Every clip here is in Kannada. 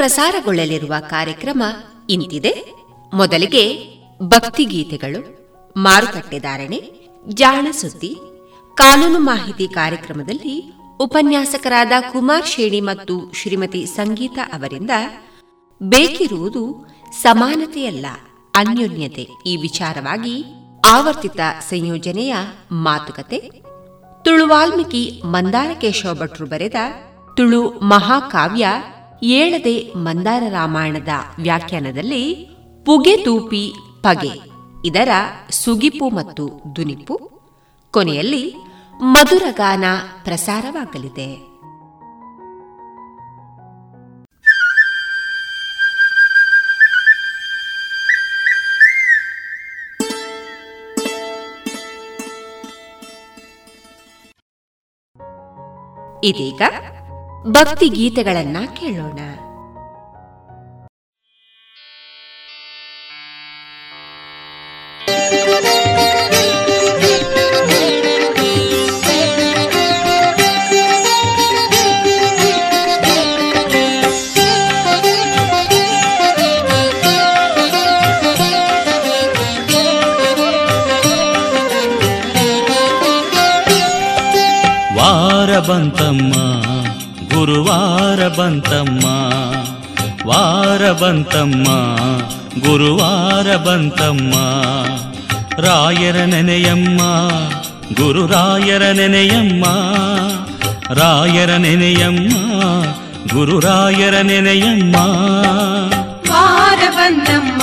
ಪ್ರಸಾರಗೊಳ್ಳಲಿರುವ ಕಾರ್ಯಕ್ರಮ ಇಂತಿದೆ. ಮೊದಲಿಗೆ ಭಕ್ತಿಗೀತೆಗಳು ಮಾರುಕಟ್ಟೆದಾರಣೆ ಜಾಣ ಸುದ್ದಿ, ಕಾನೂನು ಮಾಹಿತಿ ಕಾರ್ಯಕ್ರಮದಲ್ಲಿ ಉಪನ್ಯಾಸಕರಾದ ಕುಮಾರ್ ಶೇಣಿ ಮತ್ತು ಶ್ರೀಮತಿ ಸಂಗೀತ ಅವರಿಂದ ಬೇಕಿರುವುದು ಸಮಾನತೆಯಲ್ಲ, ಅನ್ಯೋನ್ಯತೆ ಈ ವಿಚಾರವಾಗಿ ಆವರ್ತಿತ ಸಂಯೋಜನೆಯ ಮಾತುಕತೆ. ತುಳು ವಾಲ್ಮೀಕಿ ಮಂದಾರಕೇಶವ ಭಟ್ರು ಬರೆದ ತುಳು ಮಹಾಕಾವ್ಯ ಏಳದೆ ಮಂದಾರ ರಾಮಾಯಣದ ವ್ಯಾಖ್ಯಾನದಲ್ಲಿ ಪುಗೆ ತೂಪಿ ಪಗೆ, ಇದರ ಸುಗಿಪು ಮತ್ತು ದುನಿಪು, ಕೊನೆಯಲ್ಲಿ ಮಧುರಗಾನ ಪ್ರಸಾರವಾಗಲಿದೆ. ಇದೀಗ ಭಕ್ತಿ ಗೀತೆಗಳನ್ನ ಕೇಳೋಣ ಬಂತಮ್ಮ. ಗುರುವಾರ ಬಂತಮ್ಮ ವಾರ ಬಂತಮ್ಮ ಗುರುವಾರ ಬಂತಮ್ಮ ರಾಯರ ನೆನೆಯಮ್ಮ ಗುರು ರಾಯರ ನೆನೆಯಮ್ಮ ರಾಯರ ನೆನೆಯಮ್ಮ ಗುರು ರಾಯರ ನೆನೆಯಮ್ಮ ವಾರ ಬಂದಮ್ಮ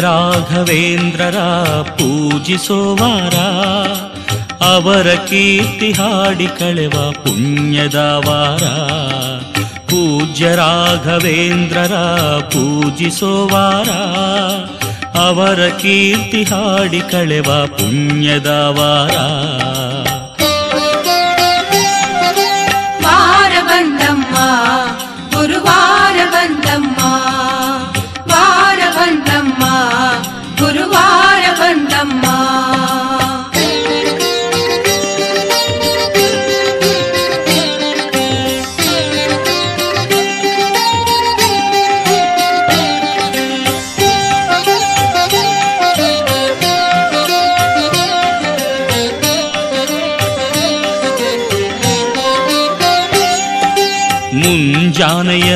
ರಾಘವೇಂದ್ರರ ಪೂಜಿಸೋವಾರ, ಅವರ ಕೀರ್ತಿ ಹಾಡಿ ಕಳೆವ ಪುಣ್ಯದ ವಾರ. ಪೂಜ್ಯ ರಾಘವೇಂದ್ರರ ಪೂಜಿಸೋವಾರ, ಅವರ ಕೀರ್ತಿ ಹಾಡಿ ಕಳೆವ ಪುಣ್ಯದ ವಾರ.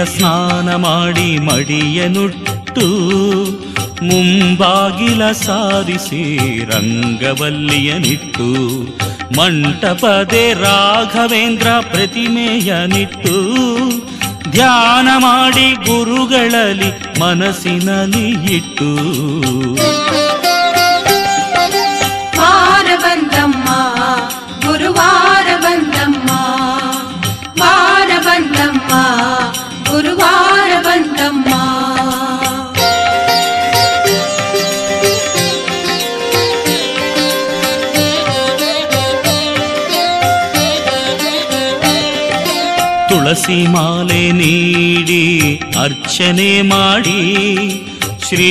ಸ್ನಾನ ಮಾಡಿ ಮಡಿಯನುಟ್ಟು ಮುಂಬಾಗಿಲ ಸಾರಿಸಿ ರಂಗವಲ್ಲಿಯನಿಟ್ಟು ಮಂಟಪದೆ ರಾಘವೇಂದ್ರ ಪ್ರತಿಮೆಯನಿಟ್ಟು ಧ್ಯಾನ ಮಾಡಿ ಗುರುಗಳಲ್ಲಿ ಮನಸ್ಸಿನಲ್ಲಿ ಇಟ್ಟು. ತುಳಸಿ ಮಾಲೆ ನೀಡಿ ಅರ್ಚನೆ ಮಾಡಿ ಶ್ರೀ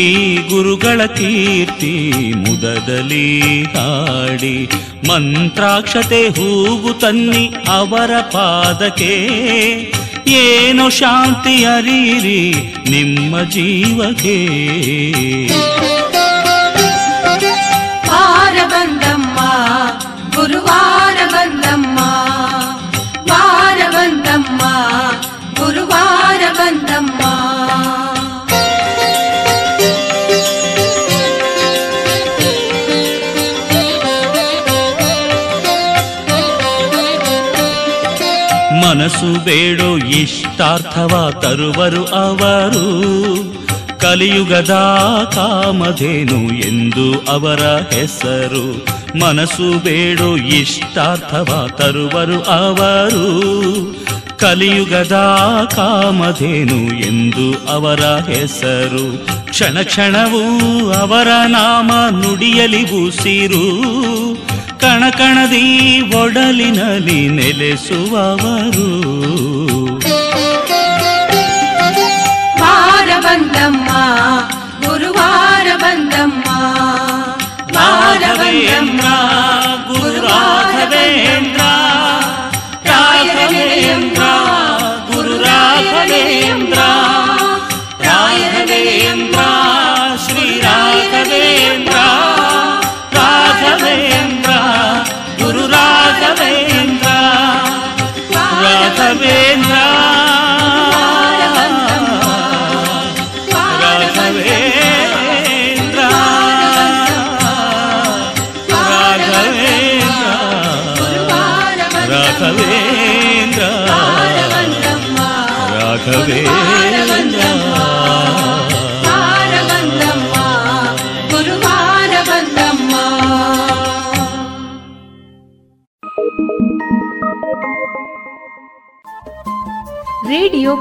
ಗುರುಗಳ ಕೀರ್ತಿ ಮುದದಲ್ಲಿ ಹಾಡಿ ಮಂತ್ರಾಕ್ಷತೆ ಹೂಗು ತನ್ನಿ ಅವರ ಪಾದಕ್ಕೆ. ಏನು ಶಾಂತಿ ಅರೀರಿ ನಿಮ್ಮ ಜೀವಕ್ಕೆ. ಮನಸ್ಸು ಬೇಡೋ ಇಷ್ಟಾರ್ಥವ ತರುವರು ಅವರು. ಕಲಿಯುಗದ ಕಾಮಧೇನು ಎಂದು ಅವರ ಹೆಸರು. ಮನಸ್ಸು ಬೇಡೋ ಇಷ್ಟಾರ್ಥವ ತರುವರು ಅವರು. ಕಲಿಯುಗದ ಕಾಮಧೇನು ಎಂದು ಅವರ ಹೆಸರು. ಕ್ಷಣ ಕ್ಷಣವೂ ಅವರ ನಾಮ ನುಡಿಯಲಿ ಉಸಿರು ಕಣಕಣದಿ ಒಡಲಿನಲ್ಲಿ ನೆಲೆಸುವವರು.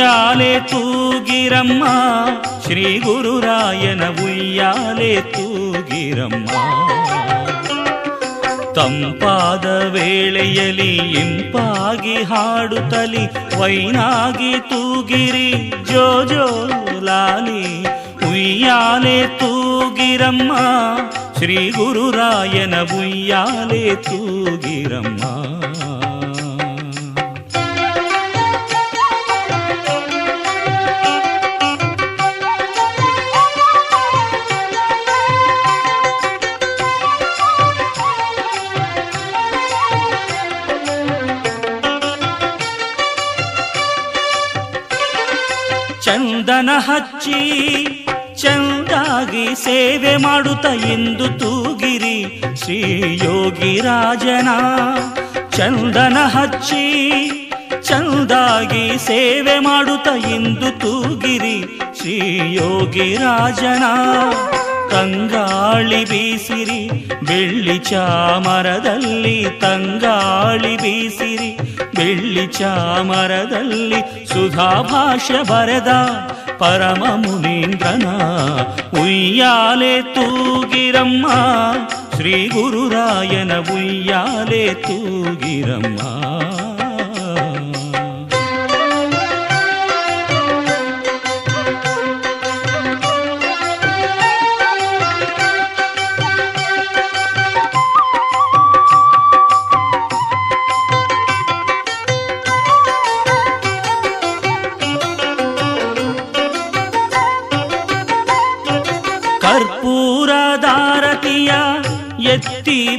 ಉಯ್ಯಾಲೆ ತೂಗಿರಮ್ಮ ಶ್ರೀ ಗುರುರಾಯನ ಉಯ್ಯಾಲೆ ತೂಗಿರಮ್ಮ ತಂಪಾದ ವೇಳೆಯಲಿ ಇಂಪಾಗಿ ಹಾಡುತ್ತಲಿ ವೈನಾಗಿ ತೂಗಿರಿ ಜೋ ಜೋ ಲಾಲಿ ಉಯ್ಯಾಲೆ ತೂಗಿರಮ್ಮ ಶ್ರೀ ಗುರುರಾಯನ ಉಯ್ಯಾಲೆ ತೂಗಿರಮ್ಮ ಹಚ್ಚಿ ಚಂದಾಗಿ ಸೇವೆ ಮಾಡುತ್ತ ಎಂದು ತೂಗಿರಿ ಶ್ರೀ ಯೋಗಿ ರಾಜನ. ಚಂದನ ಹಚ್ಚಿ ಚಂದಾಗಿ ಸೇವೆ ಮಾಡುತ್ತ ಎಂದು ತೂಗಿರಿ ಶ್ರೀ ಯೋಗಿ ರಾಜನ. ತಂಗಾಳಿ ಬೀಸಿರಿ, ಬೆಳ್ಳಿ ಚಾಮರದಲ್ಲಿ ತಂಗಾಳಿ ಬೀಸಿರಿ, ಬೆಳ್ಳಿ ಚಾಮರದಲ್ಲಿ ಸುಧಾಭಾಷ್ಯ ಬರೆದ పరమమునీంద్రన? ఉయ్యాలే తూగిరమ్మ. శ్రీ గురురాయన ఉయ్యాలే తూగిరమ్మా.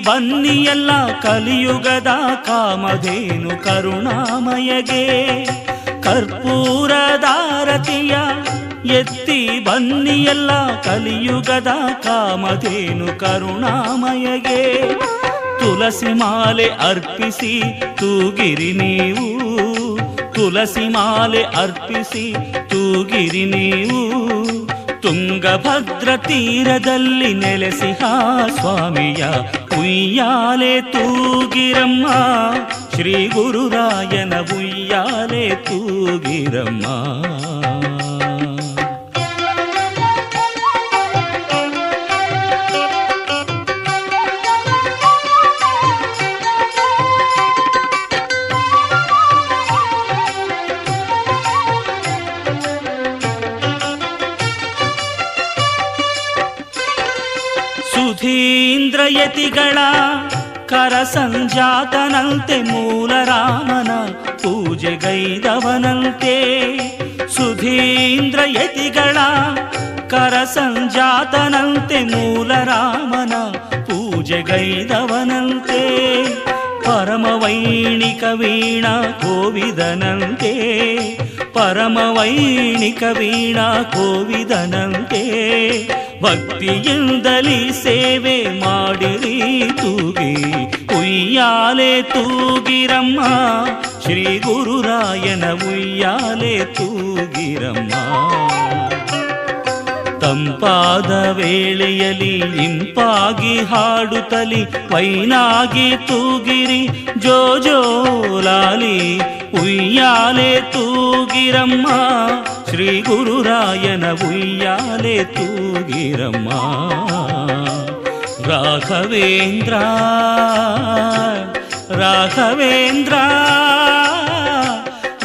ಬನ್ನಿಯಲ್ಲ ಕಲಿಯುಗದ ಕಾಮಧೇನು ಕರುಣಾಮಯಗೆ. ಕರ್ಪೂರದಾರತಿಯ ಎತ್ತಿ ಬನ್ನಿಯಲ್ಲ ಕಲಿಯುಗದ ಕಾಮಧೇನು ಕರುಣಾಮಯಗೆ. ತುಳಸಿ ಮಾಲೆ ಅರ್ಪಿಸಿ ತೂಗಿರಿ ನೀವು. ತುಳಸಿ ಮಾಲೆ ಅರ್ಪಿಸಿ ತೂಗಿರಿ ನೀವು. ತುಂಗಭದ್ರ ತೀರದಲ್ಲಿ ನೆಲೆಸಿಹ ಸ್ವಾಮಿಯ ಉಯ್ಯಾಲೆ ತೂಗಿರಮ್ಮ ಶ್ರೀ ಗುರುರಾಯನ ಉಯ್ಯಾಲೆ ತೂಗಿರಮ್ಮ ಸುಧೀಂದ್ರಯತಿಗಳ ಕರ ಸಂಜಾತನಂತೆ ಮೂಲ ರಾಮನ ಪೂಜೆಗೈದವನಂತೆ ಸುಧೀಂದ್ರಯತಿಗಳ ಕರ ಸಂಜಾತನಂತೆ ಮೂಲ ರಾಮನ ಪೂಜೆ ಪೂಜೆಗೈದವನಂತೆ ಪರಮವೈಣಿಕ ವೀಣಾ ಕೋವಿದನಂತೆ ಪರಮವೈಣಿಕ ವೀಣಾ ಕೋವಿದನಂತೆ ಭಕ್ತಿಯಿಂದಲಿ ಸೇವೆ ಮಾಡಿರಿ ತೂಗಿ ಉಯ್ಯಾಲೆ ತೂಗಿರಮ್ಮ ಶ್ರೀ ಗುರುರಾಯನ ಉಯ್ಯಾಲೆ ತೂಗಿರಮ್ಮ ತಂಪಾದ ವೇಳೆಯಲಿ ಇಂಪಾಗಿ ಹಾಡುತ್ತಲಿ ವೈನಾಗಿ ತೂಗಿರಿ ಜೋ ಜೋ ಲಾಲಿ ಉಯ್ಯಾಲೆ ತೂಗಿರಮ್ಮ ಶ್ರೀ ಗುರುರಾಯನ ಉಯ್ಯಾಲೆ ತೂಗಿರಮ್ಮ ರಾಘವೇಂದ್ರ ರಾಘವೇಂದ್ರ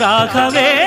ರಾಘವೇಂದ್ರ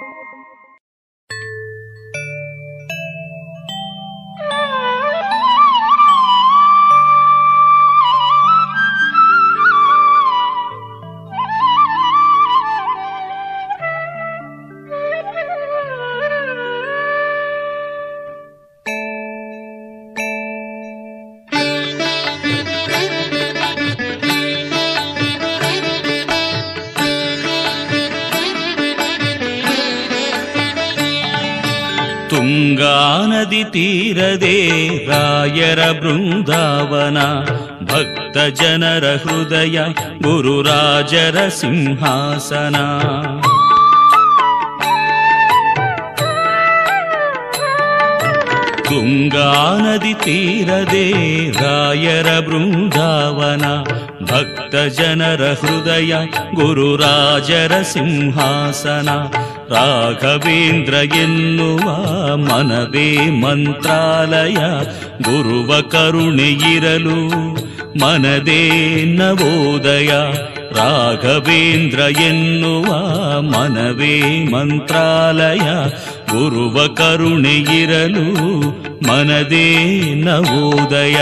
ನದಿ ತೀರದೆ ರಾಯರ ಬೃಂದಾವನ ಭಕ್ತ ಜನರ ಹೃದಯ ಗುರುರಾಜರ ಸಿಂಹಾಸನ ತುಂಗಾ ನದಿ ತೀರದೆ ರಾಯರ ಬೃಂದಾವನ ಭಕ್ತ ಜನರ ಹೃದಯ ಗುರುರಾಜರ ಸಿಂಹಾಸನ ರಾಘವೇಂದ್ರ ಎನ್ನುವ ಮನವೇ ಮಂತ್ರಾಲಯ, ಗುರುವ ಕರುಣೆ ಇರಲು ಮನದೇ ನವೋದಯ. ರಾಘವೇಂದ್ರ ಎನ್ನುವ ಮನವೇ ಮಂತ್ರಾಲಯ, ಗುರುವ ಕರುಣೆ ಇರಲು ಮನದೇ ನವೋದಯ.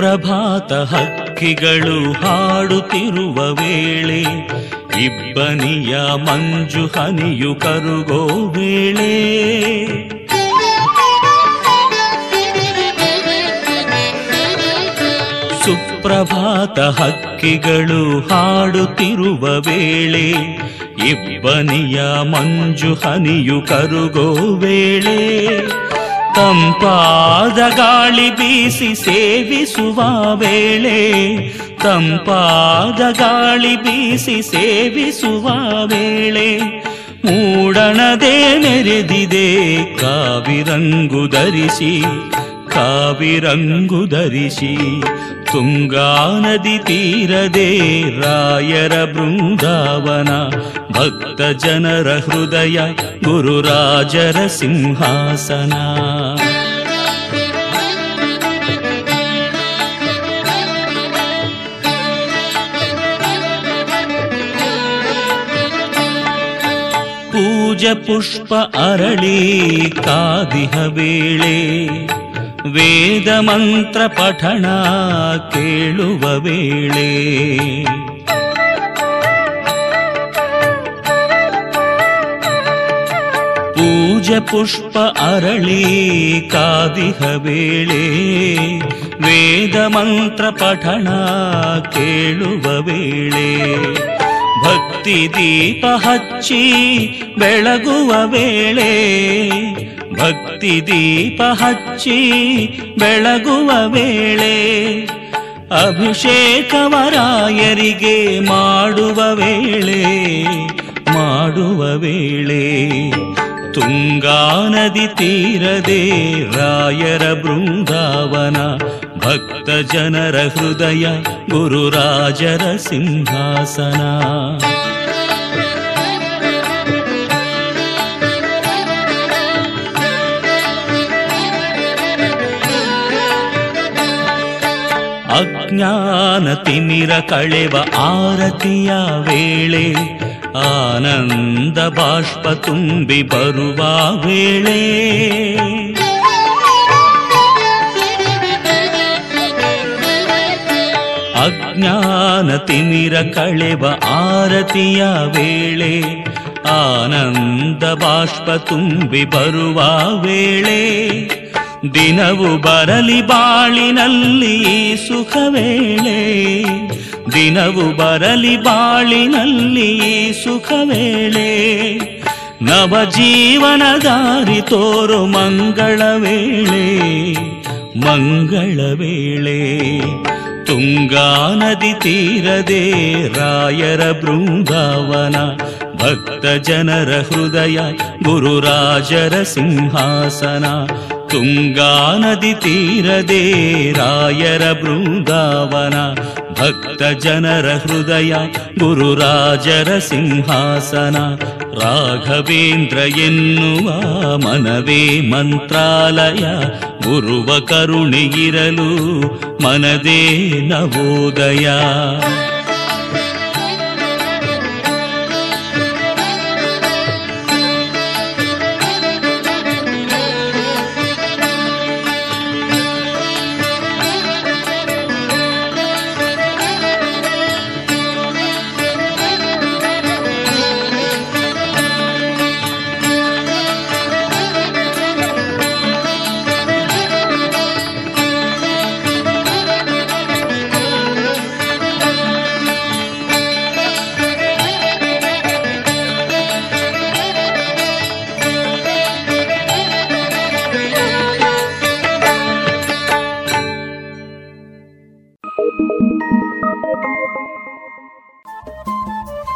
ಸುಪ್ರಭಾತ ಹಕ್ಕಿಗಳು ಹಾಡುತ್ತಿರುವ ವೇಳೆ, ಇಬ್ಬನಿಯ ಮಂಜು ಹನಿಯು ಕರುಗೋ ವೇಳೆ. ಸುಪ್ರಭಾತ ಹಕ್ಕಿಗಳು ಹಾಡುತ್ತಿರುವ ವೇಳೆ, ಇಬ್ಬನಿಯ ಮಂಜು ಹನಿಯು ಕರುಗೋ ವೇಳೆ. ತಂಪಾದ ಗಾಳಿ ಬೀಸಿ ಸೇವಿಸುವ ವೇಳೆ, ತಂಪಾದ ಗಾಳಿ ಬೀಸಿ ಸೇವಿಸುವ ವೇಳೆ, ಮೂಡಣದೆ ಮೆರೆದಿದೆ ಕಾವಿರಂಗು ಧರಿಸಿ ಕಾವಿರಂಗು ಧರಿಸಿ, ತುಂಗಾ ನದಿ ತೀರದೆ ರಾಯರ ಬೃಂದಾವನ, ಭಕ್ತ ಜನರ ಹೃದಯ ಗುರುರಾಜರ ಸಿಂಹಾಸನ. ಪೂಜ ಪುಷ್ಪ ಅರಳಿ ಕಾದಿಹ ವೇಳೆ. ವೇದ ಮಂತ್ರ ಪಠಣ ಕೇಳುವ ವೇಳೆ. ಪೂಜ ಪುಷ್ಪ ಅರಳಿ ಕಾದಿಹ ವೇಳೆ. ವೇದ ಮಂತ್ರ ಪಠಣ ಕೇಳುವ ವೇಳೆ. ಭಕ್ತಿ ದೀಪ ಹಚ್ಚಿ ಬೆಳಗುವ ವೇಳೆ ಭಕ್ತಿ ದೀಪ ಹಚ್ಚಿ ಬೆಳಗುವ ವೇಳೆ ಅಭಿಷೇಕವರಾಯರಿಗೆ ಮಾಡುವ ವೇಳೆ ಮಾಡುವ ವೇಳೆ ತುಂಗಾ ನದಿ ತೀರದೆ ರಾಯರ ಬೃಂದಾವನ ಭಕ್ತ ಜನರ ಹೃದಯ ಗುರುರಾಜರ ಸಿಂಹಾಸನ. ಅಜ್ಞಾನ ತಿಮಿರ ಕಳೆವ ಆರತಿಯ ವೇಳೆ, ಆನಂದ ಬಾಷ್ಪ ತುಂಬಿ ಬರುವ ವೇಳೆ ಅಜ್ಞಾನ ತಿಮಿರ ಕಳೆವ ಆರತಿಯ ವೇಳೆ, ಆನಂದ ಬಾಷ್ಪ ತುಂಬಿ ಬರುವ ವೇಳೆ, ದಿನವು ಬರಲಿ ಬಾಳಿನಲ್ಲಿ ಸುಖ ವೇಳೆ, ದಿನವು ಬರಲಿ ಬಾಳಿನಲ್ಲಿ ಸುಖ ವೇಳೆ, ನವ ದಾರಿ ತೋರು ಮಂಗಳ ವೇಳೆ ಮಂಗಳ ವೇಳೆ. तुङ्गानदिरदे रायर बृन्दावन भक्तजनर हृदय गुरुराजर सिंहासना तुङ्गानदिरदे रायर बृन्दावन भक्तजनर हृदय गुरुराजर सिंहासन राघवेन्द्र ए मनवे मन्त्रालय। गुर्व करुणिगिरल मनदेव नवोदय।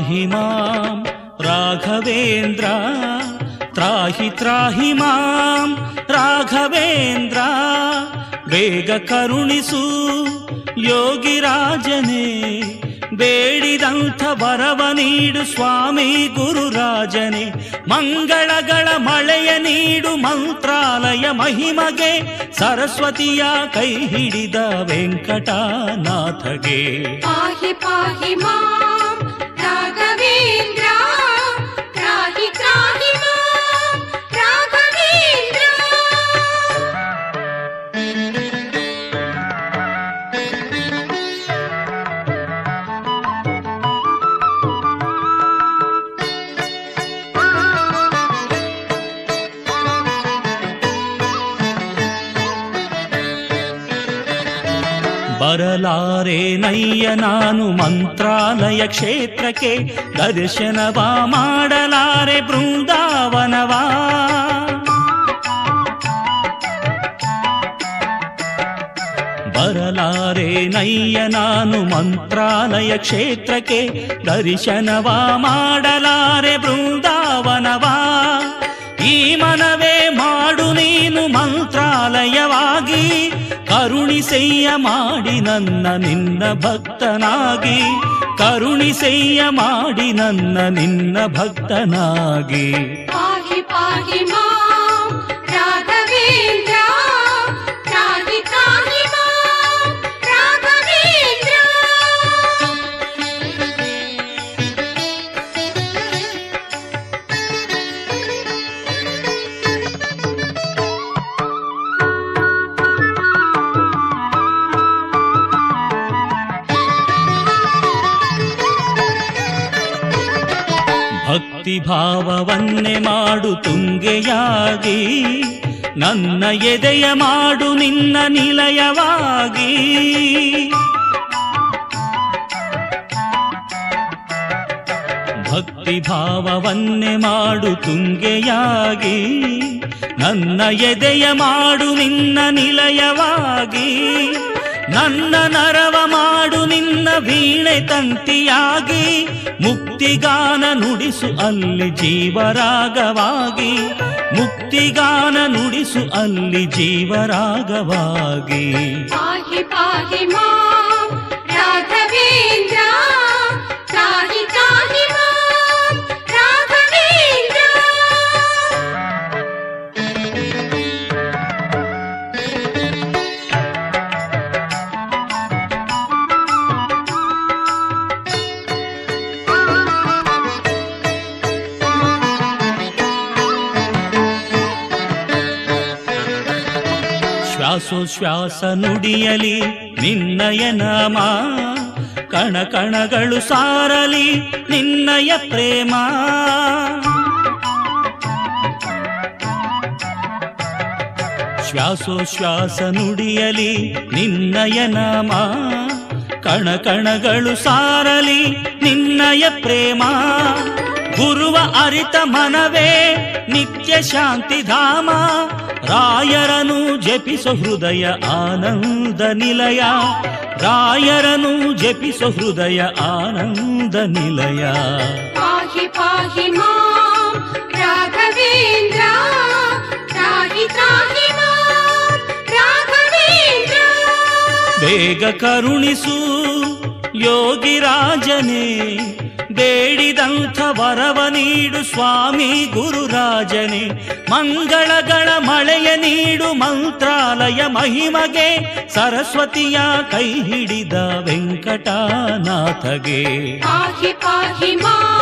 पाहि मां राघवेन्द्र त्राहि त्राहि मां ರಾಘವೇಂದ್ರ ಬೇಗ ಕರುಣಿಸು ಯೋಗಿರಾಜನೇ ಬೇಡಿದಂಥ ವರವ ನೀಡು ಸ್ವಾಮಿ ಗುರುರಾಜನೇ ಮಂಗಳಗಳ ಮಳೆಯ ನೀಡು ಮಂತ್ರಾಲಯ ಮಹಿಮಗೆ ಸರಸ್ವತಿಯ ಕೈ ಹಿಡಿದ ವೆಂಕಟನಾಥಗೆ पाहि पाहि मां ಬರಲಾರೆ ನಯ್ಯ ನಾನು ಮಂತ್ರಾಲಯ ಕ್ಷೇತ್ರಕ್ಕೆ ದರ್ಶನವ ಮಾಡಲಾರೆ ಬೃಂದಾವನವಾ. ಬರಲಾರೆ ನಯ್ಯ ನಾನು ಮಂತ್ರಾಲಯ ಕ್ಷೇತ್ರಕ್ಕೆ ದರ್ಶನವ ಮಾಡಲಾರೆ ಬೃಂದಾವನವಾ. ಈ ಮನವೇ ಮಾಡು ನೀನು ಮಂತ್ರಾಲಯವಾಗಿ ಕರುಣಿಸೆಯ್ಯ ಮಾಡಿ ನನ್ನ ನಿನ್ನ ಭಕ್ತನಾಗಿ. ಕರುಣಿಸೆಯ್ಯ ಮಾಡಿ ನನ್ನ ನಿನ್ನ ಭಕ್ತನಾಗಿ. ಪಾಗಿ ಪಾಗಿ ಮಾ ಭಾವವನ್ನೇ ಮಾಡು ತುಂಗೆಯಾಗಿ, ನನ್ನ ಎದೆಯ ಮಾಡು ನಿನ್ನ ನಿಲಯವಾಗಿ. ಭಕ್ತಿ ಭಾವವನ್ನೇ ಮಾಡು ತುಂಗೆಯಾಗಿ, ನನ್ನ ಎದೆಯ ಮಾಡು ನಿನ್ನ ನಿಲಯವಾಗಿ. ನನ್ನ ನರವ ಮಾಡು ನಿನ್ನ ವೀಣೆ ತಂತಿಯಾಗಿ, ಮುಕ್ತಿಗಾನ ನುಡಿಸು ಅಲ್ಲಿ ಜೀವರಾಗವಾಗಿ, ಮುಕ್ತಿಗಾನ ನುಡಿಸು ಅಲ್ಲಿ ಜೀವರಾಗವಾಗಿ. ಪಾಹಿ ಪಾಹಿ ಮಾಂ ಶ್ವಾಸೋಶ್ವಾಸ ನುಡಿಯಲಿ ನಿನ್ನಯ ನಾಮ, ಕಣ ಕಣಗಳು ಸಾರಲಿ ನಿನ್ನಯ ಪ್ರೇಮ. ಶ್ವಾಸೋಶ್ವಾಸ ನುಡಿಯಲಿ ನಿನ್ನಯ ನಾಮ, ಕಣ ಕಣಗಳು ಸಾರಲಿ ನಿನ್ನಯ ಪ್ರೇಮ. ಗುರುವ ಅರಿತ ಮನವೇ ನಿತ್ಯ ಶಾಂತಿಧಾಮ ರಾಯರನು ಜಪಿಸೋ ಹೃದಯ ಆನಂದ ನಿಲಯ ರಾಯರನು ಜಪಿಸೋ ಹೃದಯ ಆನಂದ ನಿಲಯ ಪಾಹಿ ಪಾಹಿ ಮಾಂ ರಾಘವೇಂದ್ರ ತ್ರಾಹಿ ತ್ರಾಹಿ ಮಾಂ ರಾಘವೇಂದ್ರ ಬೇಗ ಕರುಣಿಸು ಯೋಗಿರಾಜನೇ ಬೇಡಿದಂಥ ವರವ ನೀಡು ಸ್ವಾಮಿ ಗುರುರಾಜನೇ. ಮಂಗಳಗಳ ಮಳೆಯ ನೀಡು ಮಂತ್ರಾಲಯ ಮಹಿಮಗೆ ಸರಸ್ವತಿಯ ಕೈ ಹಿಡಿದ ವೆಂಕಟನಾಥಗೆ. ಪಾಹಿ ಪಾಹಿ ಮಾಂ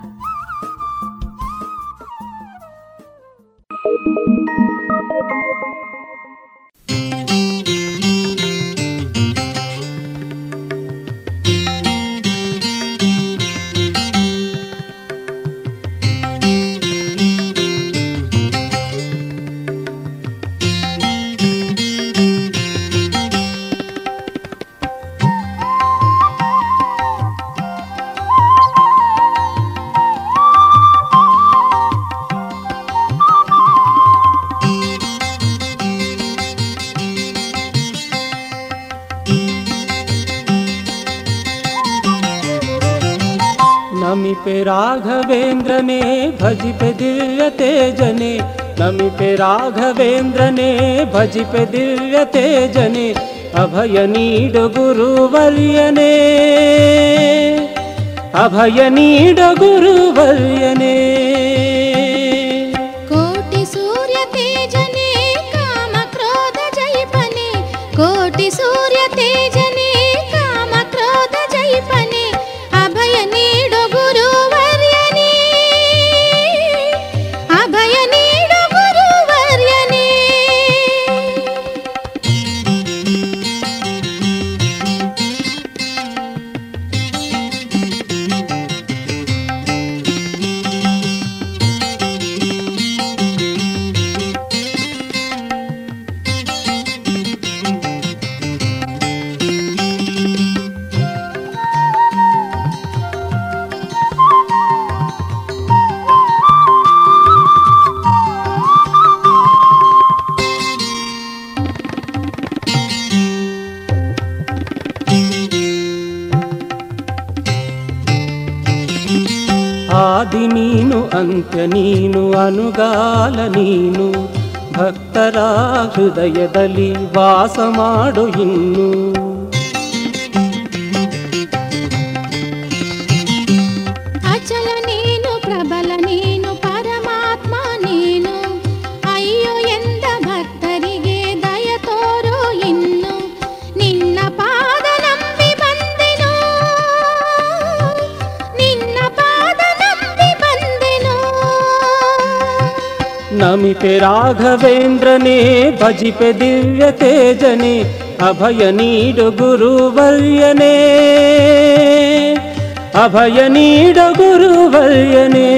राघवेन्द्रने भजिपे दिव्यते जने अभयनीड गुरुवर्यने। अभयनीड गुरुवर्यने। ಅಂತ್ಯ ನೀನು ಅನುಗಾಲ ನೀನು ಭಕ್ತರ ಹೃದಯದಲ್ಲಿ ವಾಸ ಮಾಡು ಇನ್ನು. राघवेन्द्रने भजिपे दिव्यतेजने अभयनीड गुरुवल्यने अभयनीड गुरुवल्यने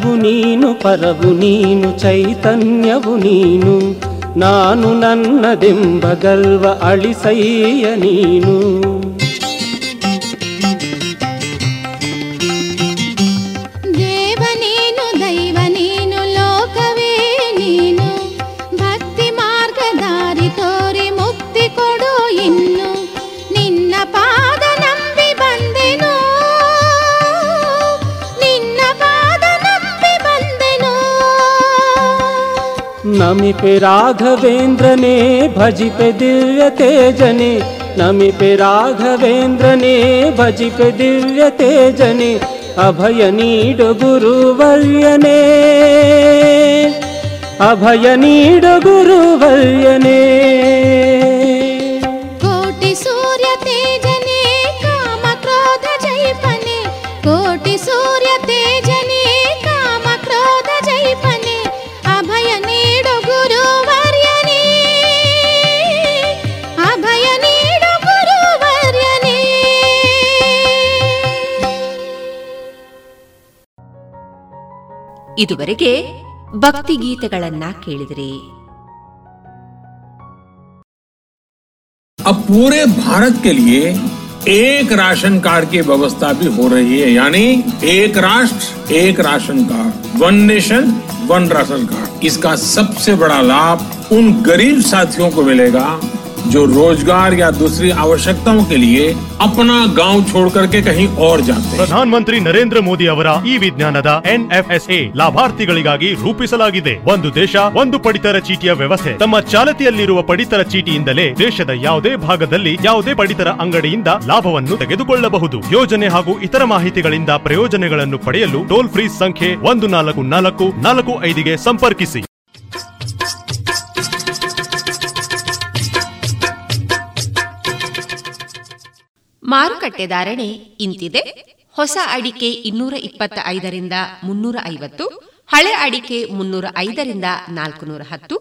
ಇಹವು ನೀನು ಪರವು ನೀನು ಚೈತನ್ಯವು ನೀನು ನಾನು ನನ್ನದೆಂಬ ಗರ್ವ ಅಳಿಸಯ್ಯ ನೀನು राघवेन्द्रने भजिपे दिव्यते जनि नमिपे राघवेन्द्रने भजिपे दिव्यते जनि अभय नीड गुरुवल्यने अभय ಇದುವರೆಗೆ ಭಕ್ತಿ ಗೀತೆಗಳನ್ನ ಕೇಳಿದ್ರಿ अब पूरे भारत के लिए एक राशन कार्ड की व्यवस्था भी हो रही है यानी एक राष्ट्र एक ration card one nation one ration card इसका सबसे बड़ा लाभ उन गरीब साथियों को मिलेगा जो रोजगार या दूसरी आवश्यकताओं के लिए अपना गांव छोड़ करके कहीं और जाते हैं ಪ್ರಧಾನಮಂತ್ರಿ ನರೇಂದ್ರ ಮೋದಿ ಅವರ ಈ ವಿಜ್ಞಾನದ ಎನ್ಎಫ್ಎಸ್ಎ ಲಾಭಾರ್ಥಿಗಳಿಗಾಗಿ ರೂಪಿಸಲಾಗಿದೆ ಒಂದು ದೇಶ ಒಂದು ಪಡಿತರ ಚೀಟಿಯ ವ್ಯವಸ್ಥೆ ತಮ್ಮ ಚಾಲತಿಯಲ್ಲಿರುವ ಪಡಿತರ ಚೀಟಿಯಿಂದಲೇ ದೇಶದ ಯಾವುದೇ ಭಾಗದಲ್ಲಿ ಯಾವುದೇ ಪಡಿತರ ಅಂಗಡಿಯಿಂದ ಲಾಭವನ್ನು ತೆಗೆದುಕೊಳ್ಳಬಹುದು ಯೋಜನೆ ಹಾಗೂ ಇತರ ಮಾಹಿತಿಗಳಿಂದ ಪ್ರಯೋಜನಗಳನ್ನು ಪಡೆಯಲು ಟೋಲ್ ಫ್ರೀ ಸಂಖ್ಯೆ ಒಂದು ನಾಲ್ಕು ನಾಲ್ಕು ನಾಲ್ಕು ಐದಿಗೆ ಸಂಪರ್ಕಿಸಿ ಮಾರುಕಟ್ಟೆ ಧಾರಣೆ ಇಂತಿದೆ. ಹೊಸ ಅಡಿಕೆ ಇನ್ನೂರ ಇಪ್ಪತ್ತ ಐದರಿಂದ ಮುನ್ನೂರ ಐವತ್ತು, ಹಳೆ ಅಡಿಕೆ ಮುನ್ನೂರ ಐದರಿಂದ ನಾಲ್ಕುನೂರ ಹತ್ತು,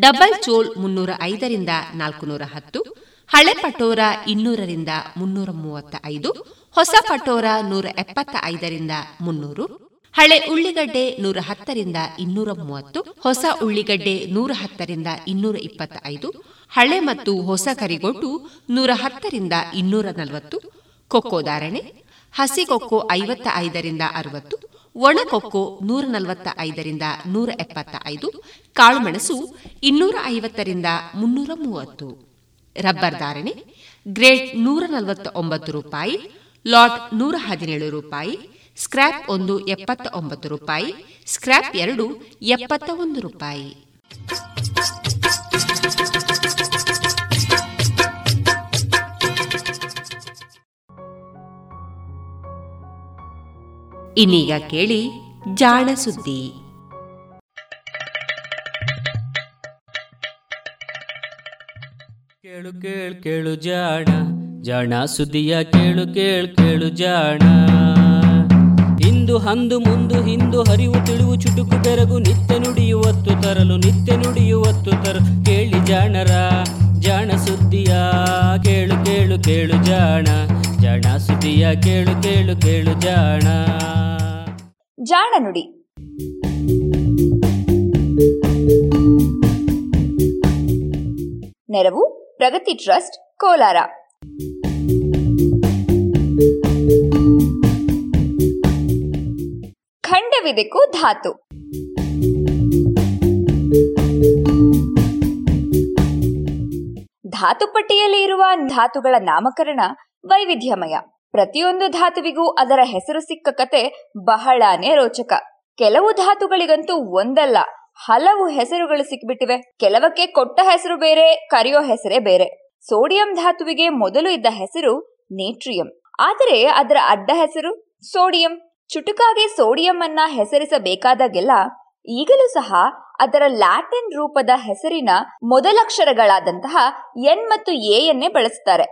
ಡಬಲ್ ಚೋಲ್ ಮುನ್ನೂರ ಐದರಿಂದ ನಾಲ್ಕುನೂರ ಹತ್ತು, ಹಳೆ ಪಟೋರ ಇನ್ನೂರರಿಂದ ಮುನ್ನೂರ ಮೂವತ್ತ ಐದು, ಹೊಸ ಪಟೋರ ನೂರ ಎಪ್ಪತ್ತ ಐದರಿಂದ ಮುನ್ನೂರು, ಹಳೆ ಉಳ್ಳಿಗಡ್ಡೆ ನೂರ ಹತ್ತರಿಂದ ಇನ್ನೂರ ಮೂವತ್ತು, ಹೊಸ ಉಳ್ಳಿಗಡ್ಡೆ ನೂರ ಹತ್ತರಿಂದ ಇನ್ನೂರ ಇಪ್ಪತ್ತ ಐದು ಹಳೆ ಮತ್ತು ಹೊಸ ಕರಿಗೊಟ್ಟು ನೂರ ಹತ್ತರಿಂದ ಇನ್ನೂರ ನಲವತ್ತು, ಕೊಕ್ಕೋ ಧಾರಣೆ, ಹಸಿ ಕೊಕ್ಕೋ ಐವತ್ತ ಐದರಿಂದ ಅರವತ್ತು ಒಣಕೊಕ್ಕೋ ನೂರ ನಲವತ್ತ ಐದರಿಂದ ನೂರ ಎಪ್ಪತ್ತ ಐದು, ಕಾಳುಮೆಣಸು ಇನ್ನೂರ ಐವತ್ತರಿಂದ ಮುನ್ನೂರ ಮೂವತ್ತು. ರಬ್ಬರ್ ಧಾರಣೆ ಗ್ರೇಡ್ ನೂರ ನಲವತ್ತ ಒಂಬತ್ತು ರೂಪಾಯಿ, ಲಾಟ್ ನೂರ ಹದಿನೇಳು ರೂಪಾಯಿ, ಸ್ಕ್ರ್ಯಾಪ್ ಒಂದು ಎಪ್ಪತ್ತ ಒಂಬತ್ತು ರೂಪಾಯಿ, ಸ್ಕ್ರ್ಯಾಪ್ ಎರಡು ಎಪ್ಪತ್ತ ಒಂದು ರೂಪಾಯಿ. ಇನ್ನೀಗ ಕೇಳಿ ಜಾಣ ಸುದ್ದಿ. ಕೇಳು ಕೇಳು ಕೇಳು ಜಾಣ ಜಾಣ ಸುದ್ದಿಯ ಕೇಳು ಕೇಳು ಕೇಳು ಜಾಣ. ಇಂದು ಹಂದು ಮುಂದು ಹಿಂದು ಹರಿವು ತಿಳಿವು ಚುಟುಕು ಬೆರಗು ನಿತ್ಯ ನುಡಿಯುವತ್ತು ತರಲು ನಿತ್ಯ ನುಡಿಯುವತ್ತು ತರಲು ಕೇಳಿ ಜಾಣರ. ಜಾಣ ಸುದ್ದಿಯ ಕೇಳು ಕೇಳು ಕೇಳು ಜಾಣ ಜಾಣ ಸುದ್ದಿಯ ಕೇಳು ಕೇಳು ಕೇಳು ಜಾಣ. ಜಾಣ ನುಡಿ. ನೆರವು ಪ್ರಗತಿ ಟ್ರಸ್ಟ್, ಕೋಲಾರ. ಖಂಡವಿದೆಕು ಧಾತು. ಧಾತು ಪಟ್ಟಿಯಲ್ಲಿ ಇರುವ ಧಾತುಗಳ ನಾಮಕರಣ ವೈವಿಧ್ಯಮಯ. ಪ್ರತಿಯೊಂದು ಧಾತುವಿಗೂ ಅದರ ಹೆಸರು ಸಿಕ್ಕ ಕತೆ ಬಹಳಾನೇ ರೋಚಕ. ಕೆಲವು ಧಾತುಗಳಿಗಂತೂ ಒಂದಲ್ಲ, ಹಲವು ಹೆಸರುಗಳು ಸಿಕ್ಬಿಟ್ಟಿವೆ. ಕೆಲವಕ್ಕೆ ಕೊಟ್ಟ ಹೆಸರು ಬೇರೆ, ಕರೆಯೋ ಹೆಸರೇ ಬೇರೆ. ಸೋಡಿಯಂ ಧಾತುವಿಗೆ ಮೊದಲು ಇದ್ದ ಹೆಸರು ನೇಟ್ರಿಯಂ. ಆದರೆ ಅದರ ಅಡ್ಡ ಹೆಸರು ಸೋಡಿಯಂ. ಚುಟುಕಾಗಿ ಸೋಡಿಯಂ ಅನ್ನ ಹೆಸರಿಸಬೇಕಾದಾಗೆಲ್ಲ ಈಗಲೂ ಸಹ ಅದರ ಲ್ಯಾಟಿನ್ ರೂಪದ ಹೆಸರಿನ ಮೊದಲಕ್ಷರಗಳಾದಂತಹ ಎನ್ ಮತ್ತು ಎಯನ್ನೇ ಬಳಸ್ತಾರೆ.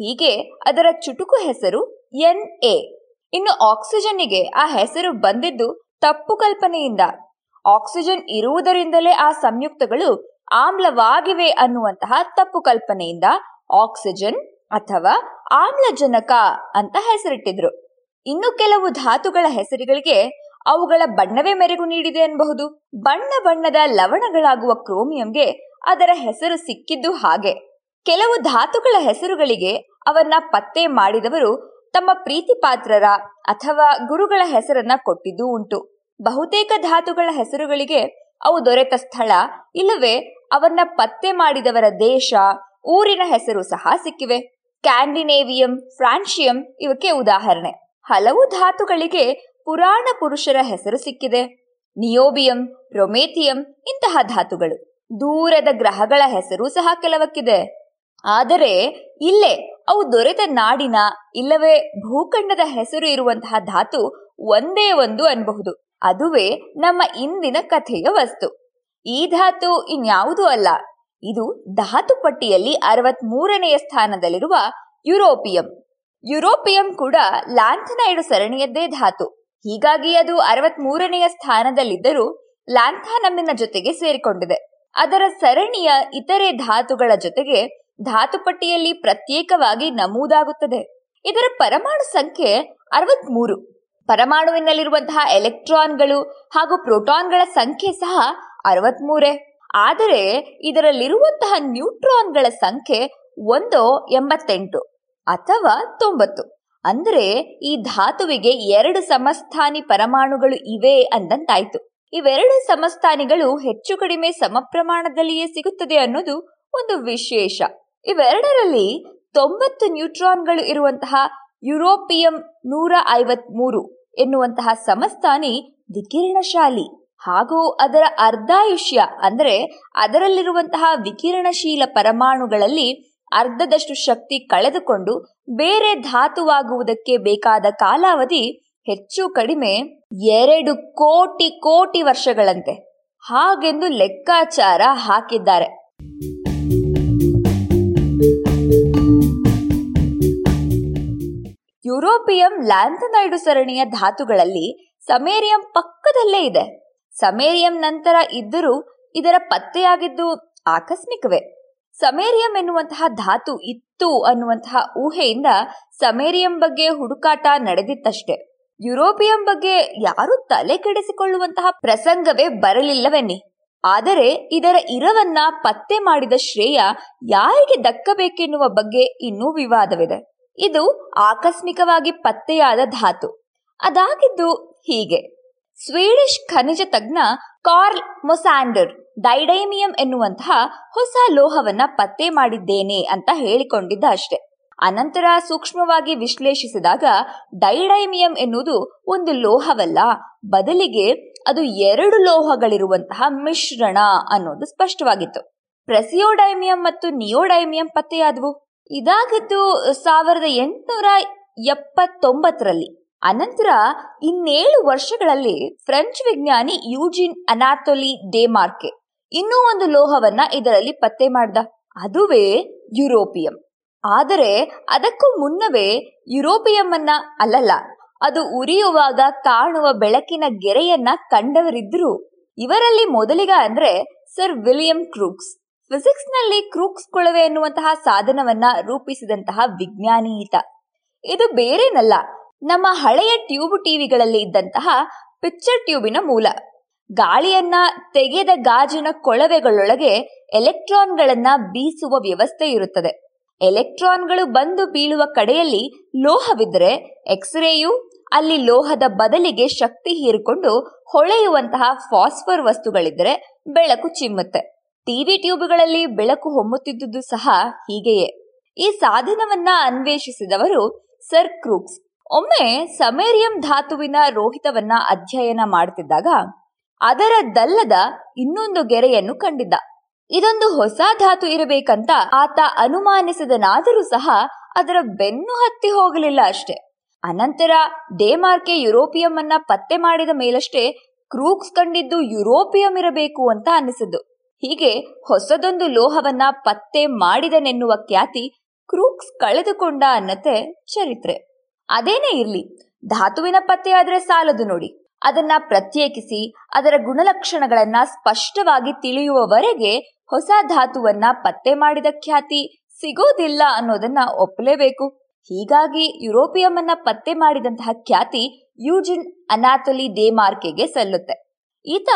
ಹೀಗೆ ಅದರ ಚುಟುಕು ಹೆಸರು ಎನ್ ಎ. ಇನ್ನು ಆಕ್ಸಿಜನ್ನಿಗೆ ಆ ಹೆಸರು ಬಂದಿದ್ದು ತಪ್ಪು ಕಲ್ಪನೆಯಿಂದ. ಆಕ್ಸಿಜನ್ ಇರುವುದರಿಂದಲೇ ಆ ಸಂಯುಕ್ತಗಳು ಆಮ್ಲವಾಗಿವೆ ಅನ್ನುವಂತಹ ತಪ್ಪು ಕಲ್ಪನೆಯಿಂದ ಆಕ್ಸಿಜನ್ ಅಥವಾ ಆಮ್ಲಜನಕ ಅಂತ ಹೆಸರಿಟ್ಟಿದ್ರು. ಇನ್ನು ಕೆಲವು ಧಾತುಗಳ ಹೆಸರುಗಳಿಗೆ ಅವುಗಳ ಬಣ್ಣವೇ ಮೆರುಗು ನೀಡಿದೆ ಎನ್ನಬಹುದು. ಬಣ್ಣ ಬಣ್ಣದ ಲವಣಗಳಾಗುವ ಕ್ರೋಮಿಯಂಗೆ ಅದರ ಹೆಸರು ಸಿಕ್ಕಿದ್ದು ಹಾಗೆ. ಕೆಲವು ಧಾತುಗಳ ಹೆಸರುಗಳಿಗೆ ಅವನ್ನ ಪತ್ತೆ ಮಾಡಿದವರು ತಮ್ಮ ಪ್ರೀತಿ ಪಾತ್ರರ ಅಥವಾ ಗುರುಗಳ ಹೆಸರನ್ನ ಕೊಟ್ಟಿದ್ದೂ ಉಂಟು. ಬಹುತೇಕ ಧಾತುಗಳ ಹೆಸರುಗಳಿಗೆ ಅವು ದೊರೆತ ಸ್ಥಳ, ಇಲ್ಲವೇ ಅವನ್ನ ಪತ್ತೆ ಮಾಡಿದವರ ದೇಶ, ಊರಿನ ಹೆಸರು ಸಹ ಸಿಕ್ಕಿವೆ. ಕ್ಯಾಂಡಿನೇವಿಯಂ ಫ್ರಾನ್ಶಿಯಂ ಇವಕ್ಕೆ ಉದಾಹರಣೆ. ಹಲವು ಧಾತುಗಳಿಗೆ ಪುರಾಣ ಪುರುಷರ ಹೆಸರು ಸಿಕ್ಕಿದೆ. ನಿಯೋಬಿಯಂ, ಪ್ರೊಮೇಥಿಯಂ ಇಂತಹ ಧಾತುಗಳು. ದೂರದ ಗ್ರಹಗಳ ಹೆಸರು ಸಹ ಕೆಲವಕ್ಕಿದೆ. ಆದರೆ ಇಲ್ಲೇ ಅವು ದೊರೆತ ನಾಡಿನ ಇಲ್ಲವೇ ಭೂಖಂಡದ ಹೆಸರು ಇರುವಂತಹ ಧಾತು ಒಂದೇ ಒಂದು ಅನ್ಬಹುದು. ಅದುವೇ ನಮ್ಮ ಇಂದಿನ ಕಥೆಯ ವಸ್ತು. ಈ ಧಾತು ಇನ್ಯಾವುದೂ ಅಲ್ಲ. ಇದು ಧಾತು ಪಟ್ಟಿಯಲ್ಲಿ ಅರವತ್ ಮೂರನೆಯ ಸ್ಥಾನದಲ್ಲಿರುವ ಯುರೋಪಿಯಂ. ಯುರೋಪಿಯಂ ಕೂಡ ಲ್ಯಾಂಥನೈಡು ಸರಣಿಯದ್ದೇ ಧಾತು. ಹೀಗಾಗಿ ಅದು ಅರವತ್ ಮೂರನೆಯ ಸ್ಥಾನದಲ್ಲಿದ್ದರೂ ಲ್ಯಾಂಥಾನಮ್ಮಿನ ಜೊತೆಗೆ ಸೇರಿಕೊಂಡಿದೆ. ಅದರ ಸರಣಿಯ ಇತರೆ ಧಾತುಗಳ ಜೊತೆಗೆ ಧಾತುಪಟ್ಟಿಯಲ್ಲಿ ಪ್ರತ್ಯೇಕವಾಗಿ ನಮೂದಾಗುತ್ತದೆ. ಇದರ ಪರಮಾಣು ಸಂಖ್ಯೆ ಅರವತ್ಮೂರು. ಪರಮಾಣುವಿನಲ್ಲಿರುವಂತಹ ಎಲೆಕ್ಟ್ರಾನ್ಗಳು ಹಾಗೂ ಪ್ರೋಟಾನ್ಗಳ ಸಂಖ್ಯೆ ಸಹ ಅರವತ್ಮೂರೇ. ಆದರೆ ಇದರಲ್ಲಿರುವಂತಹ ನ್ಯೂಟ್ರಾನ್ಗಳ ಸಂಖ್ಯೆ ಒಂದು ಎಂಬತ್ತೆಂಟು ಅಥವಾ ತೊಂಬತ್ತು. ಅಂದ್ರೆ ಈ ಧಾತುವಿಗೆ ಎರಡು ಸಮಸ್ಥಾನಿ ಪರಮಾಣುಗಳು ಇವೆ ಅಂದಂತಾಯ್ತು. ಇವೆರಡು ಸಮಸ್ಥಾನಿಗಳು ಹೆಚ್ಚು ಕಡಿಮೆ ಸಮ ಪ್ರಮಾಣದಲ್ಲಿಯೇ ಸಿಗುತ್ತದೆ ಅನ್ನೋದು ಒಂದು ವಿಶೇಷ. ಇವೆರಡರಲ್ಲಿ ತೊಂಬತ್ತು ನ್ಯೂಟ್ರಾನ್ಗಳು ಇರುವಂತಹ ಯುರೋಪಿಯಂ ನೂರ ಐವತ್ಮೂರು ಎನ್ನುವಂತಹ ಸಮಸ್ಥಾನಿ ವಿಕಿರಣಶಾಲಿ, ಹಾಗೂ ಅದರ ಅರ್ಧಾಯುಷ್ಯ ಅಂದರೆ ಅದರಲ್ಲಿರುವಂತಹ ವಿಕಿರಣಶೀಲ ಪರಮಾಣುಗಳಲ್ಲಿ ಅರ್ಧದಷ್ಟು ಶಕ್ತಿ ಕಳೆದುಕೊಂಡು ಬೇರೆ ಧಾತುವಾಗುವುದಕ್ಕೆ ಬೇಕಾದ ಕಾಲಾವಧಿ ಹೆಚ್ಚು ಕಡಿಮೆ ಎರಡು ಕೋಟಿ ಕೋಟಿ ವರ್ಷಗಳಂತೆ. ಹಾಗೆಂದು ಲೆಕ್ಕಾಚಾರ ಹಾಕಿದ್ದಾರೆ. ಯುರೋಪಿಯಂ ಲ್ಯಾಂಥನೈಡು ಸರಣಿಯ ಧಾತುಗಳಲ್ಲಿ ಸಮೇರಿಯಂ ಪಕ್ಕದಲ್ಲೇ ಇದೆ. ಸಮೇರಿಯಂ ನಂತರ ಇದ್ದರೂ ಇದರ ಪತ್ತೆಯಾಗಿದ್ದು ಆಕಸ್ಮಿಕವೇ. ಸಮೇರಿಯಂ ಎನ್ನುವಂತಹ ಧಾತು ಇತ್ತು ಅನ್ನುವಂತಹ ಊಹೆಯಿಂದ ಸಮೇರಿಯಂ ಬಗ್ಗೆ ಹುಡುಕಾಟ ನಡೆದಿತ್ತಷ್ಟೆ. ಯುರೋಪಿಯಂ ಬಗ್ಗೆ ಯಾರು ತಲೆ ಕೆಡಿಸಿಕೊಳ್ಳುವಂತಹ ಪ್ರಸಂಗವೇ ಬರಲಿಲ್ಲವೆನ್ನಿ. ಆದರೆ ಇದರ ಇರವನ್ನ ಪತ್ತೆ ಮಾಡಿದ ಶ್ರೇಯ ಯಾರಿಗೆ ದಕ್ಕಬೇಕೆನ್ನುವ ಬಗ್ಗೆ ಇನ್ನೂ ವಿವಾದವಿದೆ. ಇದು ಆಕಸ್ಮಿಕವಾಗಿ ಪತ್ತೆಯಾದ ಧಾತು. ಅದಾಗಿದ್ದು ಹೀಗೆ. ಸ್ವೀಡಿಷ್ ಖನಿಜ ತಜ್ಞ ಕಾರ್ಲ್ ಮೊಸಾಂಡರ್ ಡೈಡೈಮಿಯಂ ಎನ್ನುವಂತಹ ಹೊಸ ಲೋಹವನ್ನ ಪತ್ತೆ ಮಾಡಿದ್ದೇನೆ ಅಂತ ಹೇಳಿಕೊಂಡಿದ್ದ ಅಷ್ಟೆ. ಅನಂತರ ಸೂಕ್ಷ್ಮವಾಗಿ ವಿಶ್ಲೇಷಿಸಿದಾಗ ಡೈಡೈಮಿಯಂ ಎನ್ನುವುದು ಒಂದು ಲೋಹವಲ್ಲ, ಬದಲಿಗೆ ಅದು ಎರಡು ಲೋಹಗಳಿರುವಂತಹ ಮಿಶ್ರಣ ಅನ್ನೋದು ಸ್ಪಷ್ಟವಾಗಿತ್ತು. ಪ್ರೆಸಿಯೋಡೈಮಿಯಂ ಮತ್ತು ನಿಯೋಡೈಮಿಯಂ ಪತ್ತೆಯಾದವು. ಇದಾಗದ್ದು ಸಾವಿರದ ಎಂಟುನೂರ ಎಪ್ಪತ್ತೊಂಬತ್ತರಲ್ಲಿ ಅನಂತರ ಇನ್ನೇಳು ವರ್ಷಗಳಲ್ಲಿ ಫ್ರೆಂಚ್ ವಿಜ್ಞಾನಿ ಯೂಜಿನ್ ಅನಾಥೊಲಿ ಡೆಮಾರ್ಕೆ ಇನ್ನೂ ಒಂದು ಲೋಹವನ್ನ ಇದರಲ್ಲಿ ಪತ್ತೆ ಮಾಡ್ದ. ಅದುವೇ ಯುರೋಪಿಯಂ. ಆದರೆ ಅದಕ್ಕೂ ಮುನ್ನವೇ ಯುರೋಪಿಯಂ ಅನ್ನ ಅಲ್ಲಲ್ಲ, ಅದು ಉರಿಯುವಾಗ ಕಾಣುವ ಬೆಳಕಿನ ಗೆರೆಯನ್ನ ಕಂಡವರಿದ್ರು ಇವರಲ್ಲಿ ಮೊದಲಿಗ ಅಂದ್ರೆ ಸರ್ ವಿಲಿಯಂ ಕ್ರೂಕ್ಸ್. ಫಿಸಿಕ್ಸ್ನಲ್ಲಿ ಕ್ರೂಕ್ಸ್ ಕೊಳವೆ ಎನ್ನುವಂತಹ ಸಾಧನವನ್ನ ರೂಪಿಸಿದಂತಹ ವಿಜ್ಞಾನಿ ಇದು ಬೇರೇನಲ್ಲ ನಮ್ಮ ಹಳೆಯ ಟ್ಯೂಬ್ ಟಿವಿಗಳಲ್ಲಿ ಇದ್ದಂತಹ ಪಿಕ್ಚರ್ ಟ್ಯೂಬಿನ ಮೂಲ. ಗಾಳಿಯನ್ನ ತೆಗೆದ ಗಾಜಿನ ಕೊಳವೆಗಳೊಳಗೆ ಎಲೆಕ್ಟ್ರಾನ್ಗಳನ್ನ ಬೀಸುವ ವ್ಯವಸ್ಥೆ ಇರುತ್ತದೆ. ಎಲೆಕ್ಟ್ರಾನ್ಗಳು ಬಂದು ಬೀಳುವ ಕಡೆಯಲ್ಲಿ ಲೋಹವಿದ್ದರೆ ಎಕ್ಸ್ರೇಯು ಅಲ್ಲಿ ಲೋಹದ ಬದಲಿಗೆ ಶಕ್ತಿ ಹೀರಿಕೊಂಡು ಹೊಳೆಯುವಂತಹ ಫಾಸ್ಫರ್ ವಸ್ತುಗಳಿದ್ರೆ ಬೆಳಕು ಚಿಮ್ಮುತ್ತೆ. ಟಿವಿ ಟ್ಯೂಬ್ಗಳಲ್ಲಿ ಬೆಳಕು ಹೊಮ್ಮುತ್ತಿದ್ದುದು ಸಹ ಹೀಗೆಯೇ. ಈ ಸಾಧನವನ್ನ ಅನ್ವೇಷಿಸಿದವರು ಸರ್ ಕ್ರೂಕ್ಸ್. ಒಮ್ಮೆ ಸಮೇರಿಯಂ ಧಾತುವಿನ ರೋಹಿತವನ್ನ ಅಧ್ಯಯನ ಮಾಡುತ್ತಿದ್ದಾಗ ಅದರ ದಲ್ಲದ ಇನ್ನೊಂದು ಗೆರೆಯನ್ನು ಕಂಡಿದ್ದ. ಇದೊಂದು ಹೊಸ ಧಾತು ಇರಬೇಕಂತ ಆತ ಅನುಮಾನಿಸಿದನಾದರೂ ಸಹ ಅದರ ಬೆನ್ನು ಹತ್ತಿ ಹೋಗಲಿಲ್ಲ ಅಷ್ಟೇ. ಅನಂತರ ಡೇಮಾರ್ಕೆ ಯುರೋಪಿಯಂ ಅನ್ನ ಪತ್ತೆ ಮಾಡಿದ ಮೇಲಷ್ಟೇ ಕ್ರೂಕ್ಸ್ ಕಂಡಿದ್ದು ಯುರೋಪಿಯಂ ಇರಬೇಕು ಅಂತ ಅನ್ನಿಸಿದ್ದು. ಹೀಗೆ ಹೊಸದೊಂದು ಲೋಹವನ್ನ ಪತ್ತೆ ಮಾಡಿದನೆನ್ನುವ ಖ್ಯಾತಿ ಕ್ರೂಕ್ಸ್ ಕಳೆದುಕೊಂಡ ಅನ್ನತೆ ಚರಿತ್ರೆ. ಅದೇನೇ ಇರಲಿ, ಧಾತುವಿನ ಪತ್ತೆಯಾದ್ರೆ ಸಾಲದು ನೋಡಿ. ಅದನ್ನ ಪ್ರತ್ಯೇಕಿಸಿ, ಅದರ ಗುಣಲಕ್ಷಣಗಳನ್ನ ಸ್ಪಷ್ಟವಾಗಿ ತಿಳಿಯುವವರೆಗೆ ಹೊಸ ಧಾತುವನ್ನ ಪತ್ತೆ ಮಾಡಿದ ಖ್ಯಾತಿ ಸಿಗೋದಿಲ್ಲ ಅನ್ನೋದನ್ನ ಒಪ್ಪಲೇಬೇಕು. ಹೀಗಾಗಿ ಯುರೋಪಿಯಂ ಅನ್ನ ಪತ್ತೆ ಮಾಡಿದಂತಹ ಖ್ಯಾತಿ ಯೂಜಿನ್ ಅನಾಥಲಿ ದೇಮಾರ್ಕೆಗೆ ಸಲ್ಲುತ್ತೆ. ಈತ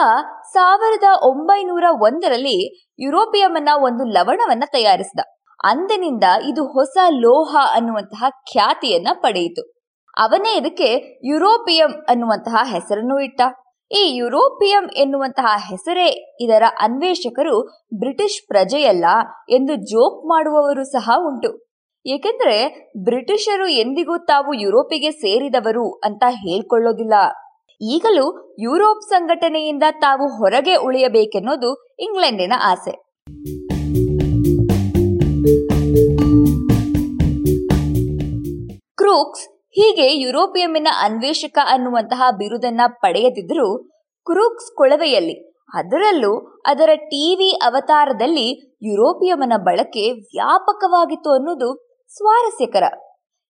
ಸಾವಿರದ ಒಂಬೈನೂರ ಒಂದರಲ್ಲಿ ಯುರೋಪಿಯಂ ಅನ್ನ ಒಂದು ಲವಣವನ್ನ ತಯಾರಿಸಿದ. ಅಂದಿನಿಂದ ಇದು ಹೊಸ ಲೋಹ ಅನ್ನುವಂತಹ ಖ್ಯಾತಿಯನ್ನ ಪಡೆಯಿತು. ಅವನೇ ಇದಕ್ಕೆ ಯುರೋಪಿಯಂ ಅನ್ನುವಂತಹ ಹೆಸರನ್ನು ಇಟ್ಟ. ಈ ಯುರೋಪಿಯಂ ಎನ್ನುವಂತಹ ಹೆಸರೇ ಇದರ ಅನ್ವೇಷಕರು ಬ್ರಿಟಿಷ್ ಪ್ರಜೆಯಲ್ಲ ಎಂದು ಜೋಕ್ ಮಾಡುವವರು ಸಹ ಉಂಟು. ಏಕೆಂದ್ರೆ ಬ್ರಿಟಿಷರು ಎಂದಿಗೂ ತಾವು ಯುರೋಪಿಗೆ ಸೇರಿದವರು ಅಂತ ಹೇಳ್ಕೊಳ್ಳೋದಿಲ್ಲ. ಈಗಲೂ ಯುರೋಪ್ ಸಂಘಟನೆಯಿಂದ ತಾವು ಹೊರಗೆ ಉಳಿಯಬೇಕೆನ್ನೋದು ಇಂಗ್ಲೆಂಡಿನ ಆಸೆ. ಕ್ರೂಕ್ಸ್ ಹೀಗೆ ಯುರೋಪಿಯಂನ ಅನ್ವೇಷಕ ಅನ್ನುವಂತಹ ಬಿರುದನ್ನ ಪಡೆಯದಿದ್ದರೂ ಕ್ರೂಕ್ಸ್ ಕೊಳವೆಯಲ್ಲಿ, ಅದರಲ್ಲೂ ಅದರ ಟಿವಿ ಅವತಾರದಲ್ಲಿ ಯುರೋಪಿಯಮನ ಬಳಕೆ ವ್ಯಾಪಕವಾಗಿತ್ತು ಅನ್ನೋದು ಸ್ವಾರಸ್ಯಕರ.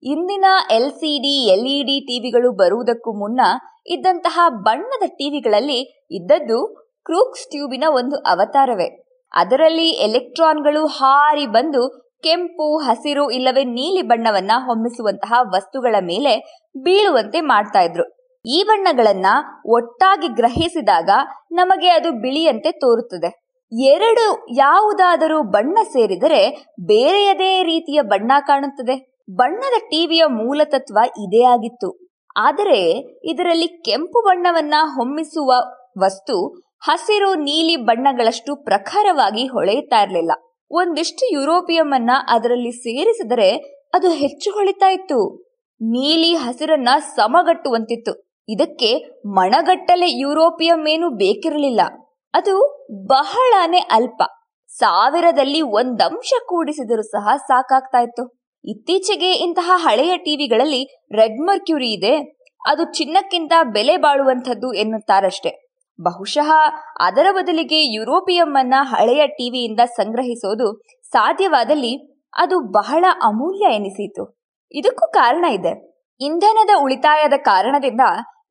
ಇಂದಿನ ಎಲ್ ಸಿ ಡಿ ಎಲ್ಇಡಿ ಟಿವಿಗಳು ಬರುವುದಕ್ಕೂ ಮುನ್ನ ಇದ್ದಂತಹ ಬಣ್ಣದ ಟಿವಿಗಳಲ್ಲಿ ಇದ್ದದ್ದು ಕ್ರೂಕ್ಸ್ ಟ್ಯೂಬಿನ ಒಂದು ಅವತಾರವೇ. ಅದರಲ್ಲಿ ಎಲೆಕ್ಟ್ರಾನ್ಗಳು ಹಾರಿ ಬಂದು ಕೆಂಪು, ಹಸಿರು ಇಲ್ಲವೇ ನೀಲಿ ಬಣ್ಣವನ್ನ ಹೊಮ್ಮಿಸುವಂತಹ ವಸ್ತುಗಳ ಮೇಲೆ ಬೀಳುವಂತೆ ಮಾಡ್ತಾ ಇದ್ರು. ಈ ಬಣ್ಣಗಳನ್ನ ಒಟ್ಟಾಗಿ ಗ್ರಹಿಸಿದಾಗ ನಮಗೆ ಅದು ಬಿಳಿಯಂತೆ ತೋರುತ್ತದೆ. ಎರಡು ಯಾವುದಾದರೂ ಬಣ್ಣ ಸೇರಿದರೆ ಬೇರೆಯದೇ ರೀತಿಯ ಬಣ್ಣ ಕಾಣುತ್ತದೆ. ಬಣ್ಣದ ಟಿವಿಯ ಮೂಲತತ್ವ ಇದೇ ಆಗಿತ್ತು. ಆದರೆ ಇದರಲ್ಲಿ ಕೆಂಪು ಬಣ್ಣವನ್ನ ಹೊಮ್ಮಿಸುವ ವಸ್ತು ಹಸಿರು, ನೀಲಿ ಬಣ್ಣಗಳಷ್ಟು ಪ್ರಖರವಾಗಿ ಹೊಳೆಯುತ್ತಾ ಇರಲಿಲ್ಲ. ಒಂದಿಷ್ಟು ಯುರೋಪಿಯಂ ಅನ್ನ ಅದರಲ್ಲಿ ಸೇರಿಸಿದರೆ ಅದು ಹೆಚ್ಚು ಹೊಳಿತಾ ಇತ್ತು ನೀಲಿ ಹಸಿರನ್ನ ಸಮಗಟ್ಟುವಂತಿತ್ತು. ಇದಕ್ಕೆ ಮಣಗಟ್ಟಲೆ ಯುರೋಪಿಯಂ ಏನು ಬೇಕಿರಲಿಲ್ಲ. ಅದು ಬಹಳಾನೇ ಅಲ್ಪ. ಸಾವಿರದಲ್ಲಿ ಒಂದಂಶ ಕೂಡಿಸಿದರೂ ಸಹ ಸಾಕಾಗ್ತಾ ಇತ್ತು ಇತ್ತೀಚೆಗೆ ಇಂತಹ ಹಳೆಯ ಟಿವಿಗಳಲ್ಲಿ ರೆಡ್ ಮರ್ಕ್ಯೂರಿ ಇದೆ. ಅದು ಚಿನ್ನಕ್ಕಿಂತ ಬೆಲೆ ಬಾಳುವಂಥದ್ದು ಎನ್ನುತ್ತಾರಷ್ಟೆ. ಬಹುಶಃ ಅದರ ಬದಲಿಗೆ ಯುರೋಪಿಯಂ ಅನ್ನ ಹಳೆಯ ಟಿವಿಯಿಂದ ಸಂಗ್ರಹಿಸೋದು ಸಾಧ್ಯವಾದಲ್ಲಿ ಅದು ಬಹಳ ಅಮೂಲ್ಯ ಎನಿಸಿತು. ಇದಕ್ಕೂ ಕಾರಣ ಇದೆ. ಇಂಧನದ ಉಳಿತಾಯದ ಕಾರಣದಿಂದ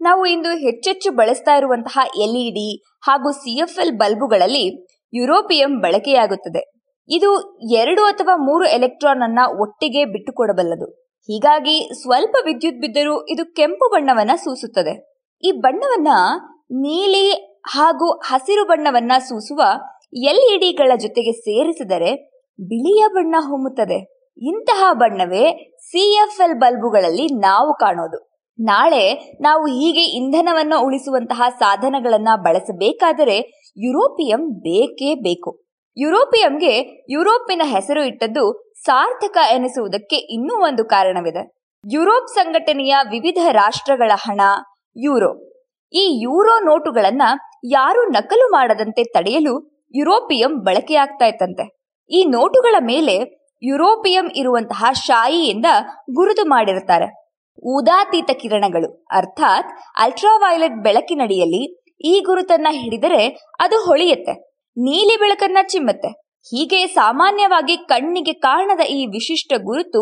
ನಾವು ಇಂದು ಹೆಚ್ಚೆಚ್ಚು ಬಳಸ್ತಾ ಇರುವಂತಹ ಎಲ್ಇಡಿ ಹಾಗೂ ಸಿಎಫ್ಎಲ್ ಬಲ್ಬುಗಳಲ್ಲಿ ಯುರೋಪಿಯಂ ಬಳಕೆಯಾಗುತ್ತದೆ. ಇದು ಎರಡು ಅಥವಾ ಮೂರು ಎಲೆಕ್ಟ್ರಾನ್ ಅನ್ನ ಒಟ್ಟಿಗೆ ಬಿಟ್ಟುಕೊಡಬಲ್ಲದು. ಹೀಗಾಗಿ ಸ್ವಲ್ಪ ವಿದ್ಯುತ್ ಬಿದ್ದರೂ ಇದು ಕೆಂಪು ಬಣ್ಣವನ್ನ ಸೂಸುತ್ತದೆ. ಈ ಬಣ್ಣವನ್ನ ನೀಲಿ ಹಾಗೂ ಹಸಿರು ಬಣ್ಣವನ್ನ ಸೂಸುವ ಎಲ್ಇಡಿಗಳ ಜೊತೆಗೆ ಸೇರಿಸಿದರೆ ಬಿಳಿಯ ಬಣ್ಣ ಹೊಮ್ಮುತ್ತದೆ. ಇಂತಹ ಬಣ್ಣವೇ ಸಿ ಎಫ್ ಎಲ್ ಬಲ್ಬುಗಳಲ್ಲಿ ನಾವು ಕಾಣೋದು. ನಾಳೆ ನಾವು ಹೀಗೆ ಇಂಧನವನ್ನು ಉಳಿಸುವಂತಹ ಸಾಧನಗಳನ್ನ ಬಳಸಬೇಕಾದರೆ ಯುರೋಪಿಯಂ ಬೇಕೇ ಬೇಕು. ಯುರೋಪಿಯಂಗೆ ಯುರೋಪಿನ ಹೆಸರು ಇಟ್ಟದ್ದು ಸಾರ್ಥಕ ಎನಿಸುವುದಕ್ಕೆ ಇನ್ನೂ ಒಂದು ಕಾರಣವಿದೆ. ಯುರೋಪ್ ಸಂಘಟನೆಯ ವಿವಿಧ ರಾಷ್ಟ್ರಗಳ ಹಣ, ಯೂರೋ. ಈ ಯೂರೋ ನೋಟುಗಳನ್ನ ಯಾರು ನಕಲು ಮಾಡದಂತೆ ತಡೆಯಲು ಯುರೋಪಿಯಂ ಬಳಕೆಯಾಗ್ತಾ ಇತ್ತಂತೆ ಈ ನೋಟುಗಳ ಮೇಲೆ ಯುರೋಪಿಯಂ ಇರುವಂತಹ ಶಾಯಿಯಿಂದ ಗುರುತು ಮಾಡಿರುತ್ತಾರೆ. ಊದಾತೀತ ಕಿರಣಗಳು, ಅರ್ಥಾತ್ ಅಲ್ಟ್ರಾವೈಲೆಟ್ ಬೆಳಕಿನಡಿಯಲ್ಲಿ ಈ ಗುರುತನ್ನ ಹಿಡಿದರೆ ಅದು ಹೊಳೆಯುತ್ತೆ, ನೀಲಿ ಬೆಳಕನ್ನ ಚಿಮ್ಮತ್ತೆ. ಹೀಗೆ ಸಾಮಾನ್ಯವಾಗಿ ಕಣ್ಣಿಗೆ ಕಾಣದ ಈ ವಿಶಿಷ್ಟ ಗುರುತು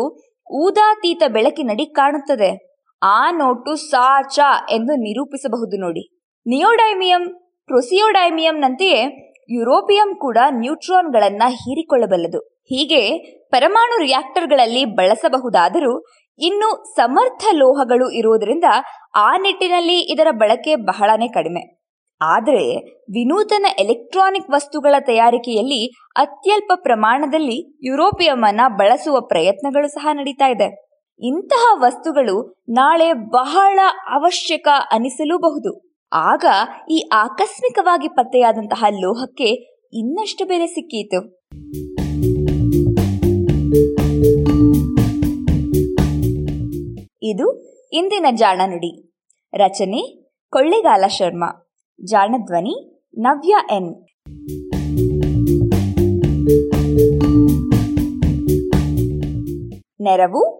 ಊದಾತೀತ ಬೆಳಕಿನಡಿ ಕಾಣುತ್ತದೆ. ಆ ನೋಟು ಸಾಚ ಎಂದು ನಿರೂಪಿಸಬಹುದು ನೋಡಿ. ನಿಯೋಡೈಮಿಯಂ, ಪ್ರೊಸಿಯೋಡೈಮಿಯಂನಂತೆಯೇ ಯುರೋಪಿಯಂ ಕೂಡ ನ್ಯೂಟ್ರಾನ್ಗಳನ್ನು ಹೀರಿಕೊಳ್ಳಬಲ್ಲದು. ಹೀಗೆ ಪರಮಾಣು ರಿಯಾಕ್ಟರ್ಗಳಲ್ಲಿ ಬಳಸಬಹುದಾದರೂ ಇನ್ನು ಸಮರ್ಥ ಲೋಹಗಳು ಇರುವುದರಿಂದ ಆ ನಿಟ್ಟಿನಲ್ಲಿ ಇದರ ಬಳಕೆ ಬಹಳನೇ ಕಡಿಮೆ. ಆದರೆ ವಿನೂತನ ಎಲೆಕ್ಟ್ರಾನಿಕ್ ವಸ್ತುಗಳ ತಯಾರಿಕೆಯಲ್ಲಿ ಅತ್ಯಲ್ಪ ಪ್ರಮಾಣದಲ್ಲಿ ಯುರೋಪಿಯಂ ಅನ್ನ ಬಳಸುವ ಪ್ರಯತ್ನಗಳು ಸಹ ನಡೀತಾ ಇದೆ. ಇಂತಹ ವಸ್ತುಗಳು ನಾಳೆ ಬಹಳ ಅವಶ್ಯಕ ಅನಿಸಲೂಬಹುದು. ಆಗ ಈ ಆಕಸ್ಮಿಕವಾಗಿ ಪತ್ತೆಯಾದಂತಹ ಲೋಹಕ್ಕೆ ಇನ್ನಷ್ಟು ಬೆಲೆ ಸಿಕ್ಕೀತು. ಇದು ಇಂದಿನ ಜಾಣ ನುಡಿ ರಚನೆ ಕೊಳ್ಳೆಗಾಲ ಶರ್ಮಾ. ಜಾಣಧ್ವನಿ ನವ್ಯ ಎನ್. ನೆರವು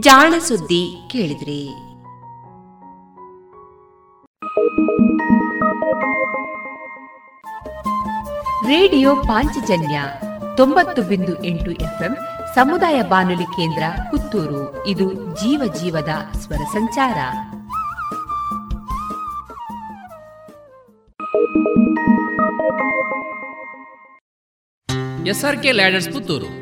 ಜಾಣ ಸುದ್ದಿ ಕೇಳಿದ್ರಿ. ರೇಡಿಯೋ ಪಾಂಚಜನ್ಯ ತೊಂಬತ್ತು ಬಿಂದು ಎಂಟು ಎಫ್ಎಂ ಸಮುದಾಯ ಬಾನುಲಿ ಕೇಂದ್ರ ಪುತ್ತೂರು. ಇದು ಜೀವ ಜೀವದ ಸ್ವರ ಸಂಚಾರ. SRK ladders Puttur.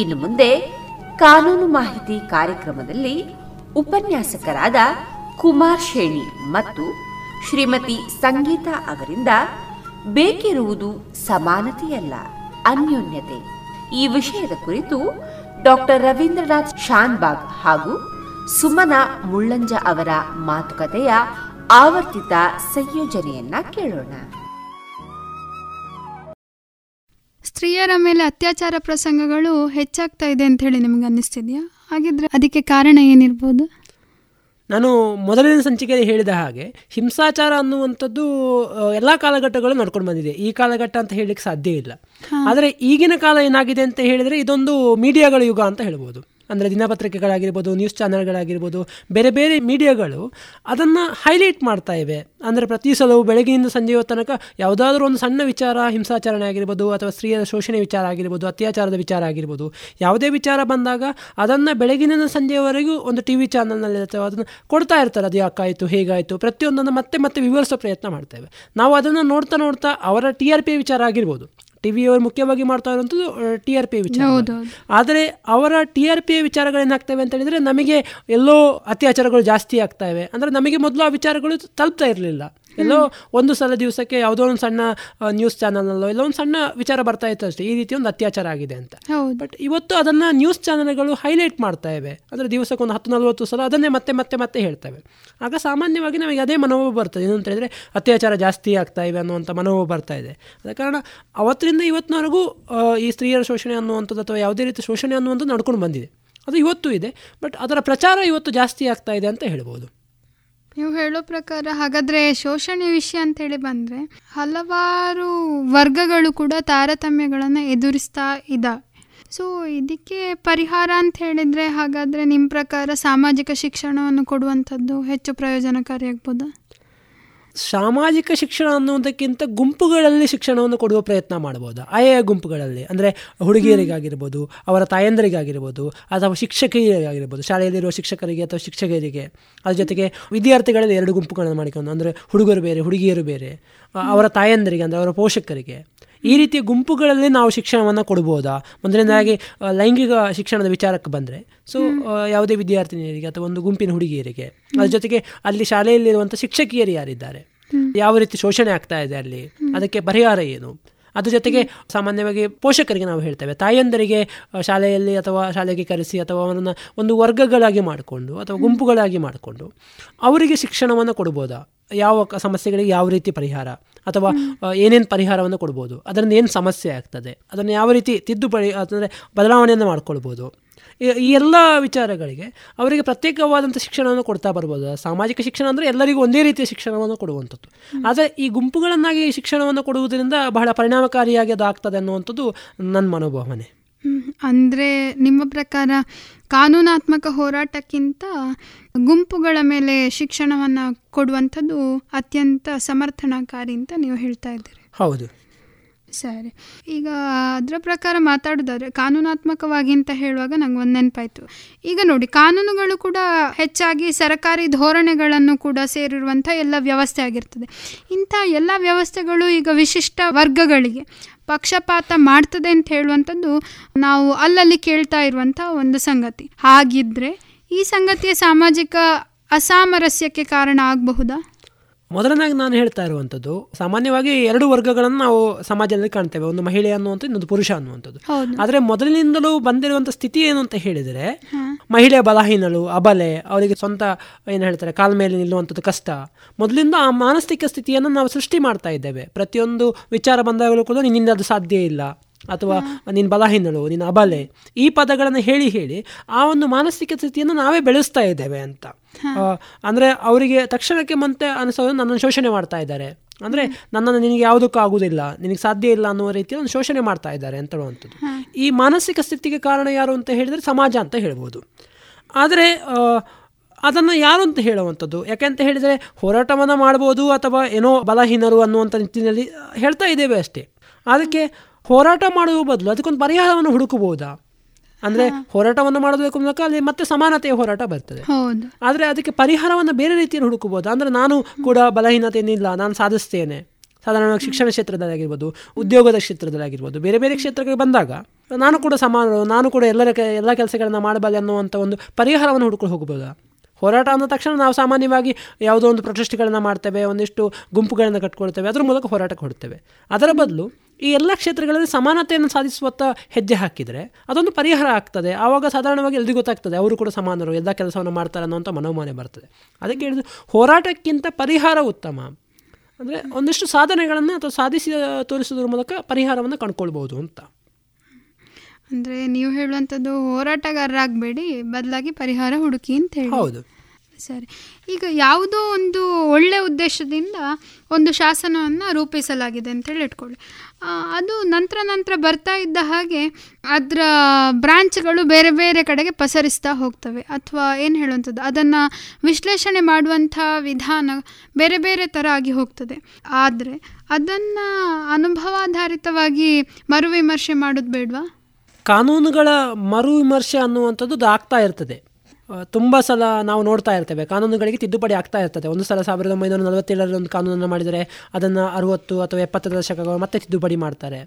ಇನ್ನು ಮುಂದೆ ಕಾನೂನು ಮಾಹಿತಿ ಕಾರ್ಯಕ್ರಮದಲ್ಲಿ ಉಪನ್ಯಾಸಕರಾದ ಕುಮಾರ್ ಶೇಣಿ ಮತ್ತು ಶ್ರೀಮತಿ ಸಂಗೀತಾ ಅವರಿಂದ ಬೇಕಿರುವುದು ಸಮಾನತೆಯಲ್ಲ, ಅನ್ಯೋನ್ಯತೆ. ಈ ವಿಷಯದ ಕುರಿತು ಡಾಕ್ಟರ್ ರವೀಂದ್ರನಾಥ್ ಶಾನ್ಬಾಗ್ ಹಾಗೂ ಸುಮನ ಮುಳ್ಳಂಜ ಅವರ ಮಾತುಕತೆಯ ಆವರ್ತಿತ ಸಂಯೋಜನೆಯನ್ನ ಕೇಳೋಣ. ಸ್ತ್ರೀಯರ ಮೇಲೆ ಅತ್ಯಾಚಾರ ಪ್ರಸಂಗಗಳು ಹೆಚ್ಚಾಗ್ತಾ ಇದೆ ಅಂತ ಹೇಳಿ ನಿಮ್ಗೆ ಅನ್ನಿಸ್ತಿದ್ಯಾ? ಹಾಗಿದ್ರೆ ಅದಕ್ಕೆ ಕಾರಣ ಏನಿರ್ಬೋದು? ನಾನು ಮೊದಲಿನ ಸಂಚಿಕೆಯಲ್ಲಿ ಹೇಳಿದ ಹಾಗೆ ಹಿಂಸಾಚಾರ ಅನ್ನುವಂಥದ್ದು ಎಲ್ಲ ಕಾಲಘಟ್ಟಗಳು ನಡ್ಕೊಂಡು ಬಂದಿದೆ. ಈ ಕಾಲಘಟ್ಟ ಅಂತ ಹೇಳಲಿಕ್ಕೆ ಸಾಧ್ಯ ಇಲ್ಲ. ಆದರೆ ಈಗಿನ ಕಾಲ ಏನಾಗಿದೆ ಅಂತ ಹೇಳಿದರೆ ಇದೊಂದು ಮೀಡಿಯಾಗಳ ಯುಗ ಅಂತ ಹೇಳ್ಬೋದು. ಅಂದರೆ ದಿನಪತ್ರಿಕೆಗಳಾಗಿರ್ಬೋದು ನ್ಯೂಸ್ ಚಾನಲ್ಗಳಾಗಿರ್ಬೋದು ಬೇರೆ ಬೇರೆ ಮೀಡಿಯಾಗಳು ಅದನ್ನು ಹೈಲೈಟ್ ಮಾಡ್ತಾ ಇವೆ. ಅಂದರೆ ಪ್ರತಿ ಸಲವು ಬೆಳಗಿನಿಂದ ಸಂಜೆಯ ತನಕ ಯಾವುದಾದ್ರೂ ಒಂದು ಸಣ್ಣ ವಿಚಾರ, ಹಿಂಸಾಚರಣೆ ಆಗಿರ್ಬೋದು ಅಥವಾ ಸ್ತ್ರೀಯರ ಶೋಷಣೆ ವಿಚಾರ ಆಗಿರ್ಬೋದು, ಅತ್ಯಾಚಾರದ ವಿಚಾರ ಆಗಿರ್ಬೋದು, ಯಾವುದೇ ವಿಚಾರ ಬಂದಾಗ ಅದನ್ನು ಬೆಳಗಿನಿಂದ ಸಂಜೆಯವರೆಗೂ ಒಂದು ಟಿ ವಿ ಚಾನಲ್ನಲ್ಲಿ ಅಥವಾ ಅದನ್ನು ಕೊಡ್ತಾ ಇರ್ತಾರೆ. ಅದು ಯಾಕಾಯಿತು, ಹೇಗಾಯಿತು, ಪ್ರತಿಯೊಂದನ್ನು ಮತ್ತೆ ಮತ್ತೆ ವಿವರಿಸೋ ಪ್ರಯತ್ನ ಮಾಡ್ತೇವೆ ನಾವು ಅದನ್ನು ನೋಡ್ತಾ ನೋಡ್ತಾ ಅವರ ಟಿ ಆರ್ ಪಿ ವಿಚಾರ ಆಗಿರ್ಬೋದು. ಟಿ ವಿಯವರು ಮುಖ್ಯವಾಗಿ ಮಾಡ್ತಾ ಇರುವಂಥದ್ದು ಟಿ ಆರ್ ಪಿ ವಿಚಾರ ಆದರೆ ಅವರ ಟಿ ಆರ್ ಪಿ ವಿಚಾರಗಳೇನಾಗ್ತವೆ ಅಂತ ಹೇಳಿದರೆ ನಮಗೆ ಎಲ್ಲೋ ಅತ್ಯಾಚಾರಗಳು ಜಾಸ್ತಿ ಆಗ್ತಾ ಇವೆ. ಅಂದರೆ ನಮಗೆ ಮೊದಲು ಆ ವಿಚಾರಗಳು ತಲುಪ್ತಾ ಇರಲಿಲ್ಲ. ಎಲ್ಲೋ ಒಂದು ಸಲ ದಿವಸಕ್ಕೆ ಯಾವುದೋ ಒಂದು ಸಣ್ಣ ನ್ಯೂಸ್ ಚಾನಲ್ನಲ್ಲೋ ಎಲ್ಲೋ ಒಂದು ಸಣ್ಣ ವಿಚಾರ ಬರ್ತಾ ಇತ್ತು ಅಷ್ಟೇ. ಈ ರೀತಿ ಒಂದು ಅತ್ಯಾಚಾರ ಆಗಿದೆ ಅಂತ. ಬಟ್ ಇವತ್ತು ಅದನ್ನು ನ್ಯೂಸ್ ಚಾನಲ್ಗಳು ಹೈಲೈಟ್ ಮಾಡ್ತಾ ಇವೆ. ಅಂದರೆ ದಿವಸಕ್ಕೆ ಒಂದು ಹತ್ತು ನಲ್ವತ್ತು ಸಲ ಅದನ್ನೇ ಮತ್ತೆ ಮತ್ತೆ ಮತ್ತೆ ಹೇಳ್ತವೆ. ಆಗ ಸಾಮಾನ್ಯವಾಗಿ ನಮಗೆ ಅದೇ ಮನೋಭಾವ ಬರ್ತದೆ. ಏನಂತ ಹೇಳಿದ್ರೆ ಅತ್ಯಾಚಾರ ಜಾಸ್ತಿ ಆಗ್ತಾ ಇವೆ ಅನ್ನುವಂಥ ಮನೋಭಾವ ಬರ್ತಾ ಇದೆ. ಅದ ಕಾರಣ ಅವತ್ತರಿಂದ ಇವತ್ತಿನವರೆಗೂ ಈ ಸ್ತ್ರೀಯರ ಶೋಷಣೆ ಅನ್ನುವಂಥದ್ದು ಅಥವಾ ಯಾವುದೇ ರೀತಿ ಶೋಷಣೆ ಅನ್ನುವಂಥದ್ದು ನಡ್ಕೊಂಡು ಬಂದಿದೆ. ಅದು ಇವತ್ತು ಇದೆ. ಬಟ್ ಅದರ ಪ್ರಚಾರ ಇವತ್ತು ಜಾಸ್ತಿ ಆಗ್ತಾ ಇದೆ ಅಂತ ಹೇಳ್ಬೋದು. ನೀವು ಹೇಳೋ ಪ್ರಕಾರ, ಹಾಗಾದರೆ ಶೋಷಣೆ ವಿಷಯ ಅಂತೇಳಿ ಬಂದರೆ, ಹಲವಾರು ವರ್ಗಗಳು ಕೂಡ ತಾರತಮ್ಯಗಳನ್ನು ಎದುರಿಸ್ತಾ ಇದ್ದಾವೆ ಸೊ ಇದಕ್ಕೆ ಪರಿಹಾರ ಅಂತ ಹೇಳಿದರೆ ಹಾಗಾದರೆ ನಿಮ್ಮ ಪ್ರಕಾರ ಸಾಮಾಜಿಕ ಶಿಕ್ಷಣವನ್ನು ಕೊಡುವಂಥದ್ದು ಹೆಚ್ಚು ಪ್ರಯೋಜನಕಾರಿಯಾಗ್ಬೋದಾ ಸಾಮಾಜಿಕ ಶಿಕ್ಷಣ ಅನ್ನುವುದಕ್ಕಿಂತ ಗುಂಪುಗಳಲ್ಲಿ ಶಿಕ್ಷಣವನ್ನು ಕೊಡುವ ಪ್ರಯತ್ನ ಮಾಡ್ಬೋದು ಆಯಾ ಗುಂಪುಗಳಲ್ಲಿ. ಅಂದರೆ ಹುಡುಗಿಯರಿಗಾಗಿರ್ಬೋದು, ಅವರ ತಾಯಂದರಿಗಾಗಿರ್ಬೋದು, ಅಥವಾ ಶಿಕ್ಷಕಿಯರಿಗಾಗಿರ್ಬೋದು, ಶಾಲೆಯಲ್ಲಿರುವ ಶಿಕ್ಷಕರಿಗೆ ಅಥವಾ ಶಿಕ್ಷಕರಿಗೆ. ಅದ್ರ ಜೊತೆಗೆ ವಿದ್ಯಾರ್ಥಿಗಳಲ್ಲಿ ಎರಡು ಗುಂಪುಗಳನ್ನು ಮಾಡಿಕೊಂಡು, ಅಂದರೆ ಹುಡುಗರು ಬೇರೆ, ಹುಡುಗಿಯರು ಬೇರೆ ಅವರ ತಾಯಂದರಿಗೆ, ಅಂದರೆ ಅವರ ಪೋಷಕರಿಗೆ. ಈ ರೀತಿಯ ಗುಂಪುಗಳಲ್ಲಿ ನಾವು ಶಿಕ್ಷಣವನ್ನು ಕೊಡ್ಬೋದಾ? ಮೊದಲನೇದಾಗಿ ಲೈಂಗಿಕ ಶಿಕ್ಷಣದ ವಿಚಾರಕ್ಕೆ ಬಂದರೆ ಸೊ ಯಾವುದೇ ವಿದ್ಯಾರ್ಥಿನಿಯರಿಗೆ ಅಥವಾ ಒಂದು ಗುಂಪಿನ ಹುಡುಗಿಯರಿಗೆ ಅದ್ರ ಜೊತೆಗೆ ಅಲ್ಲಿ ಶಾಲೆಯಲ್ಲಿರುವಂಥ ಶಿಕ್ಷಕಿಯರು ಯಾರಿದ್ದಾರೆ? ಯಾವ ರೀತಿ ಶೋಷಣೆ ಆಗ್ತಾ ಇದೆ ಅಲ್ಲಿ? ಅದಕ್ಕೆ ಪರಿಹಾರ ಏನು? ಅದ್ರ ಜೊತೆಗೆ ಸಾಮಾನ್ಯವಾಗಿ ಪೋಷಕರಿಗೆ ನಾವು ಹೇಳ್ತೇವೆ. ತಾಯಂದರಿಗೆ ಶಾಲೆಯಲ್ಲಿ ಅಥವಾ ಶಾಲೆಗೆ ಕರೆಸಿ ಅಥವಾ ಅವರನ್ನು ಒಂದು ವರ್ಗಗಳಾಗಿ ಮಾಡಿಕೊಂಡು ಅಥವಾ ಗುಂಪುಗಳಾಗಿ ಮಾಡಿಕೊಂಡು ಅವರಿಗೆ ಶಿಕ್ಷಣವನ್ನು ಕೊಡ್ಬೋದಾ? ಯಾವ ಸಮಸ್ಯೆಗಳಿಗೆ ಯಾವ ರೀತಿ ಪರಿಹಾರ? ಅಥವಾ ಏನೇನು ಪರಿಹಾರವನ್ನು ಕೊಡ್ಬೋದು? ಅದರಿಂದ ಏನು ಸಮಸ್ಯೆ ಆಗ್ತದೆ? ಅದನ್ನು ಯಾವ ರೀತಿ ತಿದ್ದುಪಡಿ ಅಂದರೆ ಬದಲಾವಣೆಯನ್ನು ಮಾಡ್ಕೊಳ್ಬೋದು? ಈ ಎಲ್ಲ ವಿಚಾರಗಳಿಗೆ ಅವರಿಗೆ ಪ್ರತ್ಯೇಕವಾದಂಥ ಶಿಕ್ಷಣವನ್ನು ಕೊಡ್ತಾ ಬರ್ಬೋದು. ಸಾಮಾಜಿಕ ಶಿಕ್ಷಣ ಅಂದರೆ ಎಲ್ಲರಿಗೂ ಒಂದೇ ರೀತಿಯ ಶಿಕ್ಷಣವನ್ನು ಕೊಡುವಂಥದ್ದು. ಆದರೆ ಈ ಗುಂಪುಗಳನ್ನಾಗಿ ಶಿಕ್ಷಣವನ್ನು ಕೊಡುವುದರಿಂದ ಬಹಳ ಪರಿಣಾಮಕಾರಿಯಾಗಿ ಅದಾಗ್ತದೆ ಆಗ್ತದೆ ಅನ್ನುವಂಥದ್ದು ನನ್ನ ಮನೋಭಾವನೆ. ಅಂದರೆ ನಿಮ್ಮ ಪ್ರಕಾರ ಕಾನೂನಾತ್ಮಕ ಹೋರಾಟಕ್ಕಿಂತ ಗುಂಪುಗಳ ಮೇಲೆ ಶಿಕ್ಷಣವನ್ನು ಕೊಡುವಂಥದ್ದು ಅತ್ಯಂತ ಸಮರ್ಥನಕಾರಿ ಅಂತ ನೀವು ಹೇಳ್ತಾ ಇದ್ದೀರಿ. ಹೌದು. ಸರಿ. ಈಗ ಅದರ ಪ್ರಕಾರ ಮಾತಾಡೋದಾದ್ರೆ ಕಾನೂನಾತ್ಮಕವಾಗಿ ಅಂತ ಹೇಳುವಾಗ ನಂಗೆ ಒಂದು ನೆನಪಾಯಿತು. ಈಗ ನೋಡಿ, ಕಾನೂನುಗಳು ಕೂಡ ಹೆಚ್ಚಾಗಿ ಸರ್ಕಾರಿ ಧೋರಣೆಗಳನ್ನು ಕೂಡ ಸೇರಿರುವಂಥ ಎಲ್ಲ ವ್ಯವಸ್ಥೆ ಆಗಿರ್ತದೆ. ಇಂಥ ಎಲ್ಲ ವ್ಯವಸ್ಥೆಗಳು ಈಗ ವಿಶಿಷ್ಟ ವರ್ಗಗಳಿಗೆ ಪಕ್ಷಪಾತ ಮಾಡ್ತದೆ ಅಂತ ಹೇಳುವಂಥದ್ದು ನಾವು ಅಲ್ಲಲ್ಲಿ ಕೇಳ್ತಾ ಇರುವಂಥ ಒಂದು ಸಂಗತಿ. ಹಾಗಿದ್ದರೆ ಈ ಸಂಗತಿಯ ಸಾಮಾಜಿಕ ಅಸಾಮರಸ್ಯಕ್ಕೆ ಕಾರಣ ಆಗಬಹುದಾ? ಮೊದಲನಾಗಿ ನಾನು ಹೇಳ್ತಾ ಇರುವಂಥದ್ದು ಸಾಮಾನ್ಯವಾಗಿ ಎರಡು ವರ್ಗಗಳನ್ನು ನಾವು ಸಮಾಜದಲ್ಲಿ ಕಾಣ್ತೇವೆ. ಒಂದು ಮಹಿಳೆ ಅನ್ನುವಂಥ ಇನ್ನೊಂದು ಪುರುಷ ಅನ್ನುವಂಥದ್ದು. ಆದರೆ ಮೊದಲಿನಿಂದಲೂ ಬಂದಿರುವಂಥ ಸ್ಥಿತಿ ಏನು ಅಂತ ಹೇಳಿದರೆ ಮಹಿಳೆ ಬಲಹೀನಳು ಅಬಲೆ ಅವರಿಗೆ ಸ್ವಂತ ಏನು ಹೇಳ್ತಾರೆ ಕಾಲ ಮೇಲೆ ನಿಲ್ಲುವಂಥದ್ದು ಕಷ್ಟ. ಮೊದಲಿಂದ ಆ ಮಾನಸಿಕ ಸ್ಥಿತಿಯನ್ನು ನಾವು ಸೃಷ್ಟಿ ಮಾಡ್ತಾ ಇದ್ದೇವೆ. ಪ್ರತಿಯೊಂದು ವಿಚಾರ ಬಂದಾಗಲೂ ಕೂಡ ನಿನ್ನಿಂದ ಅದು ಸಾಧ್ಯ ಇಲ್ಲ. ಅಥವಾ ನಿನ್ನ ಬಲಹೀನಳು ನಿನ್ನ ಅಬಲೆ ಈ ಪದಗಳನ್ನು ಹೇಳಿ ಹೇಳಿ ಆ ಒಂದು ಮಾನಸಿಕ ಸ್ಥಿತಿಯನ್ನು ನಾವೇ ಬೆಳೆಸ್ತಾ ಇದ್ದೇವೆ ಅಂತ. ಅಂದರೆ ಅವರಿಗೆ ತಕ್ಷಣಕ್ಕೆ ಮತ್ತೆ ಅನಿಸೋದು ನನ್ನನ್ನು ಶೋಷಣೆ ಮಾಡ್ತಾ ಇದ್ದಾರೆ. ಅಂದರೆ ನನ್ನನ್ನು ನಿನಗೆ ಯಾವುದಕ್ಕೂ ಆಗುವುದಿಲ್ಲ ನಿನಗೆ ಸಾಧ್ಯ ಇಲ್ಲ ಅನ್ನುವ ರೀತಿಯಲ್ಲಿ ಶೋಷಣೆ ಮಾಡ್ತಾ ಇದ್ದಾರೆ ಅಂತ ಹೇಳುವಂಥದ್ದು. ಈ ಮಾನಸಿಕ ಸ್ಥಿತಿಗೆ ಕಾರಣ ಯಾರು ಅಂತ ಹೇಳಿದರೆ ಸಮಾಜ ಅಂತ ಹೇಳ್ಬೋದು. ಆದರೆ ಅದನ್ನು ಯಾರು ಅಂತ ಹೇಳುವಂಥದ್ದು? ಯಾಕೆಂತ ಹೇಳಿದರೆ ಹೋರಾಟವನ್ನು ಮಾಡ್ಬೋದು ಅಥವಾ ಏನೋ ಬಲಹೀನರು ಅನ್ನುವಂಥ ನಿಟ್ಟಿನಲ್ಲಿ ಹೇಳ್ತಾ ಇದ್ದೇವೆ ಅಷ್ಟೇ. ಅದಕ್ಕೆ ಹೋರಾಟ ಮಾಡುವ ಬದಲು ಅದಕ್ಕೊಂದು ಪರಿಹಾರವನ್ನು ಹುಡುಕಬಹುದಾ? ಅಂದ್ರೆ ಹೋರಾಟವನ್ನು ಮಾಡೋದಕ್ಕೆ ಮೂಲಕ ಅಲ್ಲಿ ಮತ್ತೆ ಸಮಾನತೆಯ ಹೋರಾಟ ಬರ್ತದೆ. ಆದರೆ ಅದಕ್ಕೆ ಪರಿಹಾರವನ್ನು ಬೇರೆ ರೀತಿಯಲ್ಲಿ ಹುಡುಕಬಹುದು? ಅಂದ್ರೆ ನಾನು ಕೂಡ ಬಲಹೀನತೆಯನ್ನಿಲ್ಲ ನಾನು ಸಾಧಿಸ್ತೇನೆ. ಸಾಧಾರಣವಾಗಿ ಶಿಕ್ಷಣ ಕ್ಷೇತ್ರದಲ್ಲಾಗಿರ್ಬೋದು ಉದ್ಯೋಗದ ಕ್ಷೇತ್ರದಲ್ಲಾಗಿರ್ಬೋದು ಬೇರೆ ಬೇರೆ ಕ್ಷೇತ್ರಗಳಿಗೆ ಬಂದಾಗ ನಾನು ಕೂಡ ಸಮಾನ ನಾನು ಕೂಡ ಎಲ್ಲರ ಎಲ್ಲ ಕೆಲಸಗಳನ್ನು ಮಾಡಬಲ್ಲೆ ಅನ್ನುವಂಥ ಒಂದು ಪರಿಹಾರವನ್ನು ಹುಡುಕೊಂಡು ಹೋಗ್ಬೋದಾ ಹೋರಾಟ ಅಂದ ತಕ್ಷಣ ನಾವು ಸಾಮಾನ್ಯವಾಗಿ ಯಾವುದೋ ಒಂದು ಪ್ರೊಟೆಸ್ಟ್ಗಳನ್ನು ಮಾಡ್ತೇವೆ ಒಂದಿಷ್ಟು ಗುಂಪುಗಳನ್ನು ಕಟ್ಕೊಳ್ತೇವೆ ಅದರ ಮೂಲಕ ಹೋರಾಟಕ್ಕೆ ಹೊಡ್ತೇವೆ ಅದರ ಬದಲು ಈ ಎಲ್ಲ ಕ್ಷೇತ್ರಗಳಲ್ಲಿ ಸಮಾನತೆಯನ್ನು ಸಾಧಿಸುವತ್ತ ಹೆಜ್ಜೆ ಹಾಕಿದರೆ ಅದೊಂದು ಪರಿಹಾರ ಆಗ್ತದೆ. ಆವಾಗ ಸಾಧಾರಣವಾಗಿ ಎಲ್ರಿಗೂ ಗೊತ್ತಾಗ್ತದೆ ಅವರು ಕೂಡ ಸಮಾನರು ಎಲ್ಲ ಕೆಲಸವನ್ನು ಮಾಡ್ತಾರೆ ಅನ್ನೋಂಥ ಮನೋಮಾನೆ ಬರ್ತದೆ. ಅದಕ್ಕೆ ಹೇಳಿದ್ರು ಹೋರಾಟಕ್ಕಿಂತ ಪರಿಹಾರ ಉತ್ತಮ. ಅಂದರೆ ಒಂದಿಷ್ಟು ಸಾಧನೆಗಳನ್ನು ಅಥವಾ ಸಾಧಿಸಿ ತೋರಿಸೋದ್ರ ಮೂಲಕ ಪರಿಹಾರವನ್ನು ಕಂಡುಕೊಳ್ಬೋದು ಅಂತ. ಅಂದರೆ ನೀವು ಹೇಳುವಂಥದ್ದು ಹೋರಾಟಗಾರರಾಗಬೇಡಿ ಬದಲಾಗಿ ಪರಿಹಾರ ಹುಡುಕಿ ಅಂತ ಹೇಳಿ. ಹೌದು. ಸರಿ. ಈಗ ಯಾವುದೋ ಒಂದು ಒಳ್ಳೆಯ ಉದ್ದೇಶದಿಂದ ಒಂದು ಶಾಸನವನ್ನು ರೂಪಿಸಲಾಗಿದೆ ಅಂತೇಳಿ ಇಟ್ಕೊಳ್ಳಿ ಅದು ನಂತರ ನಂತರ ಬರ್ತಾ ಇದ್ದ ಹಾಗೆ ಅದರ ಬ್ರಾಂಚ್ಗಳು ಬೇರೆ ಬೇರೆ ಕಡೆಗೆ ಪಸರಿಸ್ತಾ ಹೋಗ್ತವೆ. ಅಥವಾ ಏನು ಹೇಳುವಂಥದ್ದು, ಅದನ್ನು ವಿಶ್ಲೇಷಣೆ ಮಾಡುವಂಥ ವಿಧಾನ ಬೇರೆ ಬೇರೆ ಥರ ಆಗಿ ಹೋಗ್ತದೆ. ಆದರೆ ಅದನ್ನು ಅನುಭವಾಧಾರಿತವಾಗಿ ಮರುವಿಮರ್ಶೆ ಮಾಡೋದು ಬೇಡವಾ? ಕಾನೂನುಗಳ ಮರುವಿಮರ್ಶೆ ಅನ್ನುವಂಥದ್ದು ಆಗ್ತಾ ಇರ್ತದೆ. ತುಂಬ ಸಲ ನಾವು ನೋಡ್ತಾ ಇರ್ತೇವೆ. ಕಾನೂನುಗಳಿಗೆ ತಿದ್ದುಪಡಿ ಆಗ್ತಾ ಇರ್ತದೆ. ಒಂದು ಸಲ ಸಾವಿರದ ಒಂಬೈನೂರ ನಲವತ್ತೇಳರಲ್ಲಿ ಒಂದು ಕಾನೂನನ್ನು ಮಾಡಿದರೆ ಅದನ್ನು ಅರುವತ್ತು ಅಥವಾ ಎಪ್ಪತ್ತರ ದಶಕಗಳು ಮತ್ತೆ ತಿದ್ದುಪಡಿ ಮಾಡ್ತಾರೆ.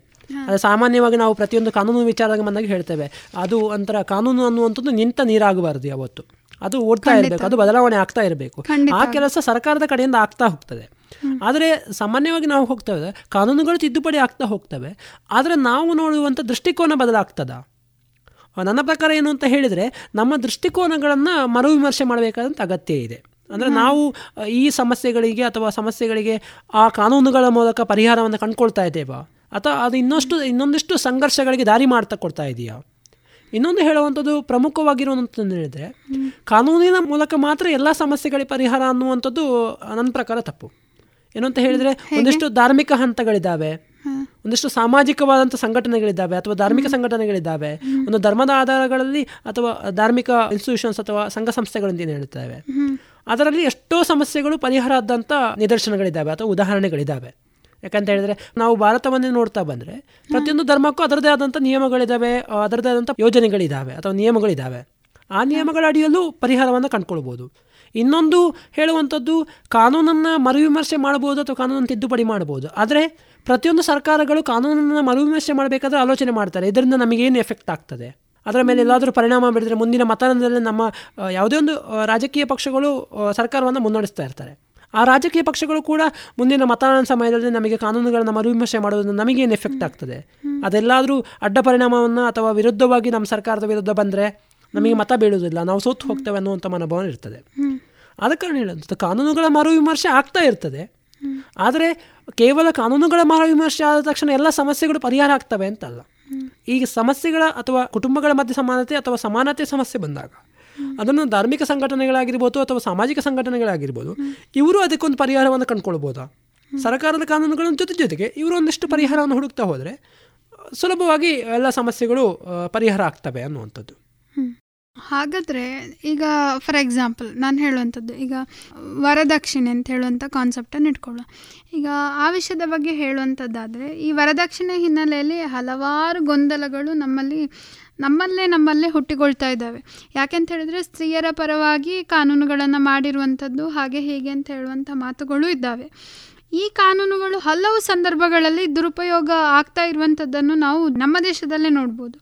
ಅದು ಸಾಮಾನ್ಯವಾಗಿ ನಾವು ಪ್ರತಿಯೊಂದು ಕಾನೂನು ವಿಚಾರದಾಗ ಬಂದಾಗ ಹೇಳ್ತೇವೆ. ಅದು ಒಂಥರ ಕಾನೂನು ಅನ್ನುವಂಥದ್ದು ನಿಂತ ನೀರಾಗಬಾರ್ದು ಯಾವತ್ತು. ಅದು ಓಡ್ತಾ ಇರಬೇಕು. ಅದು ಬದಲಾವಣೆ ಆಗ್ತಾ ಇರಬೇಕು. ಆ ಕೆಲಸ ಸರ್ಕಾರದ ಕಡೆಯಿಂದ ಆಗ್ತಾ ಹೋಗ್ತದೆ. ಆದರೆ ಸಾಮಾನ್ಯವಾಗಿ ನಾವು ಹೋಗ್ತೇವೆ ಕಾನೂನುಗಳು ತಿದ್ದುಪಡಿ ಆಗ್ತಾ ಹೋಗ್ತವೆ. ಆದರೆ ನಾವು ನೋಡುವಂಥ ದೃಷ್ಟಿಕೋನ ಬದಲಾಗ್ತದ. ನನ್ನ ಪ್ರಕಾರ ಏನು ಅಂತ ಹೇಳಿದರೆ ನಮ್ಮ ದೃಷ್ಟಿಕೋನಗಳನ್ನು ಮರುವಿಮರ್ಶೆ ಮಾಡಬೇಕಾದಂಥ ಅಗತ್ಯ ಇದೆ. ಅಂದರೆ ನಾವು ಈ ಸಮಸ್ಯೆಗಳಿಗೆ ಅಥವಾ ಸಮಸ್ಯೆಗಳಿಗೆ ಆ ಕಾನೂನುಗಳ ಮೂಲಕ ಪರಿಹಾರವನ್ನು ಕಂಡುಕೊಳ್ತಾ ಇದ್ದೇವಾ. ಅಥವಾ ಅದು ಇನ್ನಷ್ಟು ಇನ್ನೊಂದಿಷ್ಟು ಸಂಘರ್ಷಗಳಿಗೆ ದಾರಿ ಮಾಡ್ತಾ ಕೊಡ್ತಾ ಇದೆಯಾ. ಇನ್ನೊಂದು ಹೇಳುವಂಥದ್ದು ಪ್ರಮುಖವಾಗಿರುವಂಥದ್ದು ಹೇಳಿದರೆ ಕಾನೂನಿನ ಮೂಲಕ ಮಾತ್ರ ಎಲ್ಲ ಸಮಸ್ಯೆಗಳಿಗೆ ಪರಿಹಾರ ಅನ್ನುವಂಥದ್ದು ನನ್ನ ಪ್ರಕಾರ ತಪ್ಪು. ಏನು ಅಂತ ಹೇಳಿದರೆ ಒಂದಿಷ್ಟು ಧಾರ್ಮಿಕ ಹಂತಗಳಿದ್ದಾವೆ. ಒಂದಿಷ್ಟು ಸಾಮಾಜಿಕವಾದಂಥ ಸಂಘಟನೆಗಳಿದ್ದಾವೆ ಅಥವಾ ಧಾರ್ಮಿಕ ಸಂಘಟನೆಗಳಿದ್ದಾವೆ. ಒಂದು ಧರ್ಮದ ಆಧಾರಗಳಲ್ಲಿ ಅಥವಾ ಧಾರ್ಮಿಕ ಇನ್ಸ್ಟಿಟ್ಯೂಷನ್ಸ್ ಅಥವಾ ಸಂಘ ಸಂಸ್ಥೆಗಳಿಂದ ಏನು ಹೇಳ್ತೇವೆ. ಅದರಲ್ಲಿ ಎಷ್ಟೋ ಸಮಸ್ಯೆಗಳು ಪರಿಹಾರ ಆದಂಥ ನಿದರ್ಶನಗಳಿದ್ದಾವೆ ಅಥವಾ ಉದಾಹರಣೆಗಳಿದ್ದಾವೆ. ಯಾಕಂತ ಹೇಳಿದ್ರೆ ನಾವು ಭಾರತವನ್ನೇ ನೋಡ್ತಾ ಬಂದರೆ ಪ್ರತಿಯೊಂದು ಧರ್ಮಕ್ಕೂ ಅದರದೇ ಆದಂಥ ನಿಯಮಗಳಿದ್ದಾವೆ ಅದರದೇ ಆದಂಥ ಯೋಜನೆಗಳಿದ್ದಾವೆ ಅಥವಾ ನಿಯಮಗಳಿದ್ದಾವೆ ಆ ನಿಯಮಗಳ ಅಡಿಯಲ್ಲೂ ಪರಿಹಾರವನ್ನು ಕಂಡುಕೊಳ್ಬೋದು. ಇನ್ನೊಂದು ಹೇಳುವಂಥದ್ದು ಕಾನೂನನ್ನು ಮರುವಿಮರ್ಶೆ ಮಾಡ್ಬೋದು ಅಥವಾ ಕಾನೂನನ್ನು ತಿದ್ದುಪಡಿ ಮಾಡ್ಬೋದು. ಆದರೆ ಪ್ರತಿಯೊಂದು ಸರ್ಕಾರಗಳು ಕಾನೂನನ್ನು ಮರುವಿಮರ್ಶೆ ಮಾಡಬೇಕಾದ್ರೆ ಆಲೋಚನೆ ಮಾಡ್ತಾರೆ. ಇದರಿಂದ ನಮಗೇನು ಎಫೆಕ್ಟ್ ಆಗ್ತದೆ? ಅದರ ಮೇಲೆ ಎಲ್ಲಾದರೂ ಪರಿಣಾಮ ಬೀಳಿದ್ರೆ ಮುಂದಿನ ಮತದಾನದಲ್ಲಿ ನಮ್ಮ ಯಾವುದೇ ಒಂದು ರಾಜಕೀಯ ಪಕ್ಷಗಳು ಸರ್ಕಾರವನ್ನು ಮುನ್ನಡೆಸ್ತಾ ಇರ್ತಾರೆ. ಆ ರಾಜಕೀಯ ಪಕ್ಷಗಳು ಕೂಡ ಮುಂದಿನ ಮತದಾನ ಸಮಯದಲ್ಲಿ ನಮಗೆ ಕಾನೂನುಗಳನ್ನು ಮರುವಿಮರ್ಶೆ ಮಾಡೋದ್ರಿಂದ ನಮಗೇನು ಎಫೆಕ್ಟ್ ಆಗ್ತದೆ? ಅದೆಲ್ಲಾದರೂ ಅಡ್ಡ ಪರಿಣಾಮವನ್ನು ಅಥವಾ ವಿರುದ್ಧವಾಗಿ ನಮ್ಮ ಸರ್ಕಾರದ ವಿರುದ್ಧ ಬಂದರೆ ನಮಗೆ ಮತ ಬೀಳುವುದಿಲ್ಲ. ನಾವು ಸೋತು ಹೋಗ್ತೇವೆ ಅನ್ನುವಂಥ ಮನೋಭಾವನೆ ಇರ್ತದೆ. ಆದ ಕಾರಣ ಹೇಳೋದು ಕಾನೂನುಗಳ ಮರುವಿಮರ್ಶೆ ಆಗ್ತಾ ಇರ್ತದೆ. ಆದರೆ ಕೇವಲ ಕಾನೂನುಗಳ ಮರುವಿಮರ್ಶೆ ಆದ ತಕ್ಷಣ ಎಲ್ಲ ಸಮಸ್ಯೆಗಳು ಪರಿಹಾರ ಆಗ್ತವೆ ಅಂತಲ್ಲ. ಈಗ ಸಮಸ್ಯೆಗಳ ಅಥವಾ ಕುಟುಂಬಗಳ ಮಧ್ಯೆ ಸಮಾನತೆ ಅಥವಾ ಸಮಾನತೆ ಸಮಸ್ಯೆ ಬಂದಾಗ ಅದನ್ನು ಧಾರ್ಮಿಕ ಸಂಘಟನೆಗಳಾಗಿರ್ಬೋದು ಅಥವಾ ಸಾಮಾಜಿಕ ಸಂಘಟನೆಗಳಾಗಿರ್ಬೋದು ಇವರು ಅದಕ್ಕೊಂದು ಪರಿಹಾರವನ್ನು ಕಂಡುಕೊಳ್ಬೋದಾ? ಸರ್ಕಾರದ ಕಾನೂನುಗಳ ಜೊತೆ ಜೊತೆಗೆ ಇವರು ಒಂದಿಷ್ಟು ಪರಿಹಾರವನ್ನು ಹುಡುಕ್ತಾ ಹೋದರೆ ಸುಲಭವಾಗಿ ಎಲ್ಲ ಸಮಸ್ಯೆಗಳು ಪರಿಹಾರ ಆಗ್ತವೆ ಅನ್ನುವಂಥದ್ದು. ಹಾಗಾದರೆ ಈಗ ಫಾರ್ ಎಕ್ಸಾಂಪಲ್ ನಾನು ಹೇಳುವಂಥದ್ದು, ಈಗ ವರದಕ್ಷಿಣೆ ಅಂತ ಹೇಳುವಂಥ ಕಾನ್ಸೆಪ್ಟನ್ನು ಇಟ್ಕೊಳ್ಳೋ ಈಗ ಆ ವಿಷಯದ ಬಗ್ಗೆ ಹೇಳುವಂಥದ್ದಾದರೆ, ಈ ವರದಕ್ಷಿಣೆ ಹಿನ್ನೆಲೆಯಲ್ಲಿ ಹಲವಾರು ಗೊಂದಲಗಳು ನಮ್ಮಲ್ಲಿ, ನಮ್ಮಲ್ಲೇ ನಮ್ಮಲ್ಲೇ ಹುಟ್ಟಿಕೊಳ್ತಾ ಇದ್ದಾವೆ. ಯಾಕೆಂತ ಹೇಳಿದ್ರೆ, ಸ್ತ್ರೀಯರ ಪರವಾಗಿ ಕಾನೂನುಗಳನ್ನು ಮಾಡಿರುವಂಥದ್ದು, ಹಾಗೆ ಹೀಗೆ ಅಂತ ಹೇಳುವಂಥ ಮಾತುಗಳು ಇದ್ದಾವೆ. ಈ ಕಾನೂನುಗಳು ಹಲವು ಸಂದರ್ಭಗಳಲ್ಲಿ ದುರುಪಯೋಗ ಆಗ್ತಾ ಇರುವಂಥದ್ದನ್ನು ನಾವು ನಮ್ಮ ದೇಶದಲ್ಲೇ ನೋಡ್ಬೋದು.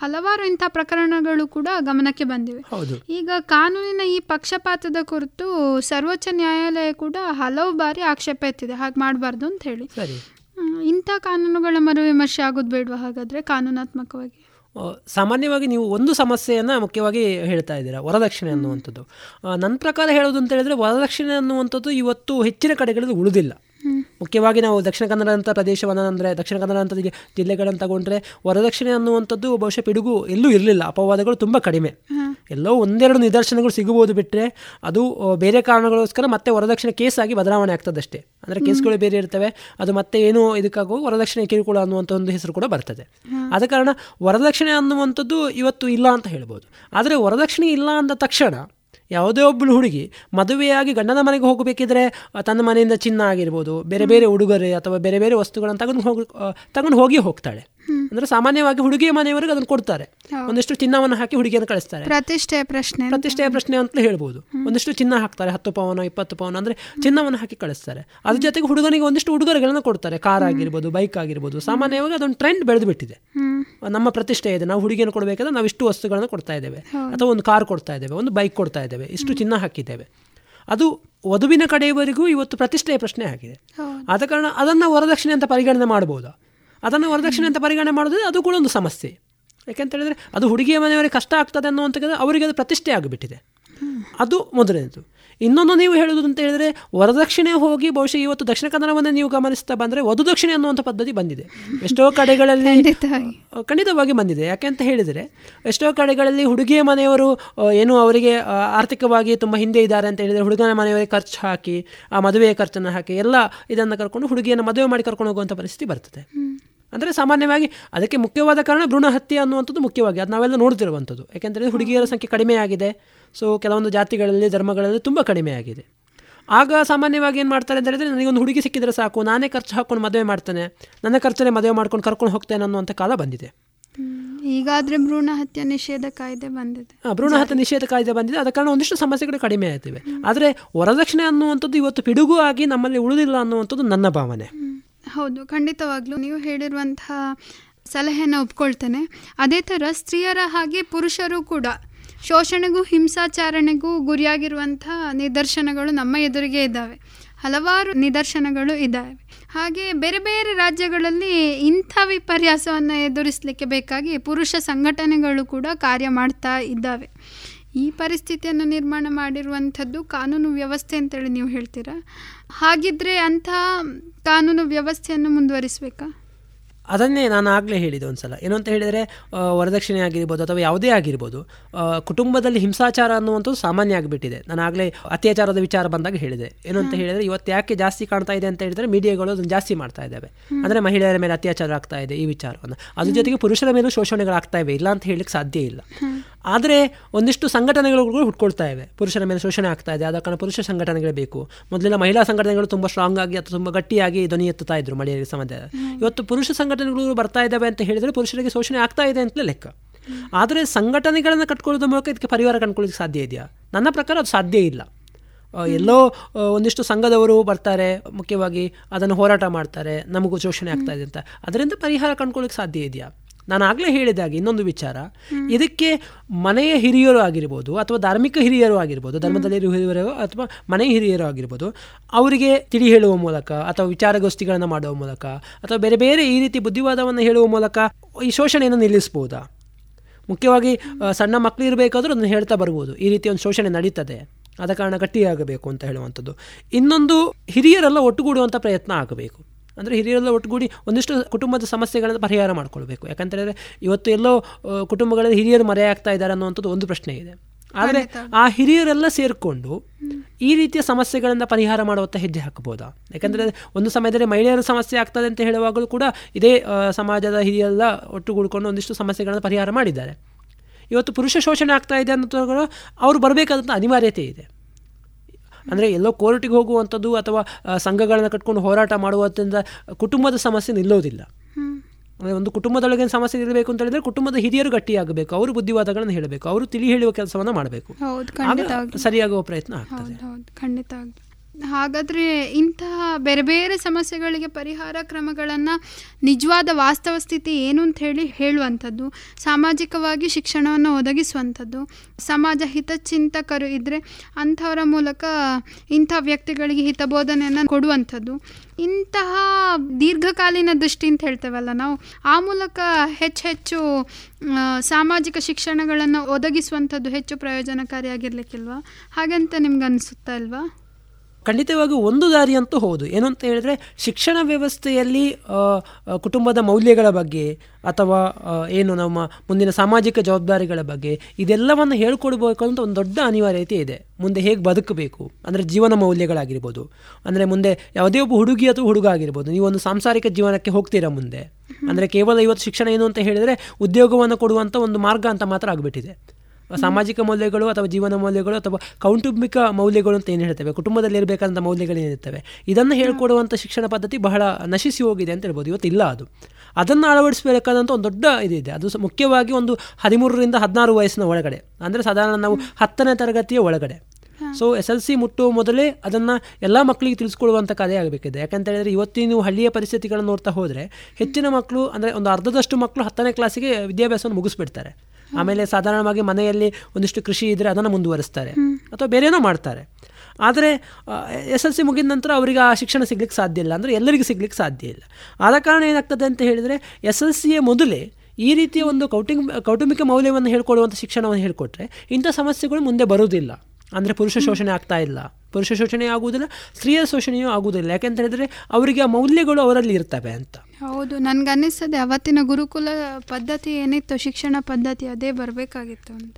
ಹಲವಾರು ಇಂಥ ಪ್ರಕರಣಗಳು ಕೂಡ ಗಮನಕ್ಕೆ ಬಂದಿವೆ. ಹೌದು. ಈಗ ಕಾನೂನಿನ ಈ ಪಕ್ಷಪಾತದ ಕುರಿತು ಸರ್ವೋಚ್ಚ ನ್ಯಾಯಾಲಯ ಕೂಡ ಹಲವು ಬಾರಿ ಆಕ್ಷೇಪ ಎತ್ತಿದೆ. ಹಾಗೆ ಮಾಡಬಾರ್ದು ಅಂತ ಹೇಳಿ. ಇಂಥ ಕಾನೂನುಗಳ ಮರುವಿಮರ್ಶೆ ಆಗೋದು ಬೇಡವಾ ಹಾಗಾದರೆ ಕಾನೂನಾತ್ಮಕವಾಗಿ? ಸಾಮಾನ್ಯವಾಗಿ ನೀವು ಒಂದು ಸಮಸ್ಯೆಯನ್ನು ಮುಖ್ಯವಾಗಿ ಹೇಳ್ತಾ ಇದ್ದೀರಾ ವರದಕ್ಷಿಣೆ ಅನ್ನುವಂಥದ್ದು. ನನ್ನ ಪ್ರಕಾರ ಹೇಳೋದು ಅಂತ ಹೇಳಿದ್ರೆ ವರದಕ್ಷಿಣೆ ಅನ್ನುವಂಥದ್ದು ಇವತ್ತು ಹೆಚ್ಚಿನ ಕಡೆಗಳಲ್ಲಿ ಉಳಿದಿಲ್ಲ. ಮುಖ್ಯವಾಗಿ ನಾವು ದಕ್ಷಿಣ ಕನ್ನಡ ಅಂತ ಪ್ರದೇಶವನ್ನು ಅಂದರೆ ದಕ್ಷಿಣ ಕನ್ನಡ ಅಂತ ಜಿಲ್ಲೆಗಳನ್ನು ತಗೊಂಡ್ರೆ ವರದಕ್ಷಿಣೆ ಅನ್ನುವಂಥದ್ದು ಬಹುಶಃ ಪಿಡುಗು ಎಲ್ಲೂ ಇರಲಿಲ್ಲ. ಅಪವಾದಗಳು ತುಂಬ ಕಡಿಮೆ. ಎಲ್ಲೋ ಒಂದೆರಡು ನಿದರ್ಶನಗಳು ಸಿಗಬಹುದು ಬಿಟ್ಟರೆ ಅದು ಬೇರೆ ಕಾರಣಗಳಿಗೋಸ್ಕರ ಮತ್ತೆ ವರದಕ್ಷಿಣೆ ಕೇಸ್ ಆಗಿ ಬದಲಾವಣೆ ಆಗ್ತದಷ್ಟೇ ಅಂದರೆ ಕೇಸ್ಗಳು ಬೇರೆ ಇರ್ತವೆ. ಅದು ಮತ್ತೆ ಏನೋ ಇದಕ್ಕಾಗುವ ವರದಕ್ಷಿಣೆ ಕಿರುಕುಳ ಅನ್ನುವಂಥ ಒಂದು ಹೆಸರು ಕೂಡ ಬರ್ತದೆ. ಆದ ಕಾರಣ ವರದಕ್ಷಿಣೆ ಅನ್ನುವಂಥದ್ದು ಇವತ್ತು ಇಲ್ಲ ಅಂತ ಹೇಳ್ಬೋದು. ಆದರೆ ವರದಕ್ಷಿಣೆ ಇಲ್ಲ ಅಂದ ತಕ್ಷಣ ಯಾವುದೇ ಒಬ್ಬಳು ಹುಡುಗಿ ಮದುವೆಯಾಗಿ ಗಂಡನ ಮನೆಗೆ ಹೋಗಬೇಕಿದ್ರೆ ತನ್ನ ಮನೆಯಿಂದ ಚಿನ್ನ ಆಗಿರ್ಬೋದು ಬೇರೆ ಬೇರೆ ಉಡುಗೊರೆ ಅಥವಾ ಬೇರೆ ಬೇರೆ ವಸ್ತುಗಳನ್ನು ತಗೊಂಡು ಹೋಗಿ ತಗೊಂಡು ಹೋಗಿ ಹೋಗ್ತಾಳೆ. ಅಂದರೆ ಸಾಮಾನ್ಯವಾಗಿ ಹುಡುಗಿಯ ಮನೆಯವರಿಗೆ ಅದನ್ನು ಕೊಡ್ತಾರೆ. ಒಂದಿಷ್ಟು ಚಿನ್ನವನ್ನು ಹಾಕಿ ಹುಡುಗಿಯನ್ನು ಕಳಿಸ್ತಾರೆ. ಪ್ರತಿಷ್ಠೆಯ ಪ್ರಶ್ನೆ ಪ್ರತಿಷ್ಠೆಯ ಪ್ರಶ್ನೆ ಅಂತಲೇ ಹೇಳ್ಬೋದು. ಒಂದಿಷ್ಟು ಚಿನ್ನ ಹಾಕ್ತಾರೆ ಹತ್ತು ಪವನ ಇಪ್ಪತ್ತು ಪವನ ಅಂದ್ರೆ ಚಿನ್ನವನ್ನು ಹಾಕಿ ಕಳಿಸ್ತಾರೆ. ಅದ್ರ ಜೊತೆಗೆ ಹುಡುಗನಿಗೆ ಒಂದಿಷ್ಟು ಉಡುಗೊರೆಗಳನ್ನು ಕೊಡ್ತಾರೆ. ಕಾರ್ ಆಗಿರ್ಬೋದು ಬೈಕ್ ಆಗಿರ್ಬೋದು. ಸಾಮಾನ್ಯವಾಗಿ ಅದೊಂದು ಟ್ರೆಂಡ್ ಬೆಳೆದು ಬಿಟ್ಟಿದೆ ನಮ್ಮ ಪ್ರತಿಷ್ಠೆ ಇದೆ. ನಾವು ಹುಡುಗಿಯನ್ನು ಕೊಡಬೇಕಾದ್ರೆ ನಾವು ಇಷ್ಟು ವಸ್ತುಗಳನ್ನು ಕೊಡ್ತಾ ಇದ್ದೇವೆ. ಅಥವಾ ಒಂದು ಕಾರ್ ಕೊಡ್ತಾ ಇದ್ದೇವೆ ಒಂದು ಬೈಕ್ ಕೊಡ್ತಾ ಇದ್ದೇವೆ ಇಷ್ಟು ಚಿನ್ನ ಹಾಕಿದ್ದೇವೆ. ಅದು ವಧುವಿನ ಕಡೆಯವರೆಗೂ ಇವತ್ತು ಪ್ರತಿಷ್ಠೆಯ ಪ್ರಶ್ನೆ ಆಗಿದೆ. ಆದ ಕಾರಣ ಅದನ್ನು ವರದಕ್ಷಿಣೆ ಅಂತ ಪರಿಗಣನೆ ಮಾಡ್ಬೋದಾ ಅದನ್ನು ವರದಕ್ಷಿಣೆ ಅಂತ ಪರಿಗಣನೆ ಮಾಡೋದು? ಅದು ಕೂಡ ಒಂದು ಸಮಸ್ಯೆ. ಯಾಕೆಂತ ಹೇಳಿದ್ರೆ ಅದು ಹುಡುಗಿಯ ಮನೆಯವರಿಗೆ ಕಷ್ಟ ಆಗ್ತದೆ ಅನ್ನುವಂಥದ್ದು ಅವರಿಗೆ ಅದು ಪ್ರತಿಷ್ಠೆ ಆಗಿಬಿಟ್ಟಿದೆ. ಅದು ಮೊದಲನೇದು. ಇನ್ನೊಂದು ನೀವು ಹೇಳುವುದು ಅಂತ ಹೇಳಿದ್ರೆ ವರದಕ್ಷಿಣೆ ಹೋಗಿ ಬಹುಶಃ ಇವತ್ತು ದಕ್ಷಿಣ ಕನ್ನಡವನ್ನೇ ನೀವು ಗಮನಿಸ್ತಾ ಬಂದರೆ ವಧುದಕ್ಷಿಣೆ ಅನ್ನುವಂಥ ಪದ್ಧತಿ ಬಂದಿದೆ. ಎಷ್ಟೋ ಕಡೆಗಳಲ್ಲಿ ಖಂಡಿತವಾಗಿ. ಬಂದಿದೆ. ಯಾಕೆ ಅಂತ ಹೇಳಿದರೆ ಎಷ್ಟೋ ಕಡೆಗಳಲ್ಲಿ ಹುಡುಗಿಯ ಮನೆಯವರು ಏನು ಅವರಿಗೆ ಆರ್ಥಿಕವಾಗಿ ತುಂಬ ಹಿಂದೆ ಇದ್ದಾರೆ ಅಂತ ಹೇಳಿದರೆ ಹುಡುಗನ ಮನೆಯವರಿಗೆ ಖರ್ಚು ಹಾಕಿ ಆ ಮದುವೆಯ ಖರ್ಚನ್ನು ಹಾಕಿ ಎಲ್ಲ ಇದನ್ನು ಕರ್ಕೊಂಡು ಹುಡುಗಿಯನ್ನು ಮದುವೆ ಮಾಡಿ ಕರ್ಕೊಂಡು ಹೋಗುವಂಥ ಪರಿಸ್ಥಿತಿ ಬರ್ತದೆ. ಅಂದರೆ ಸಾಮಾನ್ಯವಾಗಿ ಅದಕ್ಕೆ ಮುಖ್ಯವಾದ ಕಾರಣ ಭ್ರೂಣ ಹತ್ಯೆ ಅನ್ನುವಂಥದ್ದು ಮುಖ್ಯವಾಗಿ. ಅದು ನಾವೆಲ್ಲ ನೋಡ್ತಿರುವಂಥದ್ದು ಯಾಕೆಂದರೆ ಹುಡುಗಿಯರ ಸಂಖ್ಯೆ ಕಡಿಮೆ ಆಗಿದೆ. ಸೊ ಕೆಲವೊಂದು ಜಾತಿಗಳಲ್ಲಿ ಧರ್ಮಗಳಲ್ಲಿ ತುಂಬ ಕಡಿಮೆ ಆಗಿದೆ. ಆಗ ಸಾಮಾನ್ಯವಾಗಿ ಏನು ಮಾಡ್ತಾರೆ ಅಂತ ನನಗೆ ನನಗೊಂದು ಹುಡುಗಿ ಸಿಕ್ಕಿದ್ರೆ ಸಾಕು ನಾನೇ ಖರ್ಚು ಹಾಕ್ಕೊಂಡು ಮದುವೆ ಮಾಡ್ತೇನೆ. ನನ್ನ ಖರ್ಚಲ್ಲೇ ಮದುವೆ ಮಾಡ್ಕೊಂಡು ಕರ್ಕೊಂಡು ಹೋಗ್ತೇನೆ ಅನ್ನುವಂಥ ಕಾಲ ಬಂದಿದೆ. ಈಗಾದರೆ ಭ್ರೂಣ ಹತ್ಯೆ ನಿಷೇಧ ಕಾಯ್ದೆ ಬಂದಿದೆ. ಹಾಂ ಭ್ರೂಣ ಹತ್ಯೆ ನಿಷೇಧ ಕಾಯ್ದೆ ಬಂದಿದೆ. ಅದ ಕಾರಣ ಒಂದಿಷ್ಟು ಸಮಸ್ಯೆಗಳು ಕಡಿಮೆ ಆಗ್ತಿವೆ ಆದರೆ ವರದಕ್ಷಿಣೆ ಅನ್ನುವಂಥದ್ದು ಇವತ್ತು ಪಿಡುಗು ಆಗಿ ನಮ್ಮಲ್ಲಿ ಉಳಿದಿಲ್ಲ ಅನ್ನುವಂಥದ್ದು ನನ್ನ ಭಾವನೆ. ಹೌದು, ಖಂಡಿತವಾಗ್ಲೂ. ನೀವು ಹೇಳಿರುವಂತಹ ಸಲಹೆಯನ್ನು ಒಪ್ಕೊಳ್ತೇನೆ. ಅದೇ ಥರ ಸ್ತ್ರೀಯರ ಹಾಗೆ ಪುರುಷರು ಕೂಡ ಶೋಷಣೆಗೂ ಹಿಂಸಾಚಾರಣೆಗೂ ಗುರಿಯಾಗಿರುವಂಥ ನಿದರ್ಶನಗಳು ನಮ್ಮ ಎದುರಿಗೆ ಇದ್ದಾವೆ. ಹಲವಾರು ನಿದರ್ಶನಗಳು ಇದ್ದಾವೆ. ಹಾಗೆ ಬೇರೆ ಬೇರೆ ರಾಜ್ಯಗಳಲ್ಲಿ ಇಂಥ ವಿಪರ್ಯಾಸವನ್ನು ಎದುರಿಸಲಿಕ್ಕೆ ಬೇಕಾಗಿ ಪುರುಷ ಸಂಘಟನೆಗಳು ಕೂಡ ಕಾರ್ಯ ಮಾಡ್ತಾ ಇದ್ದಾವೆ. ಈ ಪರಿಸ್ಥಿತಿಯನ್ನು ನಿರ್ಮಾಣ ಮಾಡಿರುವಂಥದ್ದು ಕಾನೂನು ವ್ಯವಸ್ಥೆ ಅಂತೇಳಿ ನೀವು ಹೇಳ್ತೀರಾ? ಹಾಗಿದ್ರೆ ಅಂಥ ಕಾನೂನು ವ್ಯವಸ್ಥೆಯನ್ನು ಮುಂದುವರಿಸಬೇಕಾ? ಅದನ್ನೇ ನಾನು ಆಗಲೇ ಹೇಳಿದೆ ಒಂದ್ಸಲ. ಏನು ಅಂತ ಹೇಳಿದರೆ ವರದಕ್ಷಿಣೆ ಆಗಿರ್ಬೋದು ಅಥವಾ ಯಾವುದೇ ಆಗಿರ್ಬೋದು ಕುಟುಂಬದಲ್ಲಿ ಹಿಂಸಾಚಾರ ಅನ್ನುವಂಥದ್ದು ಸಾಮಾನ್ಯ ಆಗಿಬಿಟ್ಟಿದೆ. ನಾನು ಆಗಲೇ ಅತ್ಯಾಚಾರದ ವಿಚಾರ ಬಂದಾಗ ಹೇಳಿದೆ. ಏನು ಅಂತ ಹೇಳಿದರೆ ಇವತ್ತು ಯಾಕೆ ಜಾಸ್ತಿ ಕಾಣ್ತಾ ಇದೆ ಅಂತ ಹೇಳಿದರೆ ಮೀಡಿಯಾಗಳು ಅದನ್ನು ಜಾಸ್ತಿ ಮಾಡ್ತಾ ಇದ್ದಾವೆ. ಅಂದರೆ ಮಹಿಳೆಯರ ಮೇಲೆ ಅತ್ಯಾಚಾರ ಆಗ್ತಾ ಇದೆ ಈ ವಿಚಾರವನ್ನು. ಅದ್ರ ಜೊತೆಗೆ ಪುರುಷರ ಮೇಲೂ ಶೋಷಣೆಗಳಾಗ್ತಾ ಇವೆ. ಇಲ್ಲ ಅಂತ ಹೇಳಲಿಕ್ಕೆ ಸಾಧ್ಯ ಇಲ್ಲ. ಆದರೆ ಒಂದಿಷ್ಟು ಸಂಘಟನೆಗಳು ಕೂಡ ಹುಟ್ಕೊಳ್ತಾ ಇವೆ. ಪುರುಷರ ಮೇಲೆ ಶೋಷಣೆ ಆಗ್ತಾ ಇದೆ. ಆದ ಕಾರಣ ಪುರುಷ ಸಂಘಟನೆಗಳೇ ಬೇಕು. ಮೊದಲೆಲ್ಲ ಮಹಿಳಾ ಸಂಘಟನೆಗಳು ತುಂಬ ಸ್ಟ್ರಾಂಗ್ ಆಗಿ ಅಥವಾ ತುಂಬ ಗಟ್ಟಿಯಾಗಿ ಧ್ವನಿ ಎತ್ತುತ್ತಾ ಇದ್ರು ಮಹಿಳೆಯರಿಗೆ ಸಮಾಜ ಇವತ್ತು ಪುರುಷ ಸಂಘಟನೆಗಳು ಬರ್ತಾ ಇದ್ದಾವೆ ಅಂತ ಹೇಳಿದರೆ ಪುರುಷರಿಗೆ ಶೋಷಣೆ ಆಗ್ತಾ ಇದೆ ಅಂತಲೇ ಲೆಕ್ಕ. ಆದರೆ ಸಂಘಟನೆಗಳನ್ನು ಕಟ್ಕೊಳ್ಳೋದ್ರ ಮೂಲಕ ಇದಕ್ಕೆ ಪರಿಹಾರ ಕಂಡುಕೊಳ್ಳೋದಕ್ಕೆ ಸಾಧ್ಯ ಇದೆಯಾ? ನನ್ನ ಪ್ರಕಾರ ಅದು ಸಾಧ್ಯ ಇಲ್ಲ. ಎಲ್ಲೋ ಒಂದಿಷ್ಟು ಸಂಘದವರು ಬರ್ತಾರೆ ಮುಖ್ಯವಾಗಿ ಅದನ್ನು ಹೋರಾಟ ಮಾಡ್ತಾರೆ ನಮಗೂ ಶೋಷಣೆ ಆಗ್ತಾ ಇದೆ ಅಂತ. ಅದರಿಂದ ಪರಿಹಾರ ಕಂಡುಕೊಳ್ಳೋಕೆ ಸಾಧ್ಯ ಇದೆಯಾ? ನಾನು ಆಗಲೇ ಹೇಳಿದಾಗೆ ಇನ್ನೊಂದು ವಿಚಾರ. ಇದಕ್ಕೆ ಮನೆಯ ಹಿರಿಯರು ಆಗಿರ್ಬೋದು ಅಥವಾ ಧಾರ್ಮಿಕ ಹಿರಿಯರು ಆಗಿರ್ಬೋದು ಧರ್ಮದಲ್ಲಿ ಹಿರಿಯರು ಅಥವಾ ಮನೆಯ ಹಿರಿಯರು ಆಗಿರ್ಬೋದು ಅವರಿಗೆ ತಿಳಿ ಹೇಳುವ ಮೂಲಕ ಅಥವಾ ವಿಚಾರಗೋಷ್ಠಿಗಳನ್ನು ಮಾಡುವ ಮೂಲಕ ಅಥವಾ ಬೇರೆ ಬೇರೆ ಈ ರೀತಿ ಬುದ್ಧಿವಾದವನ್ನು ಹೇಳುವ ಮೂಲಕ ಈ ಶೋಷಣೆಯನ್ನು ನಿಲ್ಲಿಸ್ಬೋದಾ? ಮುಖ್ಯವಾಗಿ ಸಣ್ಣ ಮಕ್ಕಳು ಇರಬೇಕಾದ್ರೂ ಅದನ್ನು ಹೇಳ್ತಾ ಬರ್ಬೋದು. ಈ ರೀತಿ ಒಂದು ಶೋಷಣೆ ನಡೀತದೆ. ಆದ ಕಾರಣ ಗಟ್ಟಿಯಾಗಬೇಕು ಅಂತ ಹೇಳುವಂಥದ್ದು. ಇನ್ನೊಂದು ಹಿರಿಯರೆಲ್ಲ ಒಟ್ಟುಗೂಡುವಂಥ ಪ್ರಯತ್ನ ಆಗಬೇಕು. ಅಂದರೆ ಹಿರಿಯರೆಲ್ಲ ಒಟ್ಟುಗೂಡಿ ಒಂದಿಷ್ಟು ಕುಟುಂಬದ ಸಮಸ್ಯೆಗಳನ್ನು ಪರಿಹಾರ ಮಾಡಿಕೊಳ್ಬೇಕು. ಯಾಕಂತೇಳಿದ್ರೆ ಇವತ್ತು ಎಲ್ಲೋ ಕುಟುಂಬಗಳಲ್ಲಿ ಹಿರಿಯರು ಮರೆಯಾಗ್ತಾ ಇದ್ದಾರೆ ಅನ್ನುವಂಥದ್ದು ಒಂದು ಪ್ರಶ್ನೆ ಇದೆ. ಆದರೆ ಆ ಹಿರಿಯರೆಲ್ಲ ಸೇರಿಕೊಂಡು ಈ ರೀತಿಯ ಸಮಸ್ಯೆಗಳನ್ನು ಪರಿಹಾರ ಮಾಡುವಂಥ ಹೆಜ್ಜೆ ಹಾಕಬಹುದಾ? ಯಾಕಂದರೆ ಒಂದು ಸಮಯದಲ್ಲಿ ಮಹಿಳೆಯರ ಸಮಸ್ಯೆ ಆಗ್ತದೆ ಅಂತ ಹೇಳುವಾಗಲೂ ಕೂಡ ಇದೇ ಸಮಾಜದ ಹಿರಿಯರೆಲ್ಲ ಒಟ್ಟುಗೂಡಿಕೊಂಡು ಒಂದಿಷ್ಟು ಸಮಸ್ಯೆಗಳನ್ನು ಪರಿಹಾರ ಮಾಡಿದ್ದಾರೆ. ಇವತ್ತು ಪುರುಷ ಶೋಷಣೆ ಆಗ್ತಾ ಇದೆ ಅನ್ನೋದು ಅವರು ಬರಬೇಕಾದಂಥ ಅನಿವಾರ್ಯತೆ ಇದೆ. ಅಂದರೆ ಎಲ್ಲೋ ಕೋರ್ಟಿಗೆ ಹೋಗುವಂಥದ್ದು ಅಥವಾ ಸಂಘಗಳನ್ನ ಕಟ್ಕೊಂಡು ಹೋರಾಟ ಮಾಡುವುದರಿಂದ ಕುಟುಂಬದ ಸಮಸ್ಯೆ ನಿಲ್ಲೋದಿಲ್ಲ. ಅಂದರೆ ಒಂದು ಕುಟುಂಬದೊಳಗಿನ ಸಮಸ್ಯೆ ಇರಬೇಕು ಅಂತ ಹೇಳಿದ್ರೆ ಕುಟುಂಬದ ಹಿರಿಯರು ಗಟ್ಟಿಯಾಗಬೇಕು ಅವರು ಬುದ್ಧಿವಾದಗಳನ್ನು ಹೇಳಬೇಕು ಅವರು ತಿಳಿ ಹೇಳುವ ಕೆಲಸವನ್ನು ಮಾಡಬೇಕು. ಸರಿಯಾಗುವ ಪ್ರಯತ್ನ ಆಗ್ತದೆ. ಖಂಡಿತವಾಗ್ಲೂ ಹಾಗಾದರೆ ಇಂತಹ ಬೇರೆ ಬೇರೆ ಸಮಸ್ಯೆಗಳಿಗೆ ಪರಿಹಾರ ಕ್ರಮಗಳನ್ನು ನಿಜವಾದ ವಾಸ್ತವ ಸ್ಥಿತಿ ಏನು ಅಂತ ಹೇಳಿ ಹೇಳುವಂಥದ್ದು, ಸಾಮಾಜಿಕವಾಗಿ ಶಿಕ್ಷಣವನ್ನು ಒದಗಿಸುವಂಥದ್ದು, ಸಮಾಜ ಹಿತಚಿಂತಕರು ಇದ್ದರೆ ಅಂಥವರ ಮೂಲಕ ಇಂಥ ವ್ಯಕ್ತಿಗಳಿಗೆ ಹಿತಬೋಧನೆಯನ್ನು ಕೊಡುವಂಥದ್ದು. ಇಂತಹ ದೀರ್ಘಕಾಲೀನ ದೃಷ್ಟಿ ಅಂತ ಹೇಳ್ತೇವಲ್ಲ ನಾವು, ಆ ಮೂಲಕ ಹೆಚ್ಚು ಹೆಚ್ಚು ಸಾಮಾಜಿಕ ಶಿಕ್ಷಣಗಳನ್ನು ಒದಗಿಸುವಂಥದ್ದು ಹೆಚ್ಚು ಪ್ರಯೋಜನಕಾರಿಯಾಗಿರ್ಲಿಕ್ಕಿಲ್ವಾ? ಹಾಗಂತ ನಿಮ್ಗೆ ಅನಿಸುತ್ತಾ ಇಲ್ವಾ? ಖಂಡಿತವಾಗಿ ಒಂದು ದಾರಿ ಅಂತೂ ಹೌದು. ಏನು ಅಂತ ಹೇಳಿದ್ರೆ ಶಿಕ್ಷಣ ವ್ಯವಸ್ಥೆಯಲ್ಲಿ ಕುಟುಂಬದ ಮೌಲ್ಯಗಳ ಬಗ್ಗೆ ಅಥವಾ ಏನು ನಮ್ಮ ಮುಂದಿನ ಸಾಮಾಜಿಕ ಜವಾಬ್ದಾರಿಗಳ ಬಗ್ಗೆ ಇದೆಲ್ಲವನ್ನು ಹೇಳ್ಕೊಡ್ಬೇಕು ಅಂತ ಒಂದು ದೊಡ್ಡ ಅನಿವಾರ್ಯತೆ ಇದೆ. ಮುಂದೆ ಹೇಗೆ ಬದುಕಬೇಕು? ಅಂದರೆ ಜೀವನ ಮೌಲ್ಯಗಳಾಗಿರ್ಬೋದು. ಅಂದರೆ ಮುಂದೆ ಯಾವುದೇ ಒಬ್ಬ ಹುಡುಗಿ ಅಥವಾ ಹುಡುಗ ಆಗಿರ್ಬೋದು. ನೀವು ಒಂದು ಸಾಂಸಾರಿಕ ಜೀವನಕ್ಕೆ ಹೋಗ್ತೀರಾ ಮುಂದೆ? ಅಂದರೆ ಕೇವಲ ಇವತ್ತು ಶಿಕ್ಷಣ ಏನು ಅಂತ ಹೇಳಿದರೆ ಉದ್ಯೋಗವನ್ನು ಕೊಡುವಂಥ ಒಂದು ಮಾರ್ಗ ಅಂತ ಮಾತ್ರ ಆಗಿಬಿಟ್ಟಿದೆ. ಸಾಮಾಜಿಕ ಮೌಲ್ಯಗಳು ಅಥವಾ ಜೀವನ ಮೌಲ್ಯಗಳು ಅಥವಾ ಕೌಟುಂಬಿಕ ಮೌಲ್ಯಗಳು ಅಂತ ಏನು ಹೇಳ್ತೇವೆ? ಕುಟುಂಬದಲ್ಲಿ ಇರಬೇಕಾದಂಥ ಮೌಲ್ಯಗಳೇನಿರ್ತವೆ ಇದನ್ನು ಹೇಳ್ಕೊಡುವಂಥ ಶಿಕ್ಷಣ ಪದ್ಧತಿ ಬಹಳ ನಶಿಸಿ ಹೋಗಿದೆ ಅಂತ ಹೇಳ್ಬೋದು. ಇವತ್ತು ಇಲ್ಲ ಅದು. ಅದನ್ನು ಅಳವಡಿಸಬೇಕಾದಂಥ ಒಂದು ದೊಡ್ಡ ಇದಿದೆ. ಅದು ಮುಖ್ಯವಾಗಿ ಒಂದು ಹದಿಮೂರರಿಂದ ಹದಿನಾರು ವಯಸ್ಸಿನ ಒಳಗಡೆ. ಅಂದರೆ ಸಾಧಾರಣ ನಾವು ಹತ್ತನೇ ತರಗತಿಯ ಒಳಗಡೆ. ಸೊ ಎಸ್ ಎಲ್ ಸಿ ಮುಟ್ಟುವ ಮೊದಲೇ ಅದನ್ನು ಎಲ್ಲ ಮಕ್ಕಳಿಗೆ ತಿಳಿಸ್ಕೊಡುವಂಥ ಕಲೆ ಆಗಬೇಕಿದೆ. ಯಾಕಂತ ಹೇಳಿದ್ರೆ ಇವತ್ತಿನ ನೀವು ಹಳ್ಳಿಯ ಪರಿಸ್ಥಿತಿಗಳನ್ನು ನೋಡ್ತಾ ಹೋದರೆ ಹೆಚ್ಚಿನ ಮಕ್ಕಳು ಅಂದರೆ ಒಂದು ಅರ್ಧದಷ್ಟು ಮಕ್ಕಳು ಹತ್ತನೇ ಕ್ಲಾಸಿಗೆ ವಿದ್ಯಾಭ್ಯಾಸವನ್ನು ಮುಗಿಸ್ಬಿಡ್ತಾರೆ. ಆಮೇಲೆ ಸಾಧಾರಣವಾಗಿ ಮನೆಯಲ್ಲಿ ಒಂದಿಷ್ಟು ಕೃಷಿ ಇದ್ದರೆ ಅದನ್ನು ಮುಂದುವರಿಸ್ತಾರೆ. ಅಥವಾ ಬೇರೇನೋ ಮಾಡ್ತಾರೆ. ಆದರೆ ಎಸ್ ಎಲ್ ಸಿ ಮುಗಿದ ನಂತರ ಅವರಿಗೆ ಆ ಶಿಕ್ಷಣ ಸಿಗ್ಲಿಕ್ಕೆ ಸಾಧ್ಯ ಇಲ್ಲ. ಅಂದರೆ ಎಲ್ಲರಿಗೂ ಸಿಗ್ಲಿಕ್ಕೆ ಸಾಧ್ಯ ಇಲ್ಲ. ಆದ ಕಾರಣ ಏನಾಗ್ತದೆ ಅಂತ ಹೇಳಿದರೆ ಎಸ್ ಎಲ್ ಸಿಯ ಮೊದಲೇ ಈ ರೀತಿಯ ಒಂದು ಕೌಟುಂಬ ಕೌಟುಂಬಿಕ ಮೌಲ್ಯವನ್ನು ಹೇಳ್ಕೊಡುವಂಥ ಶಿಕ್ಷಣವನ್ನು ಹೇಳ್ಕೊಟ್ರೆ ಇಂಥ ಸಮಸ್ಯೆಗಳು ಮುಂದೆ ಬರುವುದಿಲ್ಲ. ಅಂದರೆ ಪುರುಷ ಶೋಷಣೆ ಆಗ್ತಾ ಇಲ್ಲ. ಪುರುಷ ಶೋಷಣೆ ಆಗುವುದಿಲ್ಲ ಸ್ತ್ರೀಯ ಶೋಷಣೆಯೂ ಆಗುವುದಿಲ್ಲ. ಯಾಕೆಂತ ಹೇಳಿದರೆ ಅವರಿಗೆ ಆ ಮೌಲ್ಯಗಳು ಅವರಲ್ಲಿ ಇರ್ತವೆ ಅಂತ. ಹೌದು ನನ್ಗನ್ನಿಸ್ತದೆ ಅವತ್ತಿನ ಗುರುಕುಲ ಪದ್ಧತಿ ಏನಿತ್ತು ಶಿಕ್ಷಣ ಪದ್ಧತಿ ಅದೇ ಬರಬೇಕಾಗಿತ್ತು ಅಂತ.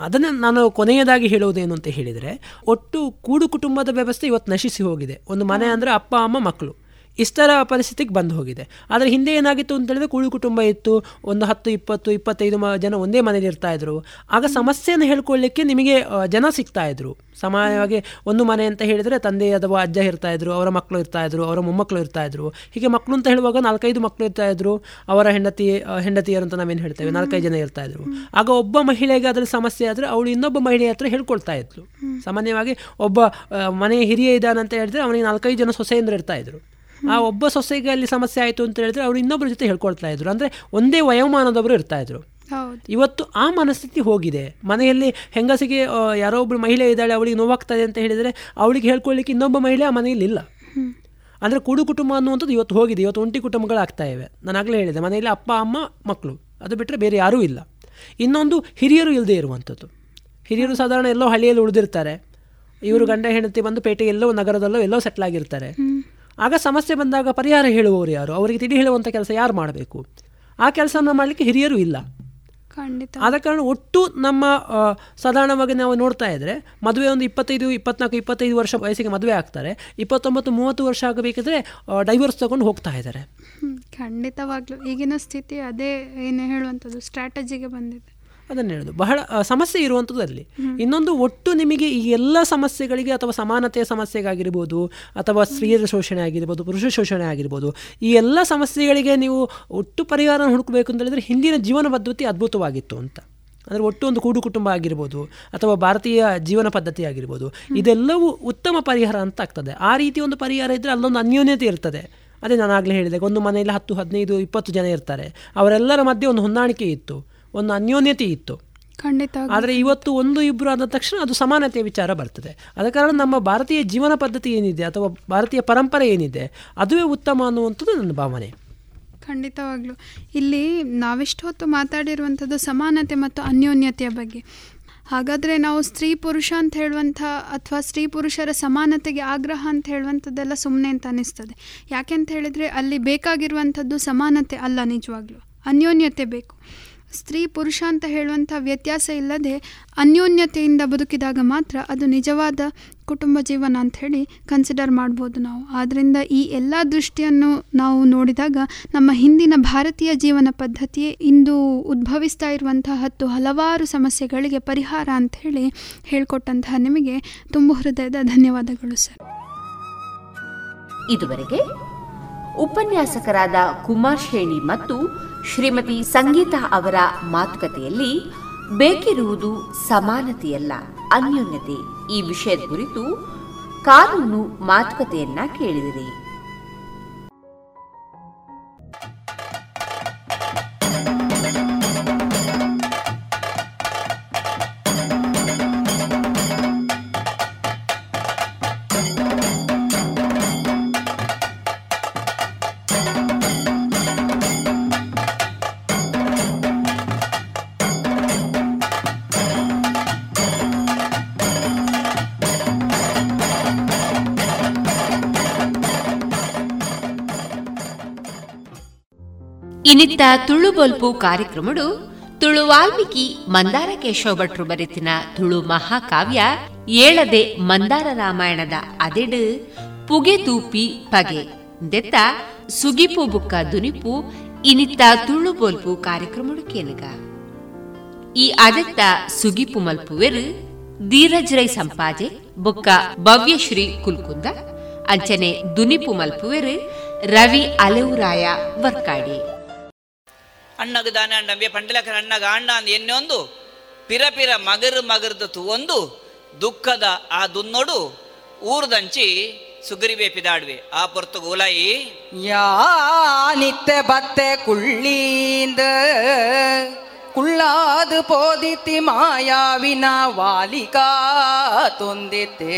ಅದನ್ನು ನಾನು ಕೊನೆಯದಾಗಿ ಹೇಳುವುದೇನು ಅಂತ ಹೇಳಿದರೆ ಒಟ್ಟು ಕೂಡು ಕುಟುಂಬದ ವ್ಯವಸ್ಥೆ ಇವತ್ತು ನಶಿಸಿ ಹೋಗಿದೆ. ಒಂದು ಮನೆ ಅಂದರೆ ಅಪ್ಪ ಅಮ್ಮ ಮಕ್ಕಳು ಇಷ್ಟರ ಪರಿಸ್ಥಿತಿಗೆ ಬಂದು ಹೋಗಿದೆ. ಆದರೆ ಹಿಂದೆ ಏನಾಗಿತ್ತು ಅಂತ ಹೇಳಿದ್ರೆ ಕೂಡು ಕುಟುಂಬ ಇತ್ತು ಒಂದು ಹತ್ತು ಇಪ್ಪತ್ತು ಇಪ್ಪತ್ತೈದು ಮ ಜನ ಒಂದೇ ಮನೇಲಿ ಇರ್ತಾ ಇದ್ರು. ಆಗ ಸಮಸ್ಯೆಯನ್ನು ಹೇಳ್ಕೊಳ್ಳಿಕ್ಕೆ ನಿಮಗೆ ಜನ ಸಿಗ್ತಾ ಇದ್ರು. ಸಾಮಾನ್ಯವಾಗಿ ಒಂದು ಮನೆ ಅಂತ ಹೇಳಿದರೆ ತಂದೆ ಅಥವಾ ಅಜ್ಜ ಇರ್ತಾ ಇದ್ರು ಅವರ ಮಕ್ಕಳು ಇರ್ತಾ ಇದ್ರು ಅವರ ಮೊಮ್ಮಕ್ಕಳು ಇರ್ತಾ ಇದ್ರು. ಹೀಗೆ ಮಕ್ಕಳು ಅಂತ ಹೇಳುವಾಗ ನಾಲ್ಕೈದು ಮಕ್ಕಳು ಇರ್ತಾ ಇದ್ರು ಅವರ ಹೆಂಡತಿ ಹೆಂಡತಿಯರು ಅಂತ ನಾವೇನು ಹೇಳ್ತೇವೆ? ನಾಲ್ಕೈದು ಜನ ಇರ್ತಾ ಇದ್ರು. ಆಗ ಒಬ್ಬ ಮಹಿಳೆಗೆ ಅದರ ಸಮಸ್ಯೆ ಆದರೆ ಅವಳು ಇನ್ನೊಬ್ಬ ಮಹಿಳೆ ಹತ್ರ ಹೇಳ್ಕೊಳ್ತಾ ಇದ್ಲು. ಸಾಮಾನ್ಯವಾಗಿ ಒಬ್ಬ ಮನೆ ಮನೆಯ ಹಿರಿಯ ಇದ್ದಾನಂತ ಹೇಳಿದ್ರೆ ಅವನಿಗೆ ನಾಲ್ಕೈದು ಜನ ಸೊಸೆಯಂದ್ರು ಇರ್ತಾ ಇದ್ರು. ಆ ಒಬ್ಬ ಸೊಸೆಗೆ ಅಲ್ಲಿ ಸಮಸ್ಯೆ ಆಯಿತು ಅಂತ ಹೇಳಿದ್ರೆ ಅವರು ಇನ್ನೊಬ್ಬರ ಜೊತೆ ಹೇಳ್ಕೊಳ್ತಾ ಇದ್ರು. ಅಂದರೆ ಒಂದೇ ವಯೋಮಾನದವರು ಇರ್ತಾ ಇದ್ರು ಇವತ್ತು ಆ ಮನಸ್ಥಿತಿ ಹೋಗಿದೆ. ಮನೆಯಲ್ಲಿ ಹೆಂಗಸಿಗೆ ಯಾರೋ ಒಬ್ಬಳು ಮಹಿಳೆ ಇದ್ದಾಳೆ ಅವಳಿಗೆ ನೋವಾಗ್ತದೆ ಅಂತ ಹೇಳಿದರೆ ಅವಳಿಗೆ ಹೇಳ್ಕೊಳ್ಳಿಕ್ಕೆ ಇನ್ನೊಬ್ಬ ಮಹಿಳೆ ಆ ಮನೆಯಲ್ಲಿ ಇಲ್ಲ ಅಂದರೆ ಕೂಡು ಕುಟುಂಬ ಅನ್ನುವಂಥದ್ದು ಇವತ್ತು ಹೋಗಿದೆ. ಇವತ್ತು ಒಂಟಿ ಕುಟುಂಬಗಳಾಗ್ತಾ ಇವೆ. ನಾನು ಆಗಲೇ ಹೇಳಿದೆ ಮನೆಯಲ್ಲಿ ಅಪ್ಪ ಅಮ್ಮ ಮಕ್ಕಳು ಅದು ಬಿಟ್ಟರೆ ಬೇರೆ ಯಾರೂ ಇಲ್ಲ. ಇನ್ನೊಂದು ಹಿರಿಯರು ಇಲ್ಲದೆ ಇರುವಂಥದ್ದು. ಹಿರಿಯರು ಸಾಧಾರಣ ಎಲ್ಲೋ ಹಳ್ಳಿಯಲ್ಲಿ ಉಳಿದಿರ್ತಾರೆ. ಇವರು ಗಂಡ ಹೆಂಡತಿ ಬಂದು ಪೇಟೆಯಲ್ಲೋ ನಗರದಲ್ಲೋ ಎಲ್ಲೋ ಸೆಟ್ಲ್ ಆಗಿರ್ತಾರೆ. ಆಗ ಸಮಸ್ಯೆ ಬಂದಾಗ ಪರಿಹಾರ ಹೇಳುವವರು ಯಾರು? ಅವರಿಗೆ ತಿಳಿ ಹೇಳುವಂಥ ಕೆಲಸ ಯಾರು ಮಾಡಬೇಕು? ಆ ಕೆಲಸವನ್ನು ಮಾಡಲಿಕ್ಕೆ ಹಿರಿಯರು ಇಲ್ಲ. ಖಂಡಿತ. ಆದ ಕಾರಣ ಒಟ್ಟು ನಮ್ಮ ಸಾಧಾರಣವಾಗಿ ನಾವು ನೋಡ್ತಾ ಇದ್ದರೆ ಮದುವೆ ಒಂದು ಇಪ್ಪತ್ತೈದು ಇಪ್ಪತ್ನಾಲ್ಕು ಇಪ್ಪತ್ತೈದು ವರ್ಷ ವಯಸ್ಸಿಗೆ ಮದುವೆ ಆಗ್ತಾರೆ. ಇಪ್ಪತ್ತೊಂಬತ್ತು ಮೂವತ್ತು ವರ್ಷ ಆಗಬೇಕಿದ್ರೆ ಡೈವರ್ಸ್ ತಗೊಂಡು ಹೋಗ್ತಾ ಇದ್ದಾರೆ. ಖಂಡಿತವಾಗ್ಲೂ. ಈಗಿನ ಸ್ಥಿತಿ ಅದೇ ಏನು ಹೇಳುವಂಥದ್ದು ಸ್ಟ್ರಾಟಜಿಗೆ ಬಂದಿದೆ. ಅದನ್ನು ಹೇಳೋದು. ಬಹಳ ಸಮಸ್ಯೆ ಇರುವಂಥದ್ದು ಅಲ್ಲಿ. ಇನ್ನೊಂದು ಒಟ್ಟು ನಿಮಗೆ ಈ ಎಲ್ಲ ಸಮಸ್ಯೆಗಳಿಗೆ ಅಥವಾ ಸಮಾನತೆಯ ಸಮಸ್ಯೆಗಾಗಿರ್ಬೋದು, ಅಥವಾ ಸ್ತ್ರೀಯರ ಶೋಷಣೆ ಆಗಿರ್ಬೋದು ಪುರುಷ ಶೋಷಣೆ ಆಗಿರ್ಬೋದು, ಈ ಎಲ್ಲ ಸಮಸ್ಯೆಗಳಿಗೆ ನೀವು ಒಟ್ಟು ಪರಿಹಾರ ಹುಡುಕಬೇಕು ಅಂತ ಹೇಳಿದರೆ ಹಿಂದಿನ ಜೀವನ ಪದ್ಧತಿ ಅದ್ಭುತವಾಗಿತ್ತು ಅಂತ. ಅಂದರೆ ಒಟ್ಟು ಒಂದು ಕೂಡು ಕುಟುಂಬ ಆಗಿರ್ಬೋದು, ಅಥವಾ ಭಾರತೀಯ ಜೀವನ ಪದ್ಧತಿ ಆಗಿರ್ಬೋದು, ಇದೆಲ್ಲವೂ ಉತ್ತಮ ಪರಿಹಾರ ಅಂತ ಆಗ್ತದೆ. ಆ ರೀತಿ ಒಂದು ಪರಿಹಾರ ಇದ್ದರೆ ಅಲ್ಲೊಂದು ಅನ್ಯೋನ್ಯತೆ ಇರ್ತದೆ. ಅದೇ ನಾನು ಆಗಲೇ ಹೇಳಿದೆ ಒಂದು ಮನೆಯಲ್ಲಿ ಹತ್ತು, ಹದಿನೈದು, ಇಪ್ಪತ್ತು ಜನ ಇರ್ತಾರೆ. ಅವರೆಲ್ಲರ ಮಧ್ಯೆ ಒಂದು ಹೊಂದಾಣಿಕೆ ಇತ್ತು. ಒಂದು ಅನ್ಯೋನ್ಯತೆ ಇತ್ತು. ಖಂಡಿತ ಆದರೆ ಇವತ್ತು ಒಂದು ಇಬ್ಬರು ಆದ ತಕ್ಷಣ ಅದು ಸಮಾನತೆಯ ವಿಚಾರ ಬರ್ತದೆ. ಆದ ಕಾರಣ ನಮ್ಮ ಭಾರತೀಯ ಜೀವನ ಪದ್ಧತಿ ಏನಿದೆ ಅಥವಾ ಭಾರತೀಯ ಪರಂಪರೆ ಏನಿದೆ ಅದುವೇ ಉತ್ತಮ ಅನ್ನುವಂಥದ್ದು ನನ್ನ ಭಾವನೆ. ಖಂಡಿತವಾಗ್ಲೂ. ಇಲ್ಲಿ ನಾವೆಷ್ಟು ಹೊತ್ತು ಮಾತಾಡಿರುವಂಥದ್ದು ಸಮಾನತೆ ಮತ್ತು ಅನ್ಯೋನ್ಯತೆಯ ಬಗ್ಗೆ. ಹಾಗಾದರೆ ನಾವು ಸ್ತ್ರೀ ಪುರುಷ ಅಂತ ಹೇಳುವಂಥ ಅಥವಾ ಸ್ತ್ರೀ ಪುರುಷರ ಸಮಾನತೆಗೆ ಆಗ್ರಹ ಅಂತ ಹೇಳುವಂಥದ್ದೆಲ್ಲ ಸುಮ್ಮನೆ ಅಂತ ಅನ್ನಿಸ್ತದೆ ಯಾಕೆಂತ ಹೇಳಿದರೆ ಅಲ್ಲಿ ಬೇಕಾಗಿರುವಂಥದ್ದು ಸಮಾನತೆ ಅಲ್ಲ ನಿಜವಾಗ್ಲೂ. ಅನ್ಯೋನ್ಯತೆ ಬೇಕು. ಸ್ತ್ರೀ ಪುರುಷ ಅಂತ ಹೇಳುವಂಥ ವ್ಯತ್ಯಾಸ ಇಲ್ಲದೆ ಅನ್ಯೋನ್ಯತೆಯಿಂದ ಬದುಕಿದಾಗ ಮಾತ್ರ ಅದು ನಿಜವಾದ ಕುಟುಂಬ ಜೀವನ ಅಂತ ಹೇಳಿ ಕನ್ಸಿಡರ್ ಮಾಡ್ಬೋದು ನಾವು. ಆದ್ದರಿಂದ ಈ ಎಲ್ಲ ದೃಷ್ಟಿಯನ್ನು ನಾವು ನೋಡಿದಾಗ ನಮ್ಮ ಹಿಂದಿನ ಭಾರತೀಯ ಜೀವನ ಪದ್ಧತಿಯೇ ಇಂದು ಉದ್ಭವಿಸ್ತಾ ಇರುವಂತಹ ಹತ್ತು ಹಲವಾರು ಸಮಸ್ಯೆಗಳಿಗೆ ಪರಿಹಾರ ಅಂತ ಹೇಳಿ ಹೇಳ್ಕೊಟ್ಟಂತಹ ನಿಮಗೆ ತುಂಬ ಹೃದಯದ ಧನ್ಯವಾದಗಳು ಸರ್. ಇದುವರೆಗೆ ಉಪನ್ಯಾಸಕರಾದ ಕುಮಾರ್ ಶೇಣಿ ಮತ್ತು ಶ್ರೀಮತಿ ಸಂಗೀತಾ ಅವರ ಮಾತುಕತೆಯಲ್ಲಿ ಬೇಕಿರುವುದು ಸಮಾನತೆಯಲ್ಲ ಅನ್ಯೋನ್ಯತೆ. ಈ ವಿಷಯದ ಕುರಿತು ಕಾನೂನು ಮಾತುಕತೆಯನ್ನ ಕೇಳಿದಿರಿ. ಇನ್ನಿತ್ತ ತುಳು ಬೊಲ್ಪು ಕಾರ್ಯಕ್ರಮಡು ತುಳು ವಾಲ್ಮೀಕಿ ಮಂದಾರ ಕೇಶವ ಭಟ್ರು ಬರೆತಿನ ತುಳು ಮಹಾಕಾವ್ಯ ಏಳದೆ ಮಂದಾರ ರಾಮಾಯಣದ ಅದೆಡು ಪುಗೆ ತೂಪಿ ಪಗೆ. ದೆತ್ತ ಸುಗಿಪು ಬುಕ್ಕ ದುನಿಪು ಇನಿತ್ತ ತುಳು ಬೊಲ್ಪು ಕಾರ್ಯಕ್ರಮಡು ಕೇನಗ. ಈ ಅದೆತ್ತ ಸುಗಿಪು ಮಲ್ಪುವೆರು ಧೀರಜ್ರೈ ಸಂಪಾಜೆ ಬುಕ್ಕ ಭವ್ಯಶ್ರೀ ಕುಲ್ಕುಂದ ಅಂಚನೆ ದುನಿಪು ಮಲ್ಪುವೆರು ರವಿ ಅಲೆವುರಾಯ ವರ್ಕಾಡಿ. ಅಣ್ಣಗ ದಾನೆ ಅಂಡಂಬೆ ಪಂಡಲಕರ ಅಣ್ಣಗ ಅಣ್ಣ ಅಂದ ಎನ್ನೊಂದು ಪಿರ ಪಿರ ಮಗರು ಮಗರ್ದು ತುವೊಂದು ದುಃಖದ ಆ ದುನ್ನೊಡು ಊರ್ದಂಚಿ ಸುಗರಿಬೆ ಪಿದಾಡ್ವೆ. ಆ ಪೊರ್ತು ಗೋಲಾಯಿ ಯಾ ನಿತ್ಯ ಬತ್ತೆ ಕುಳ್ಳೀಂದ, ಕುಳ್ಳಾದ ಪೋದಿತಿ ಮಾಯಾವಿನ ವಾಲಿಕಾ ತೊಂದಿತ್ತೆ.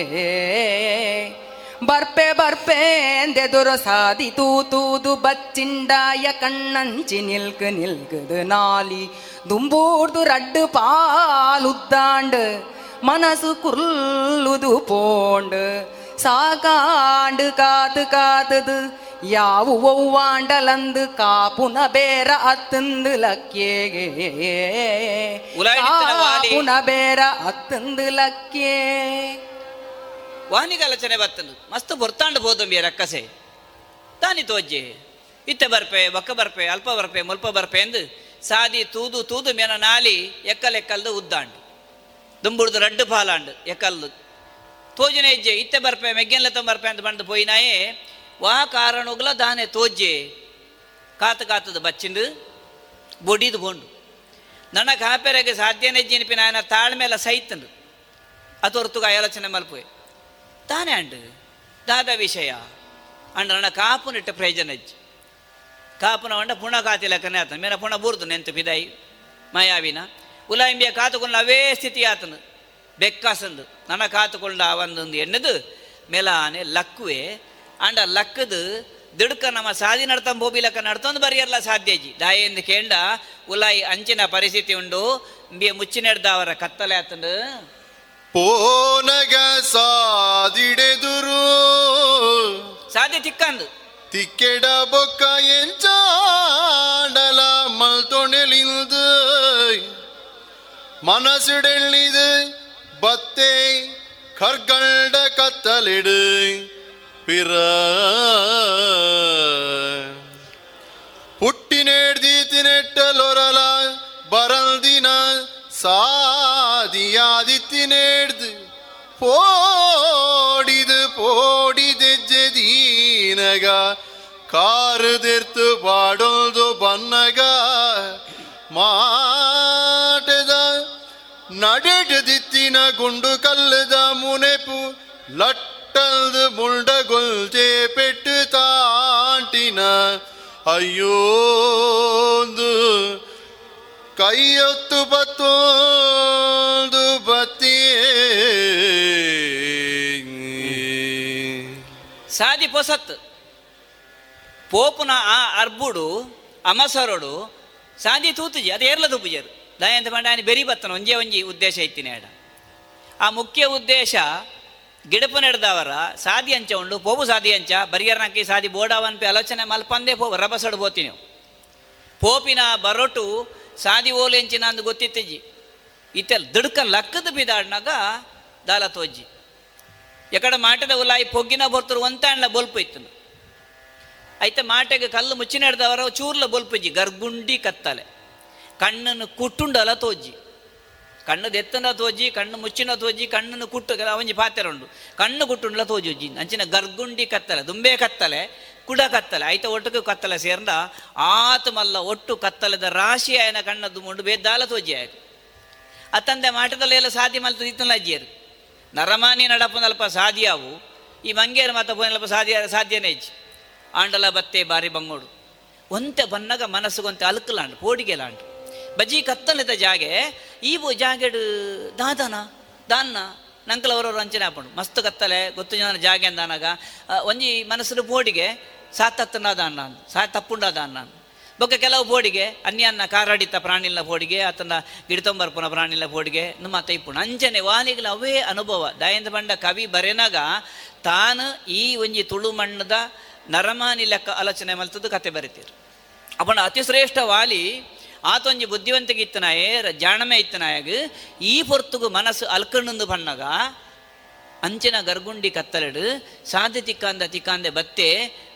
ಬರ್ಪೆ ಬರ್ಪೆ ಎಂದೆದುರು ಸಾದಿ ತೂತೂದು ಬಚ್ಚಿಂಡಾಯ ಕಣ್ಣಂಚಿ ನಿಲ್ಕು ನಿಲ್ಕದು ನಾಲಿ ದುಂಬೂರ್ದು ರಡ್ಡು ಪಾಲುದ್ದಾಂಡು மனசு குருளுது போண்டு சாகாண்டு காத்து காத்துது ಯಾವು ಒವ್ವಾಂಡಲಂದು ಕಾಪುನ ಬೇರ ಅತ್ತಂದು ಲಕ್ಕೆ ಉಲಾಯಿಡಿತನ ವಾಲಿ. ಕಾಪುನ ಬೇರ ವಾನಿಗ ಲಚನೆ ಬರ್ತನು ಮಸ್ತ್ ಬೊರ್ತಾಂಡ್ ಬೋದಂಬಿಯ ರಕ್ಕಸೆ. ತಾನಿ ತೋಜ್ಜೆ. ಇತ್ತೆ ಬರ್ಪೆ, ಬೊಕ್ಕ ಬರ್ಪೆ, ಅಲ್ಪ ಬರ್ಪೆ, ಮುಲ್ಪ ಬರ್ಪೆ ಎಂದು ಸಾದಿ ತೂದು ತೂದು ಮೇನ ನಾಲಿ ಎಕ್ಕಲ್ ಎಕ್ಕಲ್ದು ಉದ್ದಾಂಡು. ದುಂಬುಡ್ದು ರಡ್ಡು ಫಾಲಾಂಡು ಎಕ್ಕಲ್ದು. ತೋಜನೆ ಇಜ್ಜೆ, ಇತ್ತೆ ಬರ್ಪೆ ಮೆಗ್ಗೆನ್ಲ ತಂಬರ್ಪೆ ಅಂತ ಬಂದು ಪೋಯಿನಾಯೇ, ವಾ ಕಾರಣಗಳ ದಾನೆ ತೋಜ್ಜೆ. ಕಾತು ಕಾತದ ಬಚ್ಚಿಂದು, ಬೊಡಿದು ಬೋಂಡು. ನನ್ನ ಕಾಪೆರೆಗೆ ಸಾಧ್ಯನೇ ಜಿನಿಪಿನ ಆಯನ ತಾಳ್ಮೆಲ್ಲ ಸಹಿತಂಡು ಅತೊರ್ತು ಆಲೋಚನೆ ಮಲ್ಪೋಯ್ ತಾನೇ ಅಂಡು? ದಾದ ವಿಷಯ. ಅಂಡ್ ನನ್ನ ಕಾಪುನಿಟ್ಟ ಪ್ರಯೋಜನ ಇಜ್ಜಿ ಕಾಪುನ ಅಂಡ ಪುಣ ಕಾತಿ ಲೆಕ್ಕನೆ ಆತನ. ಮೇನ ಪುಣ ಬೂರ್ದು ನೆಂತು ಪಿದಾಯಿ, ಮಾಯಾವಿನ. ಉಲಾಂಬಿಯ ಕಾತುಕೊಂಡ ಅವೇ ಸ್ಥಿತಿ ಆತನು. ಬೆಕ್ಕಾಸಂದು. ನನ್ನ ಕಾತುಕೊಂಡ ಅವೊಂದೊಂದು ಎಣ್ಣದು, ಮೆಲಾನೆ, ಲಕ್ಕುವೆ. ಅಂಡ ಲಕ್ಕದು ದಿಡ್ಕ ನಮ್ಮ ಸಾದಿ ನಡ್ತಂದು ಬೋಬಿ ಲೆಕ್ಕ ನಡ್ತೊಂದು ಬರೆಯಲ್ಲ ಸಾಧ್ಯಜಿ. ದಾಯಿಂದ ಕೇಂಡ ಉಲಾಯಿ ಅಂಚಿನ ಪರಿಸ್ಥಿತಿ ಉಂಡು ಬಿಯ ಮುಚ್ಚಿನೆಡ್ದವರ ಕತ್ತಲೆ ಆತಂಡು. ಪೋನಗ ಸಾದಿಡೆದುರು ಸಾಧ್ಯ ತಿಕ್ಕಂದು ತಿಕ್ಕೆಡ ಬೊಕ್ಕ ಎಂಚಾಡಲ ಮಲ್ತೊಣೆಲಿಂದು மனசுடெள்ளிது பத்தே கற்கண்ட கத்தலிடு பிற യാദിത്തിനേഴ്ത് പോടിത് പോടിത് ജദീനക കാറ് തീർത്ത് പാടുന്നു പന്നക മാട്ടത നടുതിത്തിന കൊണ്ടു കല്ലുത മുനെപ്പു ലട്ടൽത് മുണ്ട കൊൽത്തെ പെട്ട് താട്ടിന അയ്യോന്ന് ಕೈಯೊತ್ತು ಬತ್ತೋಂದು ಬತ್ತಿಯೇ ಸಾದಿ ಪೊಸತ್ ಪೋಪುನ ಆ ಅರ್ಬುಡು ಅಮಸರಡು ಸಾದಿ ತೂತುಜಿ ಅದು ಏರ್ಲ ತುಪ್ಪುಜರು ದಯಂತ ಪಂಡ ఆయన ಬೆರಿ ಬತ್ತನ ಒಂಜೇ ಒಂಜಿ ಉದ್ದೇಶ ಇತ್ತಿನ ಆಡ ಆ ಮುಖ್ಯ ಉದ್ದೇಶ ಗಿಡಪು ನಡೆದವರ ಸಾದಿ ಅಂಚ ಉಂಡು ಪೋಪು ಸಾದಿ ಅಂಚ ಬರಿಯರ್ನಕ್ಕೆ ಸಾದಿ ಬೋಡಾವನ್ಪೆ ಆಲೋಚನೆ ಮಲ್ಪಂದೆ ಪೋ ರಬಸಡು ಬೋತೀನಿ ಪೋಪಿನ ಬರೊಟು ಸಾದಿ ಓಲೆಂಚಿನ ಅಂದು ಗೊತ್ತಿತ್ತಿಜ್ಜಿ. ಇತ್ತೆಲ್ ದಿಡ್ಕ ಲಕ್ಕದ ಬಿದಾಡ್ನಾಗ ದಾಲ ತೋಜ್ಜಿ ಎಕಡ ಮಾಟದ ಉಲಾಯಿ ಪೊಗ್ಗಿನ ಬರ್ತರು ಒಂತಾಣ್ಲ ಬೊಲ್ಪ ಇತ್ತನು. ಐತೆ ಮಾಟೆಗೆ ಕಲ್ಲು ಮುಚ್ಚಿ ನಡೆದವರ ಚೂರ್ಲ ಬೊಲ್ಪುಜ್ಜಿ, ಗರ್ಗುಂಡಿ ಕತ್ತಲೆ. ಕಣ್ಣನ್ನು ಕುಟ್ಟುಂಡಲ ತೋಜ್ಜಿ ಕಣ್ಣು ಎತ್ತನ ತೋಜಿ ಕಣ್ಣು ಮುಚ್ಚಿನ ತೋಜಿ ಕಣ್ಣನ್ನು ಕುಟ್ಟು ಅವಂಜಿ ಪಾತ್ರೆ ಉಂಡು ಕಣ್ಣು ಕುಟ್ಟುಂಡಲ ತೋಜಿ ಅಂಚಿನ ಗರ್ಗುಂಡಿ ಕತ್ತಲೆ, ದುಂಬೆ ಕತ್ತಲೆ ಕುಡ ಕತ್ತಲೆ, ಐತ ಒಟ್ಟಿಗೆ ಕತ್ತಲೆ ಸೇರ್ಂದ ಆತ ಮಲ್ಲ ಒಟ್ಟು ಕತ್ತಲದ ರಾಶಿ ಆಯನ ಕಣ್ಣದ್ದು ಮುಂಡು ಬೇದ್ದಾಲ ತೋಜಿ ಆಯ್ತು ಅತ್ತಂದೆ ಮಾಟದಲ್ಲಿ ಎಲ್ಲ ಸಾಧಿ ಮಲ್ತು ಇತ್ತಲ್ಲ ಅಜ್ಜಿಯರು. ನರಮಾನಿ ನಡಪನಲ್ಪ ಸಾಧಿಯಾವು, ಈ ಮಂಗೇರು ಮಾತ ಪೋನಲ್ಪ ಸಾಧ್ಯ, ಸಾಧ್ಯನೇ ಇಜ್ಜಿ. ಆಂಡಲ ಬತ್ತೆ ಬಾರಿ ಬಂಗೋಡು. ಒಂತೆ ಬನ್ನಗ ಮನಸ್ಸುಗೊಂತೆ ಅಲ್ಕಲಾಂಡು, ಪೋಡಿಗೆಲಾಂಡು. ಬಜಿ ಕತ್ತಲೆದ ಜಾಗೆ ಈವು ಜಾಗೆಡು ದಾದನ, ದಾನ್ನ ನಂಕಲವರವರು ಅಂಚನೆ ಹಾಕೊಂಡು ಮಸ್ತ್ ಕತ್ತಲೆ, ಗೊತ್ತು ಜನ ಜಾಗೆ ಅಂದಾನಾಗ ಒಂಜಿ ಮನಸ್ಸು ಪೋಡಿಗೆ ತಪ್ಪುಂಡಾದ ದಾನ್ನ ಅಂದ್. ಬೊಕ್ಕ ಕೆಲವು ಬೋಡಿಗೆ ಅನ್ಯನ್ನ ಕಾರಾಡಿತ ಪ್ರಾಣಿಲ ಬೋಡಿಗೆ, ಆತನ ಗಿಡತೊಂಬರ್ಪುನ ಪ್ರಾಣಿಲ ಬೋಡಿಗೆ, ನಮ್ಮ ತೈಪುಣ ಅಂಚನೆ ವಾಲಿಗಳ ಅವೇ ಅನುಭವ. ದಯಂದ ಬಂಡ ಕವಿ ಬರೆನಾಗ, ತಾನು ಈ ಒಂಜಿ ತುಳು ಮಣ್ಣದ ನರಮಾನಿ ಲೆಕ್ಕ ಆಲೋಚನೆ ಮಲ್ತದ್ದು ಕತೆ ಬರಿತೀರು. ಅವನ ಅತಿಶ್ರೇಷ್ಠ ವಾಲಿ, ಆತೊಂಜಿ ಬುದ್ಧಿವಂತಿಗೆ ಇತ್ತನಾಯೇ ಜಾಣಮೆ ಇತ್ತನಾಯಗ ಈ ಪೊರ್ತುಗು ಮನಸ್ಸು ಅಲ್ಕಣ್ಣಂದು ಬಣ್ಣಗ ಅಂಚಿನ ಗರ್ಗುಂಡಿ ಕತ್ತಲಡು ಸಾಧ್ಯ ತಿಕ್ಕಾಂದ ತಿಕ್ಕಾಂದೆ ಬತ್ತೆ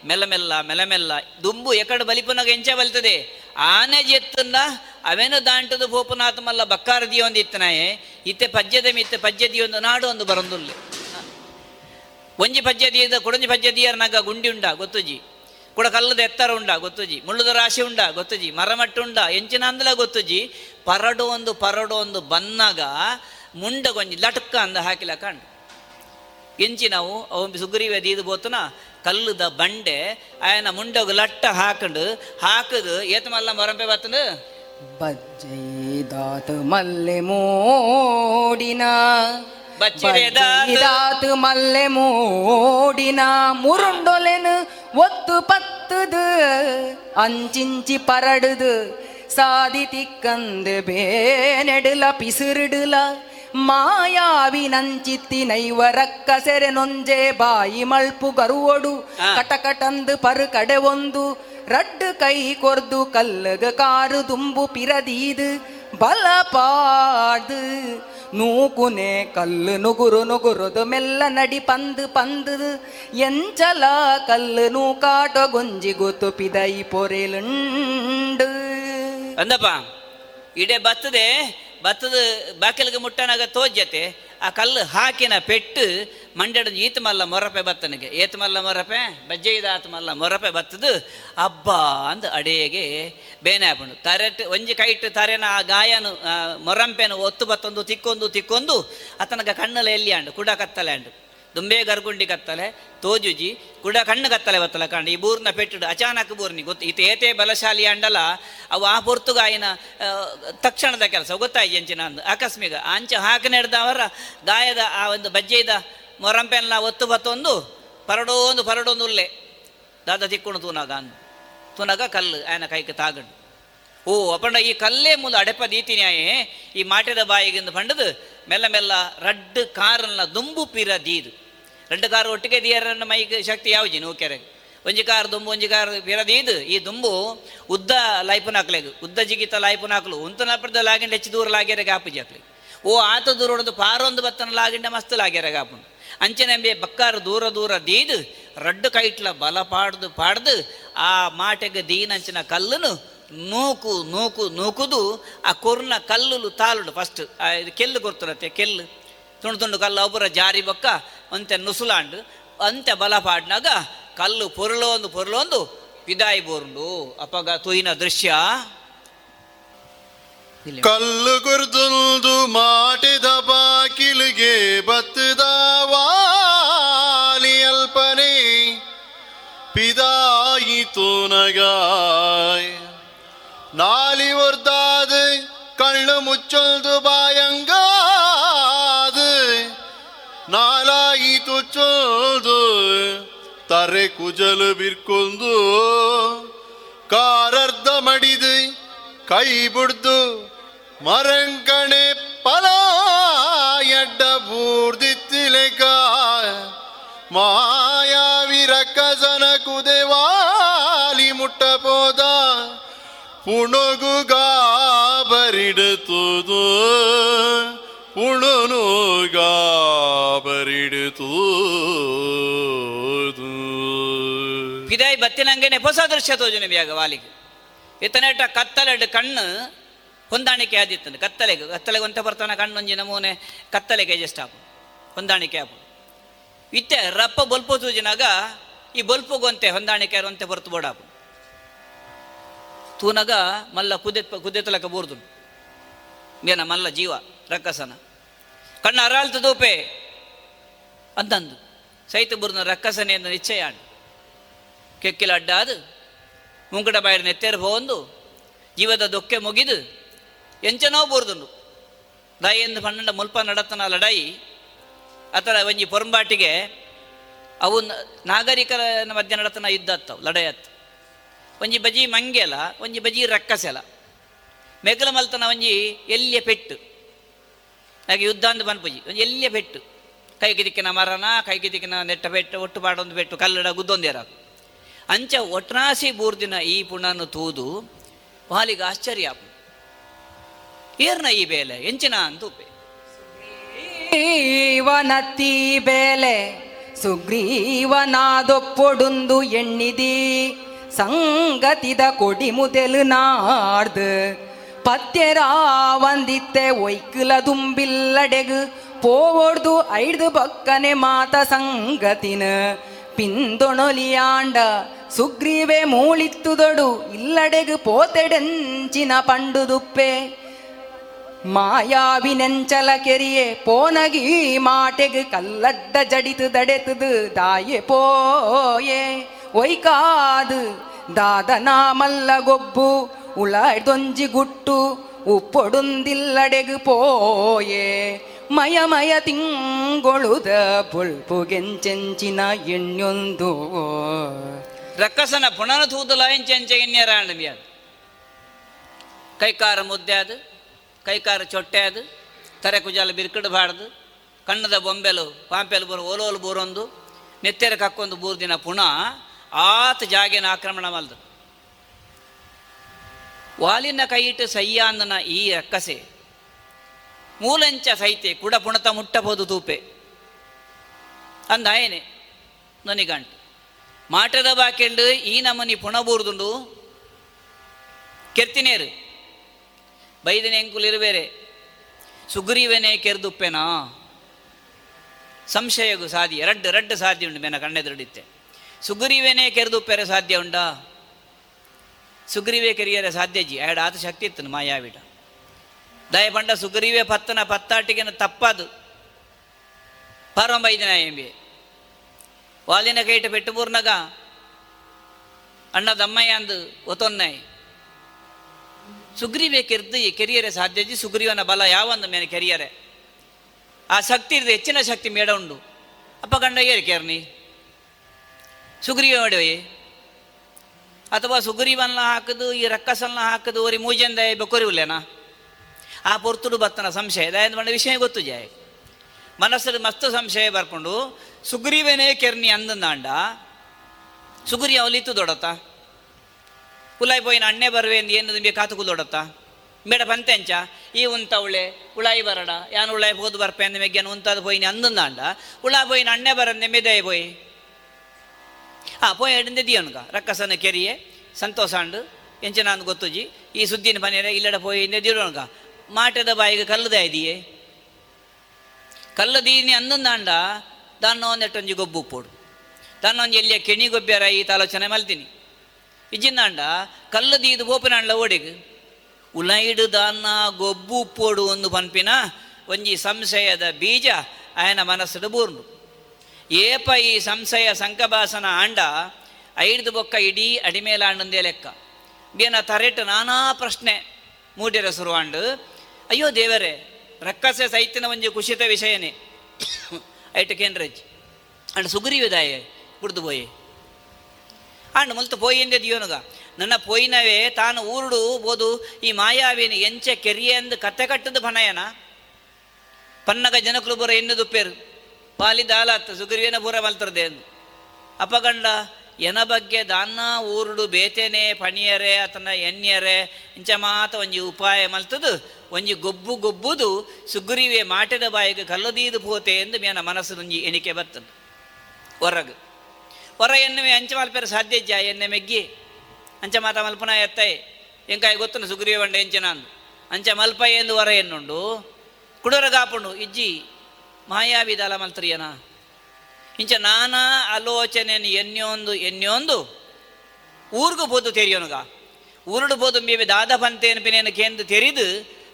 ಮೆಲಮೆಲ್ಲ ಮೆಲಮೆಲ್ಲ ಮೆಲ್ಲ ಮೆಲ್ಲ, ದುಂಬು ಎಕಡು ಬಲಿಪುನಗ ಎಂಚ ಬಲ್ತದೆ. ಆನೆ ಜೆತ್ತಂದ ಅವೇನು ದಾಂಟದು ಪೋಪುನಾಥ ಮಲ್ಲ ಬಕ್ಕಾರದಿ ಒಂದು ಇತ್ತನಾಯೆ ಇತ್ತೆ ಪಜ್ಯದ ಮಿತ್ತೆ ಪಜ್ಯದಿಯೊಂದು ನಾಡು ಒಂದು ಬರಂದುಲ್ಲೆ. ಒಂಜಿ ಪಜ್ಯದಿಯದ ಕೊಡಂಜಿ ಪಜ್ಯದಿಯರ್ನಾಗ ಗುಂಡಿ ಉಂಡ, ಗೊತ್ತುಜಿ? ಕೂಡ ಕಲ್ಲದ ಎತ್ತರ ಉಂಡ, ಗೊತ್ತುಜಿ? ಮುಳ್ಳುದ ರಾಶಿ ಉಂಡ, ಗೊತ್ತುಜಿ? ಮರಮಟ್ಟು ಉಂಡ, ಎಂಚಿನ ಅಂದಲ ಗೊತ್ತುಜಿ? ಪರಡು ಒಂದು ಪರಡು ಒಂದು ಬನ್ನಾಗ, ಮುಂಡ ಗೊಂಜಿ ಲಟಕ್ಕ ಅಂದ ಹಾಕಿಲ ಕಂಡು ಎಂಚಿ ನಾವು ಅವು ಸುಗ್ರೀವ ದೀದು ಬೋತನ ಕಲ್ಲುದ ಬಂಡೆ ಆಯನ ಮುಂಡಗು ಲಟ್ಟ ಹಾಕೊಂಡು ಹಾಕದು ಏತ ಮಲ್ಲ ಮೊರಂಪೆ ಬತ್ತಂದು ಬಜ್ಜೈದಾತು ಮಲ್ಲೆ ಮೋಡಿನ ಬಜ್ಜೈದಾತು ಮಲ್ಲೆ ಮೋಡಿನ ಮುರುಂಡೊಲೆನು ಒತ್ತು ಪತ್ತದು ಅಂಚಿಂಚಿ ಪರಡುದು ಸಾದಿ ತಿಕ್ಕಂದು ಬೇನೆಡುಲ ಪಿಸುರುಡುಲ ನೈವ ರಕ್ಕ ಸೆರೆ ನೊಂಜೆ ಬಾಯಿ ಮಳ್ಪು ಗರುವೊಡು ಕಟಕಟಂದು ಪರು ಕಡೆ ಒಂದು ರಡ್ಡು ಕೈ ಕೊರ್ದು ಕಲ್ಲಗ ಕಾರು ದುಂಬು ಪಿರದೀದು ಬಲ ಪಾದು ನೂಕುನೆ ಕಲ್ಲು ನುಗುರು ನುಗುರುದು ಮೆಲ್ಲ ನಡಿ ಪಂದು ಪಂದು ಎಂಚಲ ಕಲ್ಲು ನೂಕಾಟ ಗೊಂಜಿ ಗೊತ್ತು ಪಿದೈ ಪೊರೆಲುಂಡು. ಅಂದಪ್ಪ ಇಡೆ ಬತ್ತದೆ ಬತ್ತದ ಬಾಕಿಲಿಗೆ ಮುಟ್ಟನಾಗ ತೋಜ್ಯತೆ, ಆ ಕಲ್ಲು ಹಾಕಿನ ಪೆಟ್ಟು ಮಂಡ್ಯದ ಈತ ಮಲ್ಲ ಮೊರಪೆ ಬತ್ತನಿಗೆ. ಏತ ಮಲ್ಲ ಮೊರಪೆ? ಬಜ್ಜೆಯ್ದ ಆತ ಮಲ್ಲ ಮೊರಪೆ ಬತ್ತದು. ಹಬ್ಬ ಅಂದ್ ಅಡೆಗೆ ಬೇನೆ ಹಾಕೊಂಡು ತರೆಟ್, ಒಂಜಿ ಕೈಟ್ ತರೆನ ಆ ಗಾಯನು ಮೊರಂಪೆನು ಒತ್ತು ಬತ್ತೊಂದು, ತಿಕ್ಕೊಂದು ತಿಕ್ಕೊಂದು, ಆತನಗ ಕಣ್ಣಲ್ಲಿ ಎಲ್ಲಿ ಕುಡ ಕತ್ತಲೆ ದುಂಬೆ ಗರ್ಗುಂಡಿ ಕತ್ತಲೆ, ತೋಜುಜಿ, ಕುಡ ಕಣ್ಣು ಕತ್ತಲೆ ಬತ್ತಲ ಕಂಡು, ಈ ಬೂರ್ನ ಪೆಟ್ಟುಡು, ಅಚಾನಕ್ ಬೂರ್ನಿ, ಗೊತ್ತು, ಈತ ಏತೆ ಬಲಶಾಲಿ ಅಂಡಲ, ಅವು ಆ ಪೊರ್ತುಗಾಯಿನ ತಕ್ಷಣದ ಕೆಲಸ ಗೊತ್ತಾಯಿ ಅಂಚಿನ ಅಂದು. ಆಕಸ್ಮಿಕ, ಅಂಚ ಹಾಕಿ ನಡೆದವರ ಗಾಯದ ಆ ಒಂದು ಬಜ್ಜೆದ ಮೊರಂಪೆಲ್ಲ ಒತ್ತು ಬತ್ತೊಂದು, ಪರಡೋಂದು ಪರಡೊಂದು ಉಲ್ಲೆ. ದಾದ ತಿಕ್ಕೊಂಡು ತೂನಾಗ ಅಂದು. ತೂನಾಗ ಕಲ್ಲು, ಆಯನ ಕೈಗೆ ತಾಗಂಡು. ಓ ಅಪಂಡ ಈ ಕಲ್ಲೇ ಮುಂದೆ ಅಡೆಪ ದೀತಿನ್ಯಾಯೇ ಈ ಮಾಟಿದ ಬಾಯಿಗಿಂದ ಪಂಡದು ಮೆಲ್ಲ ಮೆಲ್ಲ ರಡ್ ಕಾರನ್ನ ದುಂಬು ಪಿರ ದೀದು. ರಡ್ ಕಾರ್ ಒಟ್ಟಿಗೆ ದೀಯರನ್ನ ಮೈಗೆ ಶಕ್ತಿ ಯಾವಜಿ ನೋ ಕೆರೆ. ಒಂಜಿ ಕಾರ್ ದುಂಬು, ಒಂಜಿ ಕಾರ್ ಪಿರ ದೀದು, ಈ ದುಂಬು ಉದ್ದ ಲಾಯ್ಪುನಾಕ್ಲೆಗ್ ಉದ್ದ ಜಿಗಿತ ಲಾಯ್ಪುನಾಕ್ಲು ಉಂತನ ಪ್ರದ ಲಾಗಿಂಡ ಹೆಚ್ಚು ದೂರ ಲಾಗ್ಯಾರಾಗ ಗಾಪು ಜಾಕ್ಲಿ ಓ, ಆತ ದೂರ ಹೊಡೆದು ಪಾರೊಂದು ಬತ್ತನ ಲಾಗಿಂಡ ಮಸ್ತ್ ಲಾಗ್ಯಾರಾಗ ಆಪುಂಡು ಅಂಚನೆಂಬೆ ಬಕ್ಕಾರ ದೂರ ದೂರ ದೀದು, ರಡ್ಡು ಕೈಟ್ಲ ಬಲ ಪಾಡ್ದು ಪಾಡ್ದು, ಆ ಮಾಟೆಗೆ ದೀನಂಚಿನ ಕಲ್ಲನು ನೂಕು ನೂಕು, ನೂಕುದು, ಆ ಕೊರ್ನ ಕಲ್ಲುಲು ತಾಲುಡು ಫಸ್ಟ್ ಇದು ಕೆಲ್ಲು ಕೊರ್ತುರತ್ತೆ ಕೆಲ್ಲು. ತುಂಡು ತುಂಡು ಕಲ್ಲು ಒಬ್ಬರ ಜಾರಿ ಬೊಕ್ಕ ಅಂತೆ ನುಸುಲಾಂಡು. ಅಂತೆ ಬಲ ಪಾಡ್ನಾಗ ಕಲ್ಲು ಪೊರ್ಲೊಂದು ಪೊರ್ಲೊಂದು ಪಿದಾಯಿ ಬೋರುಂಡು ಅಪಗ ತೂಯಿನ ದೃಶ್ಯ. ಕಲ್ಲು ಗುರ್ದುಲ್ದು ಮಾಟಿದ ಬಾಕಿಲಿಗೆ ಬತ್ತದ ವಾಲಿ ಅಲ್ಪನೆ. ಪಿದಾಯಿ ನಗಾಯ್ ನಾಲಿ ಒರ್ದಾದು ಕಳ್ಳು ಮುಚ್ಚೊಲ್ದು ಬಾಯಂಗಾದು ನಾಲಾಯಿತು ಚೊಲ್ದು ತರೆ ಕುಜಲು ಬಿರ್ಕೊಂದು ಕಾರರ್ಧ ಮಡಿದು ಕೈ ಬಿಡ್ದು ಮರಂಕಣೆ ಪಲ ಎಡ್ಡ ಬೂರ್ದಿತ್ತಿಲೆಕ ಮಾಯಾವಿ ಪುಣನು ಗಾಬರಿಡುತ್ತುದು ಪಿದಾಯಿ ಬತ್ತಿನಂಗೆನೆ ಹೊಸ ದೃಶ್ಯ ತೋಜನೆ ಬ್ಯಾಗ ವಾಲಿಗೆ. ಇತನೆಟ ಕತ್ತಲೆಡ್ ಕಣ್ಣು ಹೊಂದಾಣಿಕೆ ಆದಿತ್ತಂದು ಕತ್ತಲೆಗೆ ಕತ್ತಲೆಗೆ ಅಂತ ಬರ್ತಾನೆ ಕಣ್ಣು ಒಂಜಿ ನಮೂನೆ ಕತ್ತಲೆಗೆ ಅಡ್ಜಸ್ಟ್ ಆಪು ಹೊಂದಾಣಿಕೆ ಆಪು ಇತ್ತೆ ರಪ್ಪ ಬೊಲ್ಪು ತೂಜಿನಾಗ ಈ ಬೊಲ್ಪುಗೊಂತೆ ಹೊಂದಾಣಿಕೆ ಅಂತೆ ಬರ್ತು ಬೋಡಾಪು ತೂನಗ ಮಲ್ಲ ಕುದೆ ಕುದೆತಲಕ ಬೂರ್ದು ಏನ ಮಲ್ಲ ಜೀವ, ರಕ್ಕಸನ. ಕಣ್ಣ ಅರಾಳ್ತ ದೂಪೆ ಅಂದಂದು. ಸೈತ ಬುರ್ನ ರಕ್ಕಸನೆ ಎಂದು ನಿಶ್ಚಯ ಕೆಕ್ಕಿಲ ಅಡ್ಡಾದು. ಮುಂಗಡ ಬಾಯಿನ ನೆತ್ತೇರು ಹೋಂದು ಜೀವದ ದೊಕ್ಕೆ ಮುಗಿದು ಎಂಚನೋ ಬೋರ್ದುಂಡು ದಾಯಿಯಿಂದ ಪನ್ನಂಡ ಮುಲ್ಪ ನಡತನ ಲಡಾಯಿ. ಅತರ ಒಂಜಿ ಪೊರಂಬಾಟಿಗೆ ಅವು ನಾಗರಿಕರ ಮಧ್ಯ ನಡತನ ಯುದ್ಧ ಅತ್ತವು ಲಡಾಯಿ ಅತ್ತ ಒಂಜಿ ಬಜಿ ಮಂಗೆಲ ಒಂಜಿ ಬಜಿ ರಕ್ಕಸೆಲ ಮೆಗಲ ಮಲ್ತನ ಒಂಜಿ ಎಲ್ಲಿಯ ಪೆಟ್ಟು. ಹಾಗೆ ಯುದ್ಧ ಅಂದು ಬನ್ಪುಜಿ, ಒಂಜಿ ಎಲ್ಲಿಯ ಪೆಟ್ಟು. ಕೈಗೆ ದಿಕ್ಕಿನ ಮರನ ಕೈಗೆ ದಿಕ್ಕಿನ ನೆಟ್ಟ ಪೆಟ್ಟು, ಒಟ್ಟು ಪಾಡೊಂದು ಪೆಟ್ಟು, ಕಲ್ಲಡ ಗುದ್ದೊಂದೇರ ಅಂಚ ಒಟ್ರಾಸಿ ಬೂರ್ದಿನ ಈ ಪುಣನು ತೂದು, ವಾಲಿಗ ಆಶ್ಚರ್ಯ. ಏರ್ನ ಈ ಬೇಲೆ, ಎಂಚಿನ ಅಂತೂಪೆ ಸುಗ್ರೀವನತಿ ಬೇಲೆ, ಸುಗ್ರೀವನಾದೊಪ್ಪೊಡುಂದು ಎಣ್ಣಿದಿ. ಸಂಗತಿದ ಕೊಡಿ ಮುದೆಲು ನಾಡ್ದು. ಪತ್ಯರ ವಂದಿತ್ತೆ ಒಯ್ಕುಲ ದುಂಬಿಲ್ಲಡೆಗು. ಪೋವೊಡ್ದು ಐಡ್ದು ಬಕ್ಕನೆ ಮಾತ ಸಂಗತಿನ. ಪಿಂದೊಣೊಲಿಯಾಂಡ ಸುಗ್ರೀವೆ ಮೂಳಿತ್ತುದೊಡು ಇಲ್ಲಡೆಗು ಪೋತೆಡೆಂಚಿನ ಪಂಡುದುಪ್ಪೆ ಮಾಯಾವಿನೆಂಚಲ ಕೆರಿಯೆ ಪೋನಗಿ ಮಾಟೆಗ್ ಕಲ್ಲಡ್ಡ ಜಡಿತು ದಡೆತದು ದಾಯೆ ಪೋಯೆ. ಒಯ್ಕಾದು ದಾದನ ಮಲ್ಲ ಗೊಬ್ಬು ಉಳಾಡ್ದೊಂಜಿ ಗುಟ್ಟು, ಉಪ್ಪೊಡುಂದಿಲ್ಲಡೆಗು ಪೋಯೆ. ಮಯ ಮಯ ತಿಂಗೊಳುದ ಪುಳ್ಪುಗೆಂಚೆಂಚಿನ ಎಣ್ಣೊಂದು ರಕ್ಕಸನ ಪುನರ ತೂದಲ ಎಂಚೆಂಚೆ ಎನ್ಯರ ಅಂಡ್ಮಿಯಾದ ಕೈಕಾರ ಮುದ್ದೆ ಅದು, ಕೈಕಾರ ಚೊಟ್ಟೆ ಅದು, ತರೆ ಕುಜಾಲ ಬಿರ್ಕಿಡಬಾರ್ದು ಕಣ್ಣದ ಬೊಂಬೆಲು, ಪಾಂಪೆಲು ಬೂರು, ಓಲೋಲು ಬೂರೊಂದು, ನೆತ್ತೆರ ಕಕ್ಕೊಂದು ಮೂರು ದಿನ ಪುನಃ ಆತ ಜಾಗೇನ ಆಕ್ರಮಣ ಮಲ್ದು ವಾಲಿನ ಕೈಯಿಟ್ಟು ಸಯ್ಯಾಂದನ ಈ ಅಕ್ಕಸೆ ಮೂಲಂಚ ಸೈತೆ ಕುಡ ಪುಣತ ಮುಟ್ಟಬಹುದು ತೂಪೆ. ಅಂದಾಯನೆ ನನಗಂಟು. ಮಾಟದ ಬಾಕೆಂಡು ಈ ನಮನಿ ಪುಣಬೂರ್ದುಂಡು ಕೆರ್ತಿನೇರು. ಬೈದಿನ ಎಂಕುಲಿರುವೆರೆ ಸುಗ್ರೀವನೇ ಕೆರ್ದುಪ್ಪೆನಾ? ಸಂಶಯಗು ಸಾಧಿ ರಡ್ಡು ರಡ್ಡು ಸಾಧ್ಯ ಉಂಟು ಮೇನ ಕಣ್ಣೆದುರುಡಿತ್ತೆ. ಸುಗ್ರೀವೇನೇ ಕೆರೆದುಪ್ಪೆರೆ ಸಾಧ್ಯ ಉಂಟಾ? ಸುಗ್ರೀವೇ ಕೆರಿಯರೆ ಸಾಧ್ಯ ಜಿ ಎರಡು ಆತ ಶಕ್ತಿ ಇತ್ತು ಮಾಯಾವಿಟ ದಯಪಂಡ ಸುಗ್ರೀವೇ ಪತ್ತನ ಪತ್ತಾಟಿಗೆನ ತಪ್ಪದು. ವಾಲಿನ ಕೈಟ ಪೆಟ್ಟುಪೂರ್ನಗ ಅಣ್ಣ ದಮ್ಮಯ್ಯ ಅಂದು ಒತ್ತೊನ್ನಾಯಿ ಸುಗ್ರೀವೇ ಕೆರ್ದು ಈ ಕೆರಿಯರೆ ಸಾಧ್ಯ ಜಿ ಸುಗ್ರೀವನ ಬಲ ಯಾವಂದು ಮೇನೆ ಕೆರಿಯರೆ? ಆ ಶಕ್ತಿ ಇರ್ದು ಹೆಚ್ಚಿನ ಶಕ್ತಿ ಮೇಡ ಉಂಡು. ಅಪ್ಪ ಗಂಡ ಏರಿ ಕೇರ್ನಿ? ಸುಗ್ರೀವ ಅಥವಾ ಸುಗ್ರೀವನ್ನ ಹಾಕದು, ಈ ರಕ್ಕಸನ್ನ ಹಾಕದು ಅವರಿ ಮೂಜಂದ ಬೆಕೊರಿವುಲೇನಾ ಆ ಪೊರ್ತುಡು ಬತ್ತನ ಸಂಶಯ. ದಯದ ಮಾಡಿ ವಿಷಯ ಗೊತ್ತು ಜಯ. ಮನಸ್ಸಲ್ಲಿ ಮಸ್ತ್ ಸಂಶಯ ಬರ್ಕೊಂಡು, ಸುಗ್ರೀವನೇ ಕೆರ್ನಿ ಅಂದಂದಾಂಡ ಸುಗ್ರಿ ಅವಲಿತ್ತು ದೊಡತ್ತ ಉಲಾಯಿ ಪೋಯಿನ ಅಣ್ಣೆ ಬರುವೆ ಎಂದು ಏನು ನಿಮಗೆ ಕಾತುಕು ದೊಡತ್ತ ಬೇಡ ಪಂತೆಂಚ, ಈ ಉಂತ ಉಳೆ, ಉಳಾಯಿ ಬರಡ, ಯಾನು ಉಳಾಯಿ ಹೋದು ಬರ್ಪೆ ಅಂದ ಮೆಗ್ಗೆ ಉಂತಾದ ಪೋಯಿನಿ ಅಂದಂದಾಂಡ ಉಳಾ ಅಣ್ಣೆ ಬರಂದೆ ಮೆದಯ ಪೋಯಿ. ಆ, ಪೋಯ ಎಡಂದೆ ದಿಯೋನ್ಗ ರಕ್ಕಸನ ಕೆರಿಯೆ, ಸಂತೋಷ ಅಂಡು. ಎಂಚ ನಾನು ಗೊತ್ತುಜಿ. ಈ ಸುದ್ದಿನ ಪನೇರೆ ಇಲ್ಲಡ ಪೋಯ ದಿಯೋನ್ಗ ಮಾಟದ ಬಾಯಿಗೆ ಕಲ್ಲದ ಇದೆಯೇ ಕಲ್ಲದೀನಿ ಅಂದಂದಾಂಡ ದಾನ್ನ ಒಂದೆಟ್ಟೊಂಜಿ ಗೊಬ್ಬು ಉಪ್ಪೋಡು ದಾನ್ನೊಂದು ಎಲ್ಲಿಯ ಕೆಣಿ ಗೊಬ್ಬೆರ ಈ ತಾಲೋಚನೆ ಮಲ್ತೀನಿ. ಇಜ್ಜಿಂದಾಂಡ ಕಲ್ಲದೀದು ಬೋಪಿನಾಂಡ್ಲ ಓಡಿಗೆ. ಉಲೈಡು ದಾನ್ನ, ಗೊಬ್ಬು ಉಪ್ಪೋಡು ಒಂದು ಪನ್ಪಿನ, ಒಂಜಿ ಸಂಶಯದ ಬೀಜ, ಆಯನ ಮನಸ್ಸಡು ಬೂರ್ನು ಏಪ ಈ ಸಂಶಯ ಸಂಕಭಾಸನ ಆಂಡ ಐದು ಬೊಕ್ಕ ಇಡೀ ಅಡಿಮೇಲಾಂಡಂದೇ ಲೆಕ್ಕ. ಬೇನ ತರೆಟ್ ನಾನಾ ಪ್ರಶ್ನೆ ಮೂಡಿರ ಸುರುವಾಂಡು. ಅಯ್ಯೋ ದೇವರೇ, ರಕ್ಕಸೆ ಸೈತಿನ ಒಂಜಿ ಕುಶಿತ ವಿಷಯನೇ. ಐಟ್ ಕೇಂದ್ರಜ್ ಅಂಡ್ ಸುಗ್ರೀವಿದಾಯ ಕುಡ್ದು ಪೋಯಿ. ಅಂಡ್ ಮುಲ್ತು ಪೋಯಿಂದೆ ದಿಯೋನುಗ. ನನ್ನ ಪೋಯಿನವೇ ತಾನು ಊರುಡು ಬೋದು ಈ ಮಾಯಾವಿನ ಎಂಚೆ ಕೆರಿಯೆಂದು ಕತ್ತೆ ಕಟ್ಟದು ಪನಯನ. ಪನ್ನಗ ಜನಕುಲು ಬರ ಎನ್ನದು ಪೇರು. ಪಾಲಿ ದಾಲತ್ ಸುಗ್ರೀವೇನ ಪೂರ ಮಲ್ತರದೆ ಎಂದು ಅಪಗಂಡ, ಎನ ಬಗ್ಗೆ ದಾನ್ನ ಊರುಡು ಬೇತೆನೆ ಪಣಿಯರೆ, ಅತನ ಎಣ್ಯರೆ, ಇಂಚ ಮಾತ ಒಂಜಿ ಉಪಾಯ ಮಲ್ತದು, ಒಂಜಿ ಗೊಬ್ಬು ಗೊಬ್ಬುದು, ಸುಗ್ರೀವೆ ಮಾಟದ ಬಾಯಿಗೆ ಕಲ್ಲದೀದು ಪೋತೆ ಎಂದು ಮೇನ ಮನಸ್ಸದೊಂಜಿ ಎಣಿಕೆ ಬರ್ತದೆ ಹೊರಗೆ. ಹೊರ ಎನ್ನುವೆ ಅಂಚ ಮಲ್ಪೇರ ಸಾಧ್ಯ ಜ ಎನ್ನೆ ಮೆಗ್ಗಿ. ಅಂಚ ಮಾತ ಮಲ್ಪನ ಎತ್ತಾಯಿ ಎಂಕಾಯಿ ಗೊತ್ತನು ಸುಗ್ರೀವೆ ಬಂಡ ಅಂಚ ಮಲ್ಪ ಎಂದು ಹೊರ ಎನ್ನುಂಡು. ಕುಡರ ಕಾಪುಂಡು ಇಜ್ಜಿ ಮಾಯಾವಿದಾಲ ಮಲ್ತರಿಯನ? ಇಂಚ ನಾನಾ ಆಲೋಚನೆಯನ್ನು ಎನ್ಯೊಂದು ಎನ್ಯೊಂದು. ಊರ್ಗು ಬೋದು ತೆರಿಯೋನುಗ. ಊರುಡು ಬೋದು ಮೇವೆ ದಾದ ಪಂತೇನು ಪಿನೇನು ಕೇಂದ್ರ ತೆರಿದು,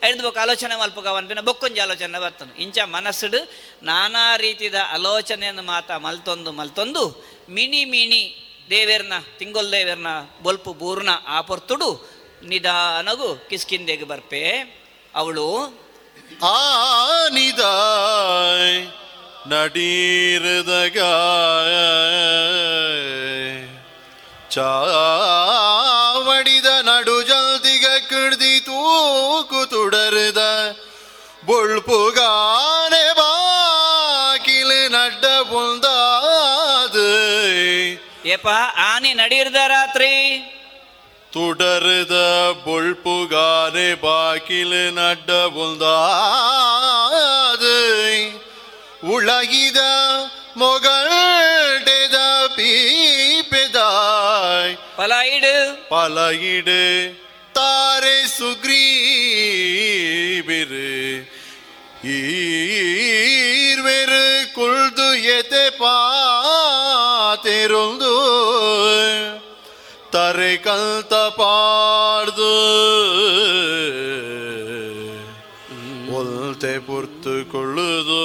ಐದು ಬೊಕ್ಕ ಆಲೋಚನೆ ಮಲ್ಪಗ ಅನ್ಪಿನ ಬೊಕ್ಕೊಂಜಿ ಆಲೋಚನೆ ಬರ್ತನು. ಇಂಚ ಮನಸ್ಸುಡು ನಾನಾ ರೀತಿದ ಆಲೋಚನೆಯನ್ನು ಮಾತ ಮಲ್ತೊಂದು ಮಲ್ತೊಂದು ಮಿಣಿ ಮಿಣಿ ದೇವೇರ್ನ, ತಿಂಗೊಲ್ ದೇವೇರ್ನ, ಬೊಲ್ಪು ಬೂರ್ನ ಆಪೊರ್ತುಡು ಪೊರ್ತುಡು ನಿಧಾನಗು ಕಿಸ್ಕಿಂದೆಗೆ ಬರ್ಪೆ. ಅವಳು ஆனிதாய் நடீரதகாய் சாவடித நடுஜல் திக கிழ்தி தூக்கு துடருத பொழ்புகானே பாக்கில் நட்ட புந்தாது ஏப்பா ஆனி நடீர்த ராத்திரி തുടരുത പൊൾപ്പുകാരെ ബാക്കില് നട്ട പൊന്താത് ഉളകിത മൊകൾടെത പീപ്പെതായ് പലയിട് പലയിട് താരെ സുഗ്രീവര് ഈർവര് കുൾതുയത്തെ പാ തെരുന്തോ ತರೆ ಕಲ್ತ ಪಾಡ್ದು ಒಲ್ತೆ ಪುರ್ತುಕೊಳ್ಳುದು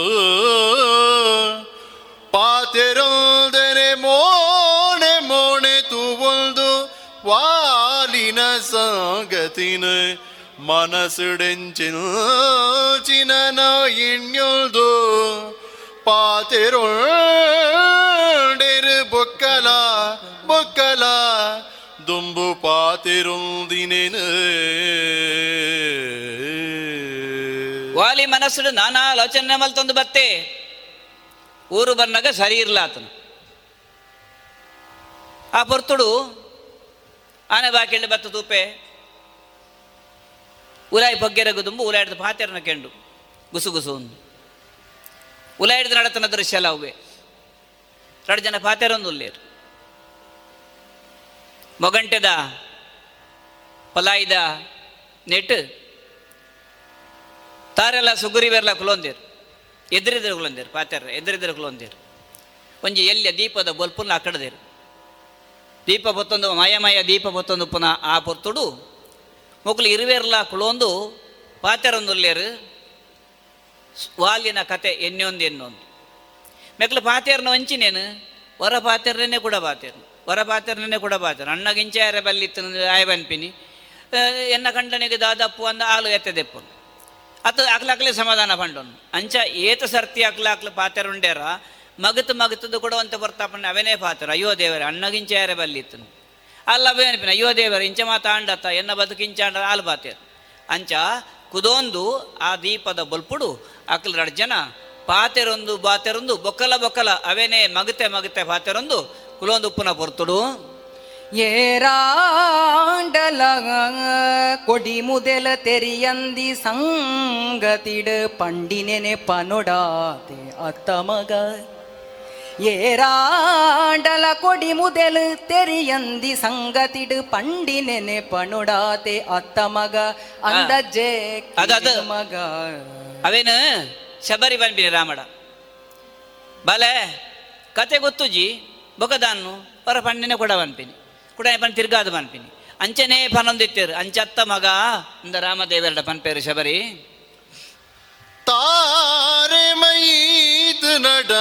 ಪಾತೆರೊಲ್ದೆನೆ ಮೋಣೆ ಮೋಣೆ ತೂವೊಲ್ದು ವಾಲಿನ ಸಂಗತಿನ ಮನಸ್ಸುಡೆಂಚಿನ ಎಣ್ಣೊಲ್ದು ಪಾತೆರೊಳ್ಡೆರು ಬೊಕ್ಕಲ ಬೊಕ್ಕಲಾ ದುಂಬು பாத்திருந்தினேனு ವಾಲಿ ಮನಸ್ಸುಡು ನಾನಾ ಆಲೋಚನೆ ಮಲ್ತೊಂದು ಬತ್ತೆ ಊರು ಬರ್ನಾಗ ಸರಿ ಇರ್ಲ ಆತನು ಆ ಪೊರ್ತುಡು ಆನೆ ಬಾಕಿಂಡು ಬತ್ತ ತೂಪೆ ಉಲಾಯಿ ಪೊಗ್ಗೆರಗು ದುಂಬು ಉಲಾಯಿಡ್ದು ಪಾತೆರನ ಕೆಂಡು ಗುಸು ಗುಸು ಒಂದು ಉಲಾಯಿಡ್ದು ನಡತನ ದೃಶ್ಯ ಅಲ್ಲ ಅವೇ ಜನ ಪಾತೆರೊಂದು ಮೊಗಂಟೆದ ಪಲಾಯಿದ ನೆಟ್ ತಾರೆಲ್ಲ ಸುಗುರಿವೆಲ್ಲ ಕುಲೊಂದಿರು, ಎದುರಿದ್ರೆ ಕುಲೊಂದಿರು ಪಾತ್ರ ಎದುರಿದ್ರೆ ಕುಲೊಂದಿರು. ಒಂಜಿ ಎಲ್ಲಿಯ ದೀಪದ ಬೊಲ್ಪುನ ಅಕ್ಕಡದಿರು ದೀಪ ಬೊತ್ತೊಂದು ಮಾಯಮಯ ದೀಪ ಪೊತ್ತೊಂದು ಪುನಃ ಆ ಪೊತ್ತುಡು ಮೊಕ್ಲು ಇರುವೆರ್ಲ ಕುಳೊಂದು ಪಾತೆರೊಂದುಲ್ಲೇರು ವಾಲಿನ ಕತೆ ಎನ್ನೊಂದು ಎನ್ನೊಂದು ಮೆಕ್ಲು ಪಾತೆರ್ನ ವಂಚಿನೇನು ಹೊರ ಪಾತೆರ್ನೇ ಕೂಡ ಪಾತೆರ್ನು ಹೊರ ಪಾತೆರ್ನೇ ಕೂಡ ಪಾತೆರ್ ಅಣ್ಣಗಿಂಚಾರ ಬಲ್ಲಿತ್ತು ಆಯ ಬನ್ಪಿನಿ ಎನ್ನ ಕಂಡನಿಗೆ ದಾದಪ್ಪು ಅಂದ ಆಲು ಎತ್ತದೆಪ್ಪು ಅತ್ತು ಅಕ್ಲಾಕ್ಲೆ ಸಮಾಧಾನ ಪಂಡೊಂದು ಅಂಚ ಏತ ಸರ್ತಿ ಅಕ್ಲಾಕ್ಲ ಪಾತೆರ್ ಉಂಡೇರ ಮಗತ್ ಮಗತದ್ದು ಕೂಡ ಅಂತ ಬರ್ತಾಪಣ್ಣ ಅವನೇ ಪಾತ್ರ ಅಯ್ಯೋ ದೇವರ ಅಣ್ಣಗಿಂಚಾರ ಬಲ್ಲಿತ್ತು ಅಲ್ಲ ಅವೇನಿಪಿನ ಅಯ್ಯೋ ದೇವರ ಇಂಚ ಮಾತಾಂಡತ್ತ ಎನ್ನ ಬದುಕಿಂಚಾಂಡ ಆಲು ಪಾತೇರು ಅಂಚ ಕುದೊಂದು ಆ ದೀಪದ ಬಲ್ಪುಡು ಅಕ್ಲ ಎರಡು ಜನ ಪಾತೆರೊಂದು ಬಾತೆರೊಂದು ಬೊಕ್ಕಲ ಬೊಕ್ಕಲ ಅವೇನೇ ಮಗತೆ ಮಗತೆ ಪಾತೆರೊಂದು ಕುಲೊಂದು ಉಪ್ಪನ ಬರ್ತಡು. ಏರಾಂಡಲ ಕೊಡಿ ಮುದೆಲ ತೆರಿಯಂದಿ ಸಂಗತಿಡ ಪಂಡಿನೆನೆ ಪನೊಡಾತೆ ಅತ್ತ ಮಗ. ಏರಾಂಡಲ ಕೊಡಿ ಮುದೆಲ ತೆರಿಯಂದಿ ಸಂಗತಿಡ ಪಂಡಿನೆನೆ ಪನೊಡಾತೆ ಅತ್ತ ಮಗ. ಅಂದಜ್ಜೆ ಮಗ. ಅವೇನ? ಶಬರಿ ಬಂದ್ಬಿ ರಾಮಡ. ಬಲೆ ಕತೆ ಗೊತ್ತು ಜೀ? ಬೊಕದಾನ್ನು ಹೊರ ಪಣ್ಣಿನ ಕೊಡ ಬನ್ಪಿನಿ ಕುಡ ಪನ್ ತಿರ್ಗಾದ ಬನ್ಪಿನಿ ಅಂಚನೆ ಪನೊಂದಿತ್ತೇರು ಅಂಚತ್ತ ಮಗ ಇಂದ ರಾಮದೇವರಡ ಪನ್ಪೇರು ಶಬರಿ. ತಾರೆ ಮೈದು ನಡ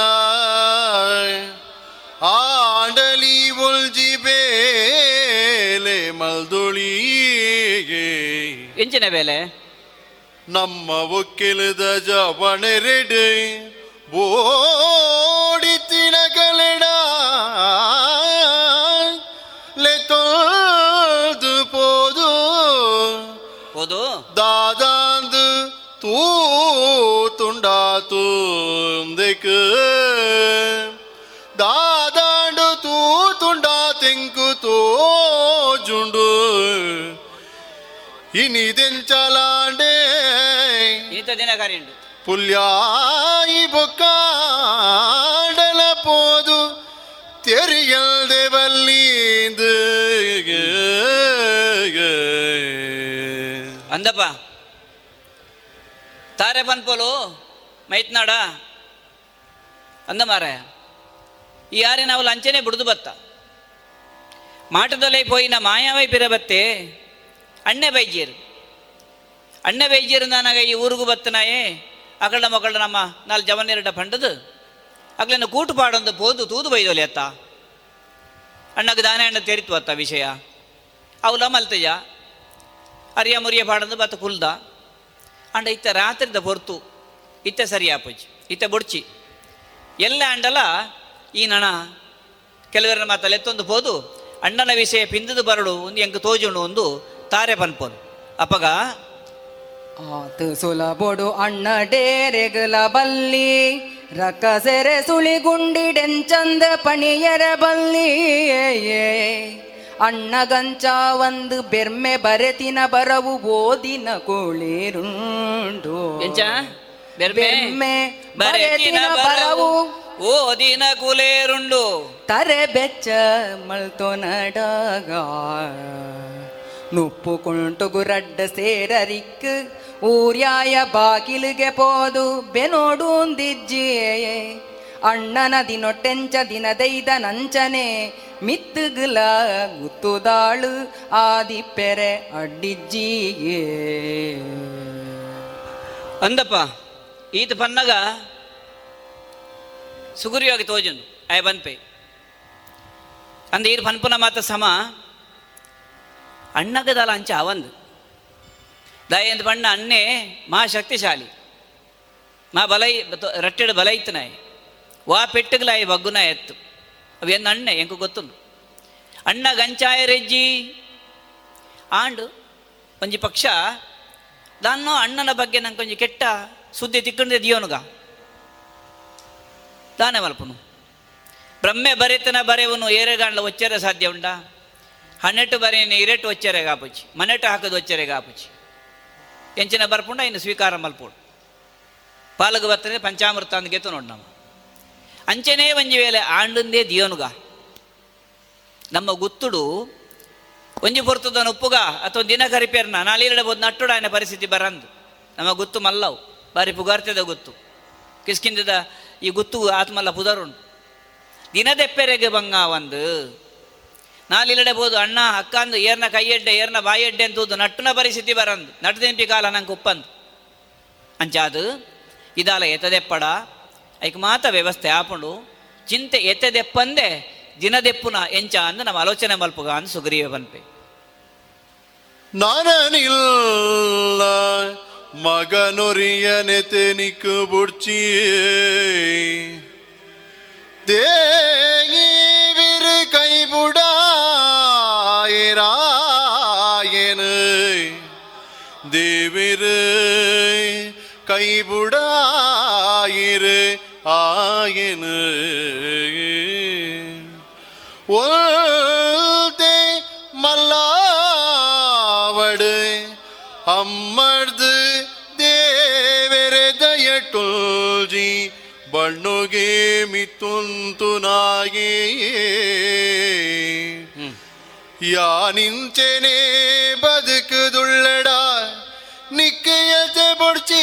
ಆಂಡಲಿ ಒಲ್ಜಿ ಬೇಲೆ ಮಲ್ದುಳಿಗೆ. ಎಂಚಿನ ಬೇಲೆ? ನಮ್ಮ ಒಕ್ಕಿಲದ ಜವಣೆರೆಡೆ ಓಡಿತಿನ तुंडातून देख दादांड तू तुंडा तिंकू तो जुंडू ఇని దించాలండే ఈత దినకరిండు పుల్యాయి బొక్కాడల పోదు తెరియల్దే వల్లీందు అందపా ತಾರೆ ಬನ್ಪೋಲು ಮೈತ್ನಾಡ ಅಂದ ಮಾರಾಯ ಈ ಯಾರೇ ನಾವು ಲಂಚನೆ ಬಿಡುದು ಬತ್ತ. ಮಾಟದಲ್ಲೇ ಪೋಯಿನ ಮಾಯಾವೈ ಬಿರಬತ್ತೆ ಅಣ್ಣೆ ಬೈಜಿಯರು ಅಣ್ಣೆ ಬೈಜಿಯರು ನನಗ ಈ ಊರಿಗೂ ಬತ್ತನಾಯೇ ಅಗಳ ಮಗಳ ನಮ್ಮ ನಾಲ್ ಜವನ್ನೆರಡ ಪಂಡದು. ಅಗ್ಲನ್ನು ಕೂಟು ಪಾಡೊಂದು ಪೋದು ತೂದು ಬೈದೋಲಿ ಅತ್ತ. ಅಣ್ಣಗೆ ದಾನೆ ಅಣ್ಣ ತೆರಿತು ಅತ್ತ ವಿಷಯ. ಅವಲ ಮಲ್ತಯ್ಯ ಅರಿಯ ಮುರಿಯ ಪಾಡಂದು ಬತ್ತ ಕುಲ್ದ ಅಂಡ ಇತ್ತ ರಾತ್ರಿದ ಹೊರ್ತು ಇತ್ತ ಸರಿ ಆಪುಜಿ ಇತ್ತ ಬುಡ್ಚಿ. ಎಲ್ಲ ಅಂಡಲ ಈ ನಣ ಕೆಲವರ ಮಾತಲ್ಲಿ ಎತ್ತೊಂದು ಹೋದು ಅಣ್ಣನ ವಿಷಯ ಪಿಂದದು ಬರಡು, ಒಂದು ಎಂಕ ತೋಜುಣು ಒಂದು ತಾರೆ ಪನ್ಪೋನು ಅಪಗ ಆತ ಸುಲಬೊಡು ಅಣ್ಣ ಡೇರೆಗಲ ಬಲ್ಲಿ ರಕ್ಕಸೆರೆ ಸುಳಿಗುಂಡಿಡೆಂಚಂದ ಪಣಿಯರ ಬಲ್ಲಿ. ಅಣ್ಣಗಂಚ ಒಂದು ಬೆರ್ಮೆ ಬರೆತಿನ ಬರವು ಓದಿನ ಕೋಳಿರುಂಡು. ಎಂಚ? ಬೆರ್ಮೆ ಬರೆತಿನ ಬರವು ಓದಿನ ದಿನ ಕುಲೇರುಂಡು ತರೆ ಬೆಚ್ಚ ಮಳ್ತೋ ನಡಗ. ನುಪ್ಪು ಕುಂಟು ಗುರಡ್ಡ ಸೇರರಿಕ್ ಊರ್ಯಾಯ ಬಾಗಿಲಿಗೆ ಪೋದು ಬೆನೋಡುಂದಿಜ್ಜಿ ಅಣ್ಣನ ದಿನೊಟ್ಟೆಂಚ ದಿನದೈದ ನಂಚನೆ ಮಿತ್ತುಗುಲ ಗುತ್ತುದಾಳು ಆದಿಪ್ಪೆರೆ ಅಡ್ಡಿಜ್ಜಿಗೆ ಅಂದಪ್ಪ, ಈತ ಪನ್ನಗ ಸುಗುರಿಯಾಗಿ ತೋಜನು ಆಯ ಬನ್ಪೆ ಅಂದ ಈರು ಪನ್ಪುನ ಮಾತ ಸಮ ಅಣ್ಣಗದಲ ಅಂಚ ಅವಂದು. ದಯಂದು ಬಣ್ಣ ಅಣ್ಣೆ ಮಾ ಶಕ್ತಿಶಾಲಿ. ಮಾ ಬಲೈ ರಟ್ಟೆಡು ಬಲೈತನಾಯಿ. ವಾ ಪೆಟ್ಟುಗಳಾಯಿ ಬಗ್ಗುನ ಎತ್ತು ಅವೇನು ಅಣ್ಣೆ ಎಂಕು ಗೊತ್ತುಂಡು ಅಣ್ಣ ಗಂಚಾಯ ರೆಜ್ಜಿ ಆಂಡು ಒಂಜಿ ಪಕ್ಷ ನಾನು ಅಣ್ಣನ ಬಗ್ಗೆ ನಂಗೆ ಒಂಜಿ ಕೆಟ್ಟ ಸುದ್ದಿ ತಿಕ್ಕೊಂಡೆ ದಿಯೋನುಗ ದಾನೆ ಮಲ್ಪನು ಬ್ರಹ್ಮೆ ಬರೆತನ ಬರೆವನು ಏರೆಗಾಂಡ್ಲ ಒಚ್ಚರೆ ಸಾಧ್ಯ ಉಂಡ ಹನ್ನೆಟ್ಟು ಬರೆಯನಿ ಇರೆಟ್ಟು ಒಚ್ಚರೆ ಗಾಪುಚಿ ಮನೆಟ್ಟು ಹಾಕದು ಒಚ್ಚರೆ ಗಾಪುಚಿ ಎಂಚಿನ ಬರ್ಪುಂಡ ಇನ್ನು ಸ್ವೀಕಾರ ಮಲ್ಪುಡು ಪಾಲಗ ಬರ್ತನೆ ಪಂಚಾಮೃತ ಅಂದ್ ಗೆತ್ತು ನೋಡು ನಮ್ಮ ಒಂಜಿ ವೇಳೆ ಆಂಡಂದೇ ದಿಯೋನುಗ. ನಮ್ಮ ಗುತ್ತುಡು ಒಂಜಿ ಪೊರ್ತದನ ಉಪ್ಪುಗ ಅಥವಾ ದಿನ ಕರಿಪೇರ್ನ ನಾಳೆ ಬೋದು ನಟ್ಟುಡ ಆಯ್ನ ಪರಿಸ್ಥಿತಿ ಬರಂದು. ನಮ್ಮ ಗುತ್ತು ಮಲ್ಲವು ಬಾರಿ ಪುಗಾರ್ತದ ಗುತ್ತು. ಕಿಸ್ಕಿಂದದ ಈ ಗುತ್ತು ಆತ್ಮಲ್ಲ ಪುದರುಂಡು ದಿನದೆಪ್ಪೆರೆಗೆ ಬಂಗ ಒಂದು. ನಾಲಿಲಡೆ ಬೋದು ಅಣ್ಣ ಅಕ್ಕಂದು ಏರ್ನ ಕೈಯಡ್ಡೆ, ಏರ್ನ ಬಾಯಡ್ಡೆ ಅಂತೂದು ನಟ್ಟುನ ಪರಿಸ್ಥಿತಿ ಬರಂದು. ನಟ್ಟದೆಂಪಿ ಕಾಲ ನಂಗೆ ಉಪ್ಪಂದು. ಅಂಚಾದು ಇದಾಲ ಎತ್ತದೆಪ್ಪಡ ಐಕ್ ಮಾತ ವ್ಯವಸ್ಥೆ ಆಪುಂಡು ಚಿಂತೆ ಎತ್ತದೆಪ್ಪಂದೆ ದಿನದೆಪ್ಪುನ ಎಂಚ ಅಂದು ನಮ್ಮ ಆಲೋಚನೆ ಮಲ್ಪುಗ ಅಂದು ಸುಗ್ರೀವೆ ಬನ್ಪೆ ನಾನನಿಲ್ಲ ಮಗನೊರಿಯನೆತೆನಿಕ್ಕು ಬುಡ್ಚಿಯೇ தேகிவிரு கைபுடாயிராயனு தேவிரு கைபுடாயிரு ஆயனு ஒல்தே மல்லாவடு அம்மர்து ದೇವೆರೆದಯಟುಲ್ಜಿ ಬಣ್ಣುಗೆ ಮಿತ್ತುಂತುನಾಗೆ ಯಾನಿಂಚೆನೆ ಬದುಕುದುಳ್ಳಡ ನಿಕ್ಕಯತೆ ಬೊಡ್ಚಿ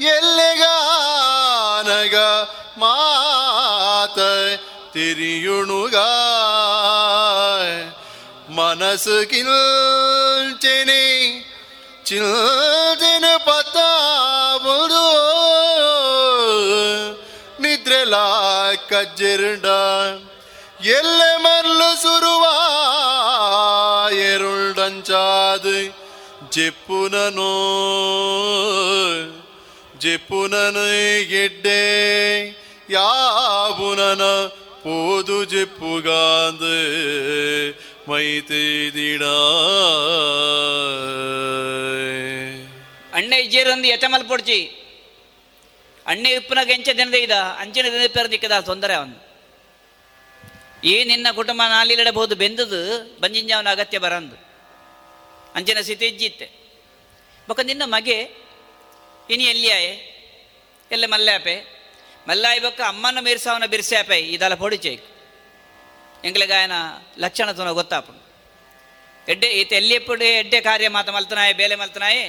ಎಲ್ಲೆಗಾನಗ ಮಾತ ತಿರಿಯುಣುಗ? ಮನಸ್ಸು ಕಿಲ್ಚೆನೆ ಚಿಲ್ದಿನ ಪತ್ತಾವುದು. ನಿದ್ರೆಲಾ ಕಜ್ಜಿರುಂಡ ಎಲ್ಲೆ ಮರ್ಲು ಸುರುವ ಎರುಳ್ಡಂಚಾದು ಜೆಪ್ಪುನನು ಜೆಪ್ಪುನನು ಎಡ್ಡೆ ಯಾಬುನನ போது ஜெப்புகாந்து மைத்தேதிடா ಅಣ್ಣೆ ಇಜ್ಜೇರೊಂದು ಎತ ಮಲ್ಪೊಡ್ಚಿ ಅಣ್ಣೆ ಉಪ್ಪುನಾಗ ಎಂಚ ದಿನದ ಇದ ಅಂಚಿನ ದಿನದ ಪೇರ ದಿಕ್ಕದ ತೊಂದರೆ ಅವನು ಈ ನಿನ್ನ ಕುಟುಂಬ ನಾಲಿಡಬಹುದು ಬೆಂದದು ಬಂಜಿಂಜವನ ಅಗತ್ಯ ಬರಂದು ಅಂಚಿನ ಸ್ಥಿತಿ ಇಜ್ಜಿತ್ತೆ ಬೊಕ್ಕ ನಿನ್ನ ಮಗೆ ಇನಿ ಆಯೆ? ಎಲ್ಲ ಮಲ್ಲಾಪೆ ಮಲ್ಲಾಯಿ ಬೊಕ್ಕ ಅಮ್ಮನ ಮೀರ್ಸಾವನ ಬಿರ್ಸಾಪೆ ಇದೆಲ್ಲ ಪೊಡಿಚೇಕ್ ಎಂಗ್ಲೆಗಾಯನ ಲಕ್ಷಣ ತುನ ಗೊತ್ತಾಪುಂಡು ಎಡ್ಡೆ, ಈತ ಎಲ್ಲಿಯಪ್ಪುಡು ಎಡ್ಡೆ ಕಾರ್ಯ ಮಾತ ಮಲ್ತನಾಯೆ, ಬೇಲೆ ಮಲ್ತನಾಯೆ?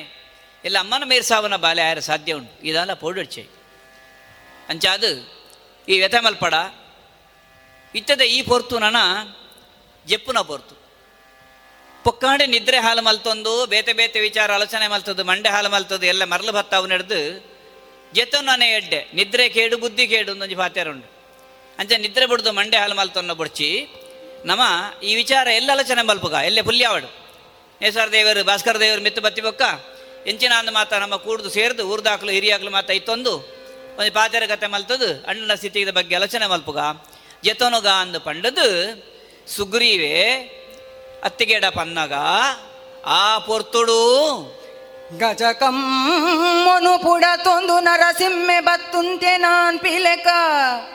ಇಲ್ಲ ಅಮ್ಮನ ಮೀರ್ಸಾವನ ಬಾಲೆ ಆಯರ ಸಾಧ್ಯ ಉಂಟು. ಇದೆಲ್ಲ ಪೋಡಿಡ್ಚೆ ಅಂಚಾದು, ಈ ವ್ಯಥ ಮಲ್ಪಡ. ಇತ್ತದ ಈ ಪೊರ್ತು ನನ ಜೆಪ್ಪುನ ಪೊರ್ತು. ಪೊಕ್ಕಾಂಡೆ ನಿದ್ರೆ ಹಾಲು ಮಲ್ತೊಂದು, ಬೇತೆ ಬೇತೆ ವಿಚಾರ ಆಲೋಚನೆ ಮಲ್ತದ್ದು, ಮಂಡೆ ಹಾಲು ಮಲ್ತದ್ದು, ಎಲ್ಲ ಮರಳು ಭತ್ತಾವು ನಡೆದು ಜೆತ್ತು ನಾನೇ ಎಡ್ಡೆ, ನಿದ್ರೆ ಕೇಡು, ಬುದ್ಧಿ ಕೇಡು ಒಂದೊಂದು ಪಾತ್ಯಾರ ಉಂಡು ಅಂಚ ನಿದ್ರೆ ಬಿಡ್ದು ಮಂಡೆ ಹಾಲು ಮಲ್ತೊನ್ನ ಬುಡ್ಚಿ, ನಮ ಈ ವಿಚಾರ ಎಲ್ಲ ಆಲೋಚನೆ ಮಲ್ಪುಗ, ಎಲ್ಲೇ ಪುಲ್ಯಾವಡು. ನೇಸರ ದೇವರು, ಭಾಸ್ಕರ ದೇವರು ಮಿತ್ತು ಬತ್ತಿ ಬೊಕ್ಕ ಎಂಚಿನ ಅಂದ ಮಾತ ನಮ್ಮ ಕೂಡ್ದು ಸೇರ್ದು ಊರ್ದಾಕ್ಲು ಹಿರಿಯಾಕ್ಲು ಮಾತ ಇತ್ತೊಂದು ಒಂದು ಪಾತೆರ ಕತೆ ಮಲ್ತದು ಅಣ್ಣನ ಸ್ಥಿತಿದ ಬಗ್ಗೆ ಆಲೋಚನೆ ಮಲ್ಪುಗ. ಜತನುಗ ಅಂದು ಪಂಡದು, ಸುಗ್ರೀವೆ ಅತ್ತಿಗೆಡ ಪನ್ನಗ ಆ ಪೊರ್ತುಡು ಮೊನುಪುಡ ತೊಂದು ನರಸಿಂಹೆ ಬತ್ತುಂತೆ ನಾನ್ ಪಿಲೆಕ.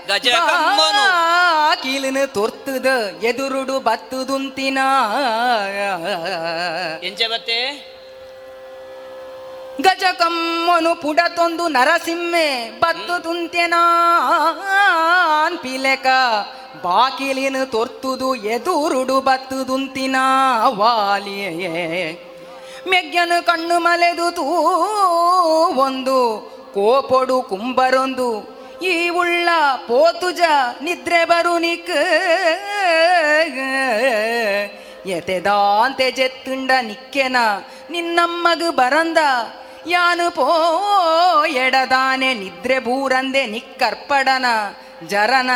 ಗಜಕಮ್ಮನು. ಕೀಲಿನ ತೊರ್ತದ ಎದುರುಡು ಬತ್ತುದುಂತಿನ. ಎಂಚೆ ಬತ್ತೆ? ಗಜಕಮ್ಮನು ಪುಡತೊಂದು ನರಸಿಂಹೆ ಬತ್ತು ತುಂತೆನಾನ್ ಪಿಲೆಕ. ಬಾಕಿಲಿನ ತೊರ್ತುದು ಎದುರುಡು ಬತ್ತುದುಂತಿನ ವಾಲಿಯೇ. ಮೆಗ್ಗನು ಕಣ್ಣು ಮಲೆದು ತೂ ಒಂದು, ಕೋಪೊಡು ಕುಂಬರೊಂದು, ಈ ಉಳ್ಳ ಪೋತುಜ ನಿದ್ರೆ ಬರು ನಿಕ್ ಎತೆದಾಂತೆ ಜೆತ್ತುಂಡ ನಿಕ್ಕೆನ, ನಿನ್ನಮ್ಮಗು ಬರಂದ, ಯಾನು ಪೋ ಎಡದಾನೆ ನಿದ್ರೆ ಬೂರಂದೆ ನಿಕ್ಕರ್ಪಡನ ಜರನ.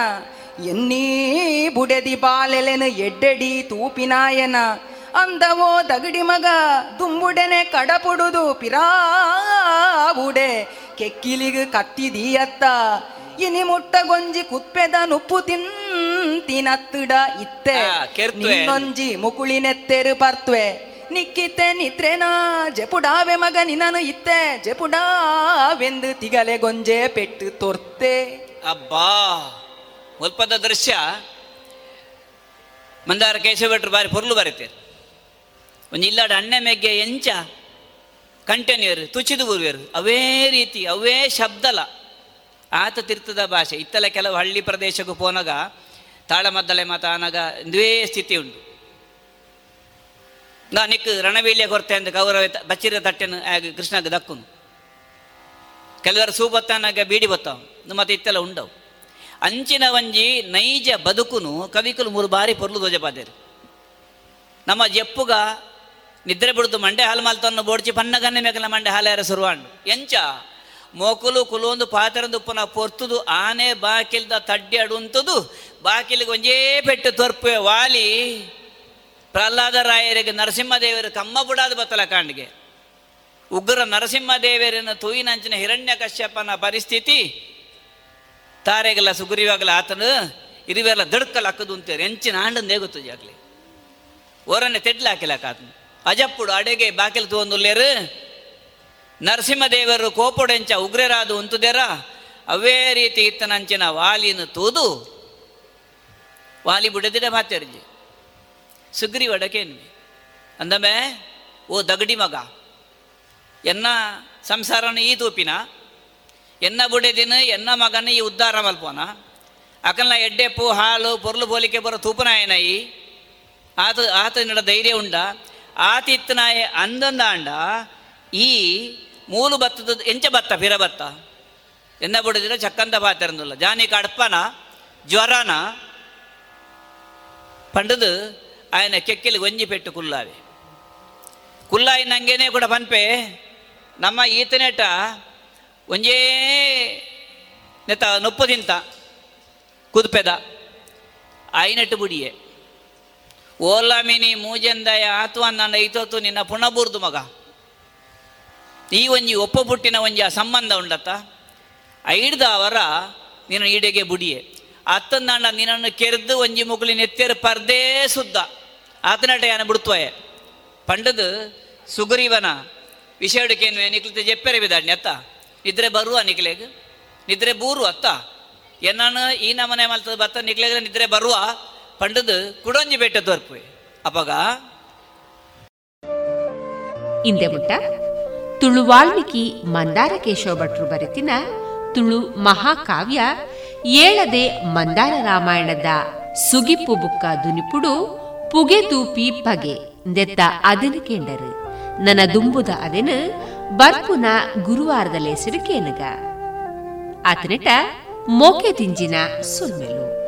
ಎನ್ನೀ ಬುಡೆದಿ ಬಾಲೆಲೆನ ಎಡ್ಡಡಿ ತೂಪಿನಾಯನ. ಅಂದವೋ ದಗಡಿ ಮಗ ದುಂಬುಡೆನೆ ಕಡಪುಡುದು ಪಿರಾವುಡೆ. ಕೆಕ್ಕಿಲಿಗ ಕತ್ತಿದೀಯತ್ತ. ಇನಿ ಮುಟ್ಟ ಗೊಂಜಿ ಕುತ್ಪೆದ ನುಪ್ಪು ತಿಂತಿನತ್ತುಡ ಇತ್ತೆ. ಗೊಂಜಿ ನಿನ್ನೊಂಜಿ ಮುಕುಳಿನೆತ್ತೆರು ಪರ್ತ್ವೆ. ನಿಕ್ಕಿತ್ತೆ ನಿತ್ರೆನಾ ಜಪುಡಾವೆ ಮಗ ನಿನನು ಇತ್ತೆ. ಜಪುಡಾವೆಂದು ತಿಗಲೆ ಗೊಂಜೆ ಪೆಟ್ಟು ತೊರ್ತೆ. ಅಬ್ಬಾ. ಮುಲ್ಪದ ದೃಶ್ಯ ಮಂದಾರ ಕೇಶವ ಬಾರಿ ಪೊರ್ಲು ಬರುತ್ತೆ. ಒಂದು ಇಲ್ಲಾಡ ಅಣ್ಣೆ ಮೆಗ್ಗೆ ಎಂಚ ಕಂಟೆನ್ಯೂರ್ ತುಚಿದು ಬರುವೇರು ಅವೇ ರೀತಿ, ಅವೇ ಶಬ್ದಲ. ಆತ ತಿರ್ತದ ಭಾಷೆ. ಇತ್ತಲ ಕೆಲವು ಹಳ್ಳಿ ಪ್ರದೇಶಕ್ಕೂ ಪೋನಾಗ, ತಾಳಮದ್ದಲೆ ಮಾತ ಆನಾಗ ಇದೇ ಸ್ಥಿತಿ ಉಂಟು. ನಾ ನಿಕ್ ರಣವೀಳ್ಯ ಕೊರತೆ ಅಂತ ಗೌರವ ಬಚ್ಚಿರ ತಟ್ಟೆನು ಆಗ ಕೃಷ್ಣಗೆ ದಕ್ಕುನು ಕೆಲವರು ಸೂಬತ್ತಾನಾಗ ಬೀಡಿ ಬತ್ತಾವ. ಮತ್ತೆ ಇತ್ತೆಲ್ಲ ಉಂಡವು ಅಂಚಿನ ಒಂಜಿ ನೈಜ ಬದುಕುನು ಕವಿಕುಲು ಮೂರು ಬಾರಿ ಪೊರ್ಲು ಧ್ವಜಪಾದೇರು ನಮ್ಮ ಜೆಪ್ಪುಗ ಬಿಡುದು ಮಂಡೆ ಹಾಲು ಮಾಲ್ತನ್ನು ಬೋಡ್ಚಿ ಪನ್ನಗನ್ನೆ ಮೇಕಲ ಮಂಡೆ ಹಾಲೇರ ಸುರುವಾಂಡು. ಎಂಚ? ಮೋಕುಲು ಕುಲೊಂದು ಪಾತ್ರಂದು ಪುನಃ ಪೊರ್ತುದು ಆನೆ ಬಾಕಿಲ್ದ ತಡ್ಡಿ ಅಡುಂತದು ಬಾಕಿಲಿಗೆ ಒಂಜೇ ಪೆಟ್ಟು ತೊರ್ಪೆ ವಾಲಿ ಪ್ರಹ್ಲಾದ ರಾಯರಿಗೆ ನರಸಿಂಹದೇವರು ಕಮ್ಮ ಬುಡಾದ ಬತ್ತಲ ಕಾಂಡಿಗೆ. ಉಗ್ರ ನರಸಿಂಹದೇವರನ್ನು ತೂಯಿನಂಚಿನ ಹಿರಣ್ಯ ಕಶ್ಯಪನ ಪರಿಸ್ಥಿತಿ ತಾರೆಗೆಲ್ಲ ಸುಗ್ರೀವಾಗಲ ಆತನ ಇರಿವೆಲ್ಲ ದಡ್ಕಲ್ಲಿ ಹಾಕದು ಅಂತೇಳಿ ಎಂಚಿನ ಆಂಡಂದೇ ಗೊತ್ತು ಆಗಲಿ. ಓರನ್ನೇ ತೆಡ್ಲು ಹಾಕಿಲಾಕ ಆತನು ಅಜಪ್ಪುಡು ಅಡೆಗೆ ಬಾಕಿಲು ತೂಂದುಲ್ಲೇರು ನರಸಿಂಹದೇವರು ಕೋಪೊಡೆಂಚ ಉಗ್ರರಾದು ಉಂತುದೇರ ಅವೇ ರೀತಿ ಇತ್ತನಂಚಿನ ವಾಲಿನ ತೂದು, ವಾಲಿ ಬಿಡದಿಡ ಮಾತಾಡಿದ್ವಿ ಸುಗ್ರೀವ ಅಡಕೇನು ಅಂದಮೇ ಓ ದಗಡಿ ಮಗ, ಎನ್ನ ಸಂಸಾರನ ಈ ತೂಪಿನ ಎನ್ನ ಬುಡೆದಿನ ಎನ್ನ ಮಗನ ಈ ಉದ್ಧಾರ ಮಲ್ಪೋನ ಅಕಲ್ನ ಎಡ್ಡೆಪ್ಪು ಹಾಲು ಪೊರ್ಲು ಬೋಲಿಕೆ ಬರೋ ತೂಪನಾಯನೈ ಆತ ಆತ ನಡ ಧೈರ್ಯ ಉಂಡ ಆತಿತ್ತನಾಯ ಅಂದಂದ ಅಂಡ ಈ ಮೂಲು ಬತ್ತದ ಎಂಚ ಬತ್ತ ಪಿರ ಬತ್ತ ಎನ್ನ ಬುಡದಿರ ಚಕ್ಕಂದ ಪಾತಿರಂದಿಲ್ಲ ಜಾನಿ ಕಡಪನ ಜ್ವರನ ಪಂಡದು ఆయన ಕೆಕ್ಕಿಲಿ ಒಂಜಿ ಪೆಟ್ಟು ಕುಲ್ಲಾವೆ ಕುಲ್ಲಾಯಿ ನಂಗೇನೆ ಕೂಡ ಪನ್ಪೆ ನಮ್ಮ ಈತನೆಟ ಒಂಜೇ ನೆತ ನೊಪ್ಪದಿಂತ ಕುದುಪೆದ ಆಯ್ನಟ್ಟು ಬುಡಿಯೇ. ಓಲಾ ಮಿನಿ ಮೂಜೆಂದಯ ಆತು ಅನ್ನ ಐತೋತು ನಿನ್ನ ಪುಣಬೂರ್ದು ಮಗ. ಈ ಒಂಜಿ ಒಪ್ಪ ಬುಟ್ಟಿನ ಒಂಜಿ ಆ ಸಂಬಂಧ ಉಂಡತ್ತ. ಐಡ್ದ ಅವರ ನಿನ್ನ ಈಡೆಗೆ ಬುಡಿಯೆ. ಅತ್ತಂದಾಂಡ ನಿನ್ನನ್ನು ಕೆರೆದು ಒಂಜಿ ಮುಗುಲಿನ ನೆತ್ತೇರು ಪರ್ದೇ ಸುದ್ದ. ಆತನಟ ಯಾನ ಬಿಡ್ತೋಯೆ ಪಂಡದು ಸುಗ್ರೀವನ ವಿಷಯಡಕೇನು ನಿಕ್ಲಿತ ಜೆಪ್ಪೆರೆ ಬಿದ್ದಾಡ್ನಿ ಅತ್ತ. ನಿದ್ರೆ ಬರುವ ನಿಕ್ಲೆಗ್ ನಿದ್ರೆ ಬೂರು ಅತ್ತ. ಏನಾನ ಈ ನಮನೆ ಮಲ್ತದ ಬತ್ತ ನಿಕ್ಲೆಗ್ ನಿದ್ರೆ ಬರುವ. ಪಂಡದು ಕುಡೊಂಜಿ ಬೆಟ್ಟ ತೋರ್ಪುವೆ. ಅಪಗ? ಹಿಂದೆ ಮುಟ್ಟ. ತುಳು ವಾಲ್ಮೀಕಿ ಮಂದಾರ ಕೇಶವ ಭಟ್ರು ಬರೆತಿನ ತುಳು ಮಹಾಕಾವ್ಯ ಏಳದೆ ಮಂದಾರ ರಾಮಾಯಣದ ಸುಗಿಪ್ಪು ಬುಕ್ಕ ದುನಿಪುಡು ಪುಗೆ ತೂಪಿ ಪಗೆ ನೆತ್ತ ಅದನ ಕೆಂಡರು. ನನ್ನ ದುಂಬುದ ಅದೆನು ಬರ್ಪುನ ಗುರುವಾರದ ಸಿಡುಕೇನಗ? ಕೇನಗ ಆತನಟ ಮೋಕೆ ತಿಂಜಿನ ಸುಲ್ಮೆಲು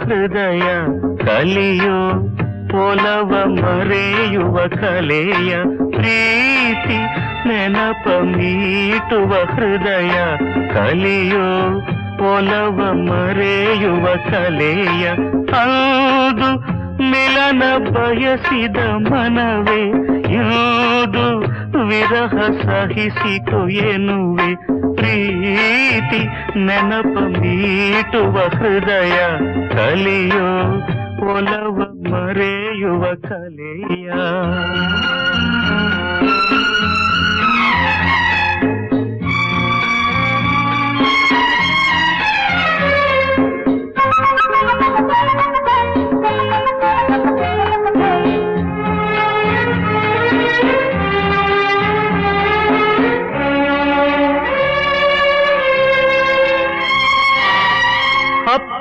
ಹೃದಯ ಕಲಿಯು ಒಲವ ಮರೆಯುವ ಕಲೆಯ ಪ್ರೀತಿ ನೆನಪ ಮೀಟುವ ಹೃದಯ ಕಲಿಯು ಒಲವ ಮರೆಯುವ ಕಲೆಯ ಅಂದು ಮಿಲನ ಬಯಸಿದ ಮನವೇ ಇಂದು ವಿರಹ ಸಹಿಸಿತು ಎನ್ನುವೆ ಪ್ರೀತಿ ನೆನಪ ಮೀಟುವ ಹೃದಯ ಕಲಿಯೋ ಒಲವ ಮರೆಯುವ ಕಲೆಯ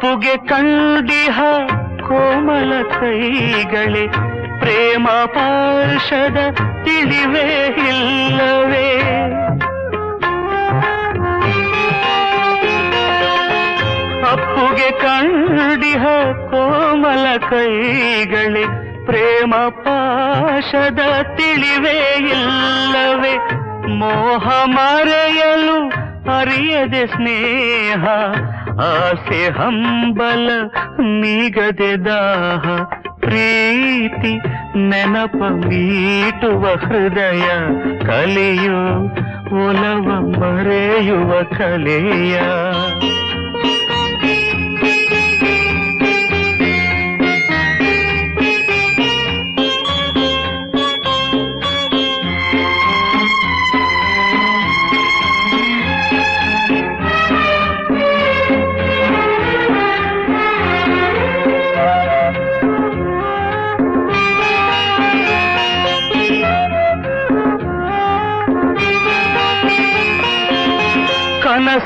ಅಪ್ಪುಗೆ ಕಂಡಿಹ ಕೋಮಲ ಕೈಗಳೇ, ಪ್ರೇಮ ಪಾರ್ಷದ ತಿಳಿವೇ ಇಲ್ಲವೇ? ಅಪ್ಪುಗೆ ಕಂಡಿಹ ಕೋಮಲ ಕೈಗಳೇ, ಪ್ರೇಮ ಪಾಶದ ತಿಳಿವೇ ಇಲ್ಲವೇ? ಮೋಹ ಮರೆಯಲು ಅರಿಯದೆ ಸ್ನೇಹ ಆಸೆ ಹಂಬಲ ನೀಗದೆ ದಾಹ ಪ್ರೀತಿ ನೆನಪ ಮೀಟುವ ಹೃದಯ ಕಲೆಯೋ ಒಲವ ಮರೆಯುವ ಕಲೆಯ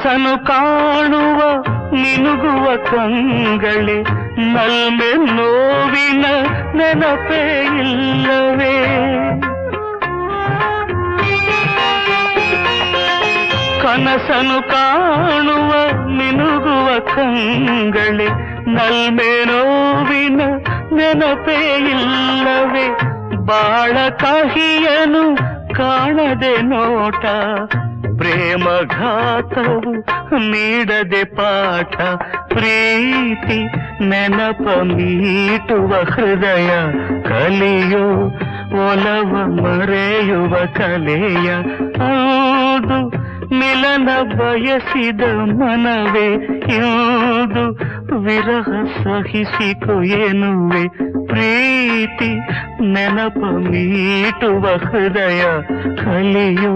ಕನಸನು ಕಾಣುವ, ಮಿನುಗುವ ಕಂಗಳೆ, ನಲ್ಮೆ ನೋವಿನ ನೆನಪೇ ಇಲ್ಲವೇ? ಕನಸನು ಕಾಣುವ, ಮಿನುಗುವ ಕಂಗಳೆ, ನಲ್ಮೆ ನೋವಿನ ನೆನಪೇ ಇಲ್ಲವೇ? ಬಾಳ ಕಹಿಯನು ಕಾಣದೆ ನೋಟ ಪ್ರೇಮಘಾತವು ನೀಡದೆ ಪಾಠ ಪ್ರೀತಿ ನೆನಪ ಮೀಟುವ ಹೃದಯ ಕಲೆಯೋ ಒಲವ ಮರೆಯುವ ಕಲೆಯ ಹೌದು ಮಿಲನ ಬಯಸಿದ ಮನವೇ ಇಂದು ವಿರಹ ಸಹಿಸಿಕೊ ಎನ್ನುವೆ ಪ್ರೀತಿ ನೆನಪ ಮೀಟುವ ಹೃದಯ ಕಲೆಯು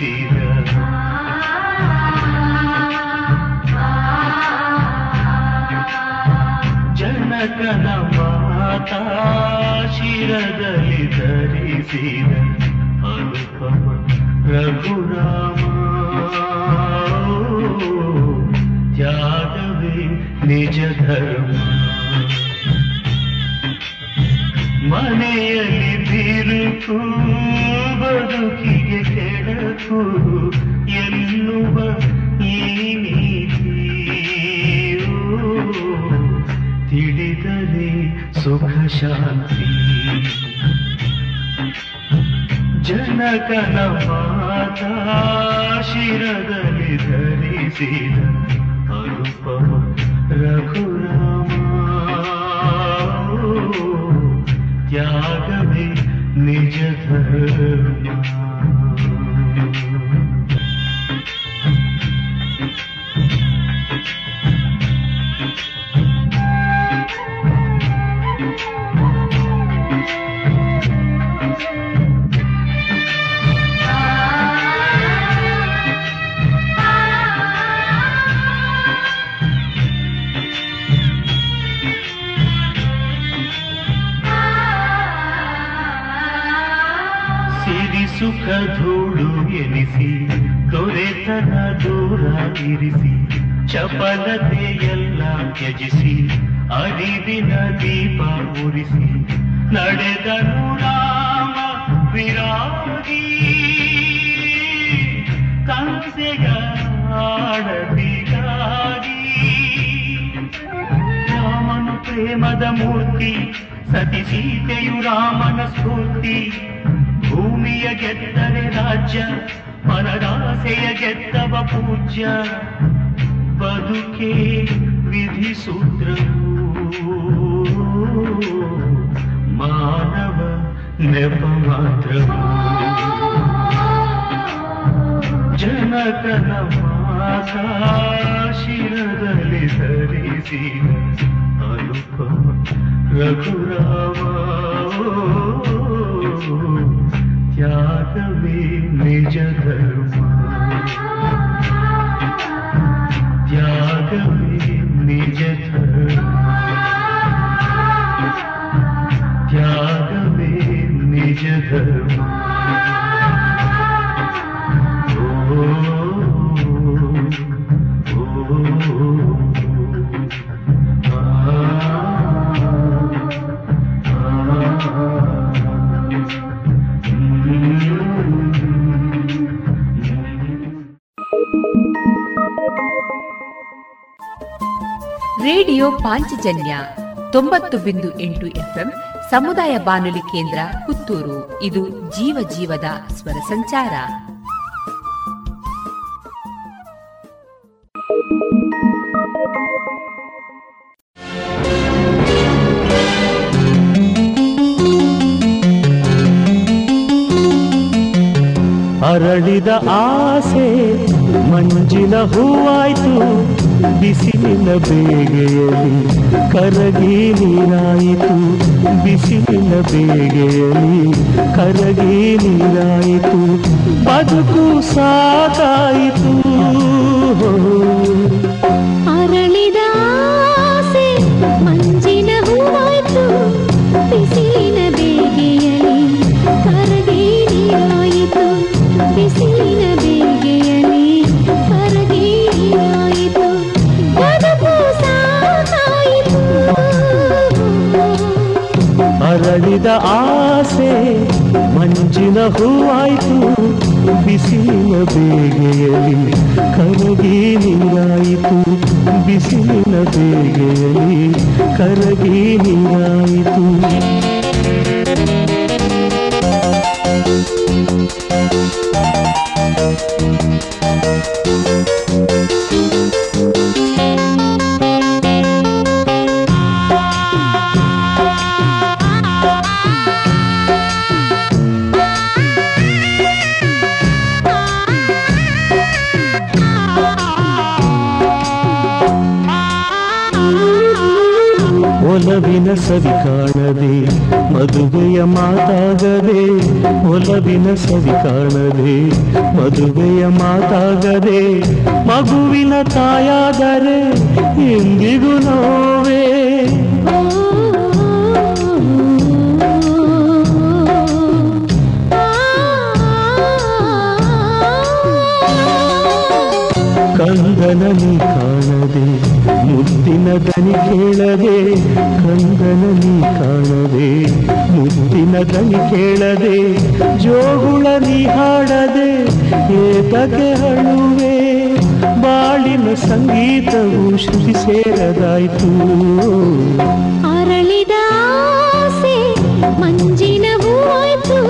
ಧರಿಸಿದ ಜನಕನ ಮಾತಾ ಶಿರದಲ್ಲಿ ಧರಿಸಿದ ಅನುಪಮ ರಘುರಾಮ ತ್ಯಾಗವೇ ನಿಜ ಧರ್ಮ ಮನೆಯಲ್ಲಿ ಬಿರುಕು ಬದುಕಿಗೆ ಕೆಡಕು ಎನ್ನುವ ಈ ನೀತಿಯೋ ತಿಳಿದರೆ ಸುಖ ಶಾಂತಿ. ಜನಕನ ಮಾತಾ ಶಿರದಲ್ಲಿ ಧರಿಸಿದ ಅನುಪಮ ರಘುರಾಮ ನಿಜ ದೊರೆತನ ದೂರ ಇರಿಸಿ, ಚಪಲತೆಯೆಲ್ಲ ತ್ಯಜಿಸಿ, ಅರಿವಿನ ದೀಪ ಉರಿಸಿ ನಡೆದನು ರಾಮ ವಿರಾಗಿ. ಕಂಸೆಯ ಆಡದಿಗಾಗಿ ರಾಮನು ಪ್ರೇಮದ ಮೂರ್ತಿ, ಸತಿ ಸೀತೆಯು ರಾಮನ ಸ್ಫೂರ್ತಿ, ಭೂಮಿಯ ಗೆದ್ದರೆ ರಾಜ್ಯ ಮನದಾಸೆಯ ಗೆದ್ದವ ಪೂಜ್ಯ ಬದುಕೆ ವಿಧಿಸೂತ್ರವು ಮಾನವ ನೆಪ ಮಾತ್ರವು ಜನಕನ ಮಾತ ಶಿರದಲ್ಲಿ ಧರಿಸಿ ಅನುಪಮ ರಘುರಾಮ माधवी निज धर्मा। ಪಾಂಚಜನ್ಯ ತೊಂಬತ್ತು ಬಿಂದು ಎಂಟು ಎಫ್ಎಂ ಸಮುದಾಯ ಬಾನುಲಿ ಕೇಂದ್ರ ಪುತ್ತೂರು. ಇದು ಜೀವ ಜೀವದ ಸ್ವರ ಸಂಚಾರ. ಅರಳಿದ ಆಸೆ, ಮಂಜಿನ ಹೂವಾಯ್ತು. ಬಿಸಿಲಿನ ಬೇಗೆಯಲ್ಲಿ ಕರಗಿ ನೀರಾಯಿತು ಬಿಸಿಲಿನ ಬೇಗೆಯಲ್ಲಿ ಕರಗಿ ನೀರಾಯಿತು ಬದುಕು ಸಾಕಾಯಿತು ಅರಳಿದ ಆಸೆ ಮಂಜಿನ ಹೂವಾಯ್ತು ಬಿಸಿಲಿನ ಬೇಗೆಯಲ್ಲಿ ಕರಗಿ ನೀರಾಯಿತು ಬಿಸಿಲಿನ ಅರಳಿದ ಆಸೆ ಮಂಜಿನ ಹೂವಾಯ್ತು. ಬಿಸಿಲಿನ ಬೇಗೆಯಲ್ಲಿ ಕರಗಿ ನೀರಾಯಿತು. ಬಿಸಿಲಿನ ಬೇಗೆಯಲ್ಲಿ ಕರಗಿ ನೀರಾಯಿತು. ಸವಿ ಕಾಣದೆ, ಮದುವೆಯ ಮಾತಾಗದೆ, ಒಲವಿನ ಸವಿ ಕಾಣದೆ, ಮದುವೆಯ ಮಾತಾಗದೆ, ಮಗುವಿನ ತಾಯಾದರೆ ಎಂದಿಗೂ ನೋವೇ. ಕಂದನ ಕಾಣದೆ ಮುದ್ದಿನ ದನಿ ಕೇಳದೆ ಕಂದನ ನೀ ಕಾಣದೆ, ಮುದ್ದಿನ ದನಿ ಕೇಳದೆ, ಜೋಗುಳ ನೀ ಹಾಡದೆ, ಏತಕ್ಕೆ ಹಳುವೆ ಬಾಳಿನ ಸಂಗೀತವು ಶ್ರುತಿ ಸೇರದಾಯ್ತು. ಅರಳಿದ ಆಸೆ ಮಂಜಿನ ಹೂವಾಯ್ತು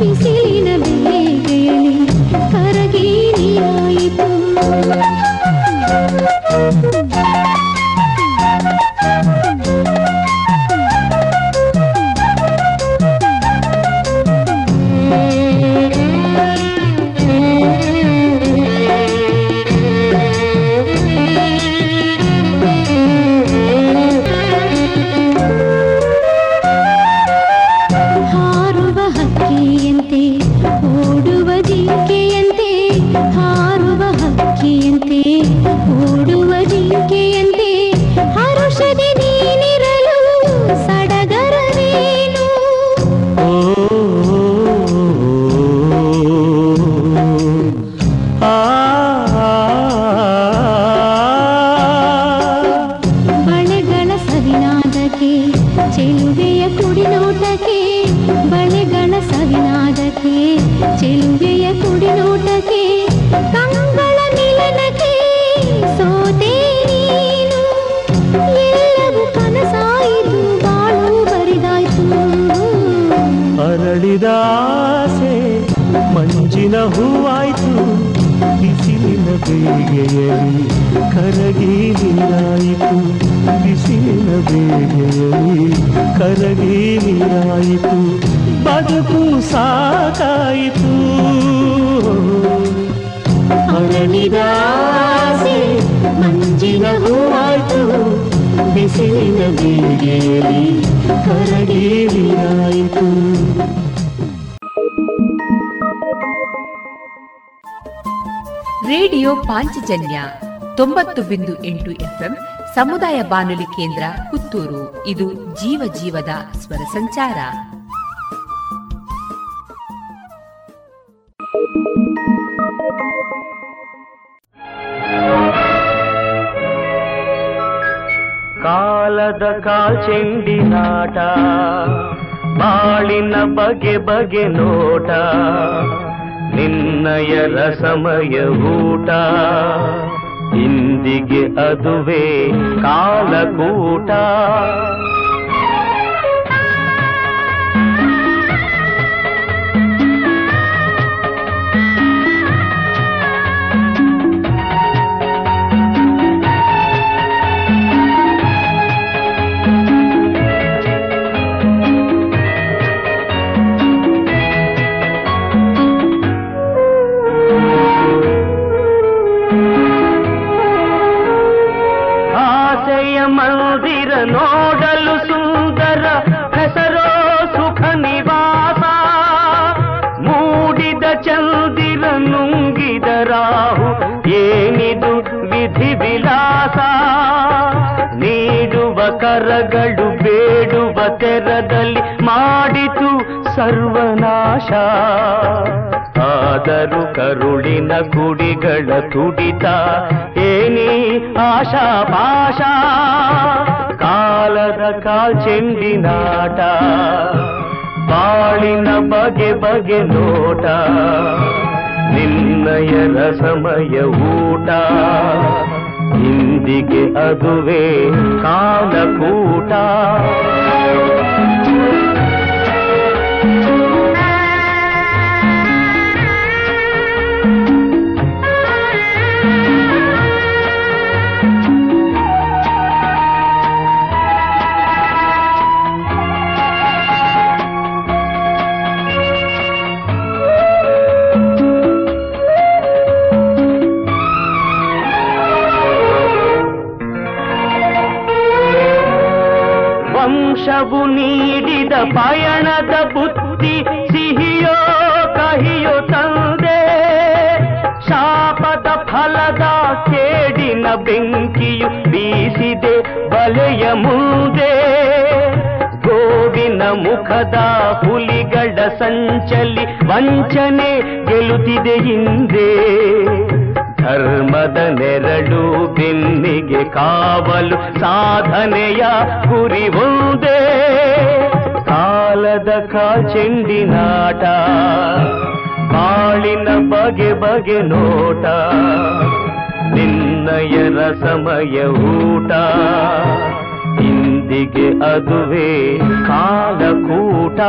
ಬಿಸಿಲಿನ ಬೇಗೆಯಲ್ಲಿ ಕರಗಿ ತೊಂಬತ್ತು ಬಿಂದು ಎಂಟು ಎಫ್ಎಂ ಸಮುದಾಯ ಬಾನುಲಿ ಕೇಂದ್ರ ಪುತ್ತೂರು. ಇದು ಜೀವ ಜೀವದ ಸ್ವರ ಸಂಚಾರ. ಕಾಲದ ಕಾಲ್ಚೆಂಡಿನಾಟ ಬಾಳಿನ ಬಗೆ ಬಗೆ ನೋಟ, ನಿನ್ನಯ ರಸಮಯ ಊಟ. ಇಂದಿಗೆ ಅದುವೇ ಕಾಲಕೂಟ. ಬೇಡುವ ತೆರದಲ್ಲಿ ಮಾಡಿತು ಸರ್ವನಾಶ. ಆದರೂ ಕರುಳಿನ ಕುಡಿಗಳ ತುಡಿತ ಏನಿ ಆಶಾ ಭಾಷಾ ಕಾಲದ ಕಾಲ್ಚೆಂಡಿನಾಟ ಬಾಳಿನ ಬಗೆ ಬಗೆ ನೋಟ ನಿನ್ನಯನ ಸಮಯ ಊಟ. ಇಂದಿಗೆ ಅದುವೇ ಕಾಲಕೂಟ. ವಂಶವು ನೀಡಿದ ಪಯಣದ ಬುದ್ಧಿ ಸಿಹಿಯೋ ಕಹಿಯೋ ತಂದೆ. ಶಾಪದ ಫಲದ ಕೇಡಿನ ಬೆಂಕಿಯು ಬೀಸಿದೆ ಬಲೆಯ ಮುಂದೆ. ಗೋವಿನ ಮುಖದ ಹುಲಿಗಳ ಸಂಚಲಿ ವಂಚನೆ ಗೆಲುತ್ತಿದೆ ಹಿಂದೆ ಧರ್ಮದ ನೆರಳು ಬೆನ್ನಿಗೆ ಕಾವಲು ಸಾಧನೆಯ ಗುರಿ ಒಂದೇ. ಕಾಲದ ಕಾಚೆಂಡಿನಾಟ ಬಾಳಿನ ಬಗೆ ಬಗೆ ನೋಟ, ನಿನ್ನಯ ರಸಮಯ ಊಟ. ಇಂದಿಗೆ ಅದುವೇ ಕಾಲಕೂಟ.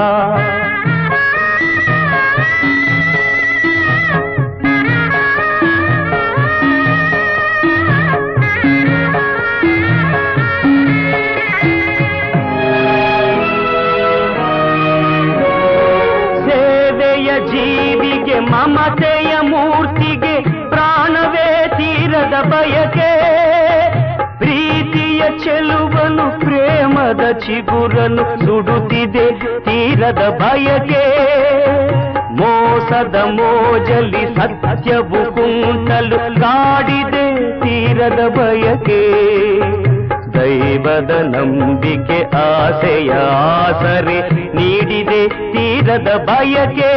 ಪ್ರೇಮದ ಚಿಗುರನು ಸುಡುತ್ತಿದೆ ತೀರದ ಬಯಕೆ ಮೋಸದ ಮೋಜಲಿ ಸತ್ಯವು ಕುಂಟಲು ಕಾಡಿದೆ ತೀರದ ಬಯಕೆ ದೈವದ ನಂಬಿಕೆ ಆಸೆಯ ಆಸರೆ ನೀಡಿದೆ ತೀರದ ಬಯಕೆ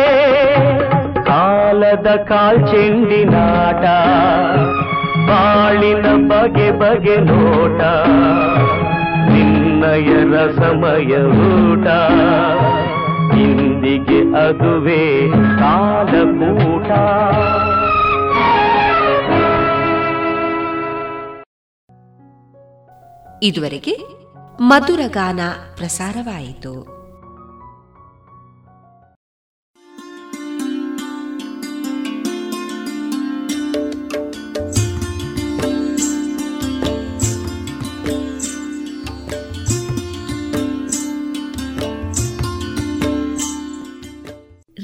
ಕಾಲದ ಕಾಲ್ಚೆಂಡಿನಾಟ ಬಾಳಿನ ಬಗೆ ಬಗೆ ನೋಟ ನಿನ್ನಯ ಸಮಯ ಊಟ. ಇಂದಿಗೆ ಅದುವೇ ಕಾಲಕೂಟ ಇದುವರೆಗೆ ಮಧುರಗಾನ ಪ್ರಸಾರವಾಯಿತು.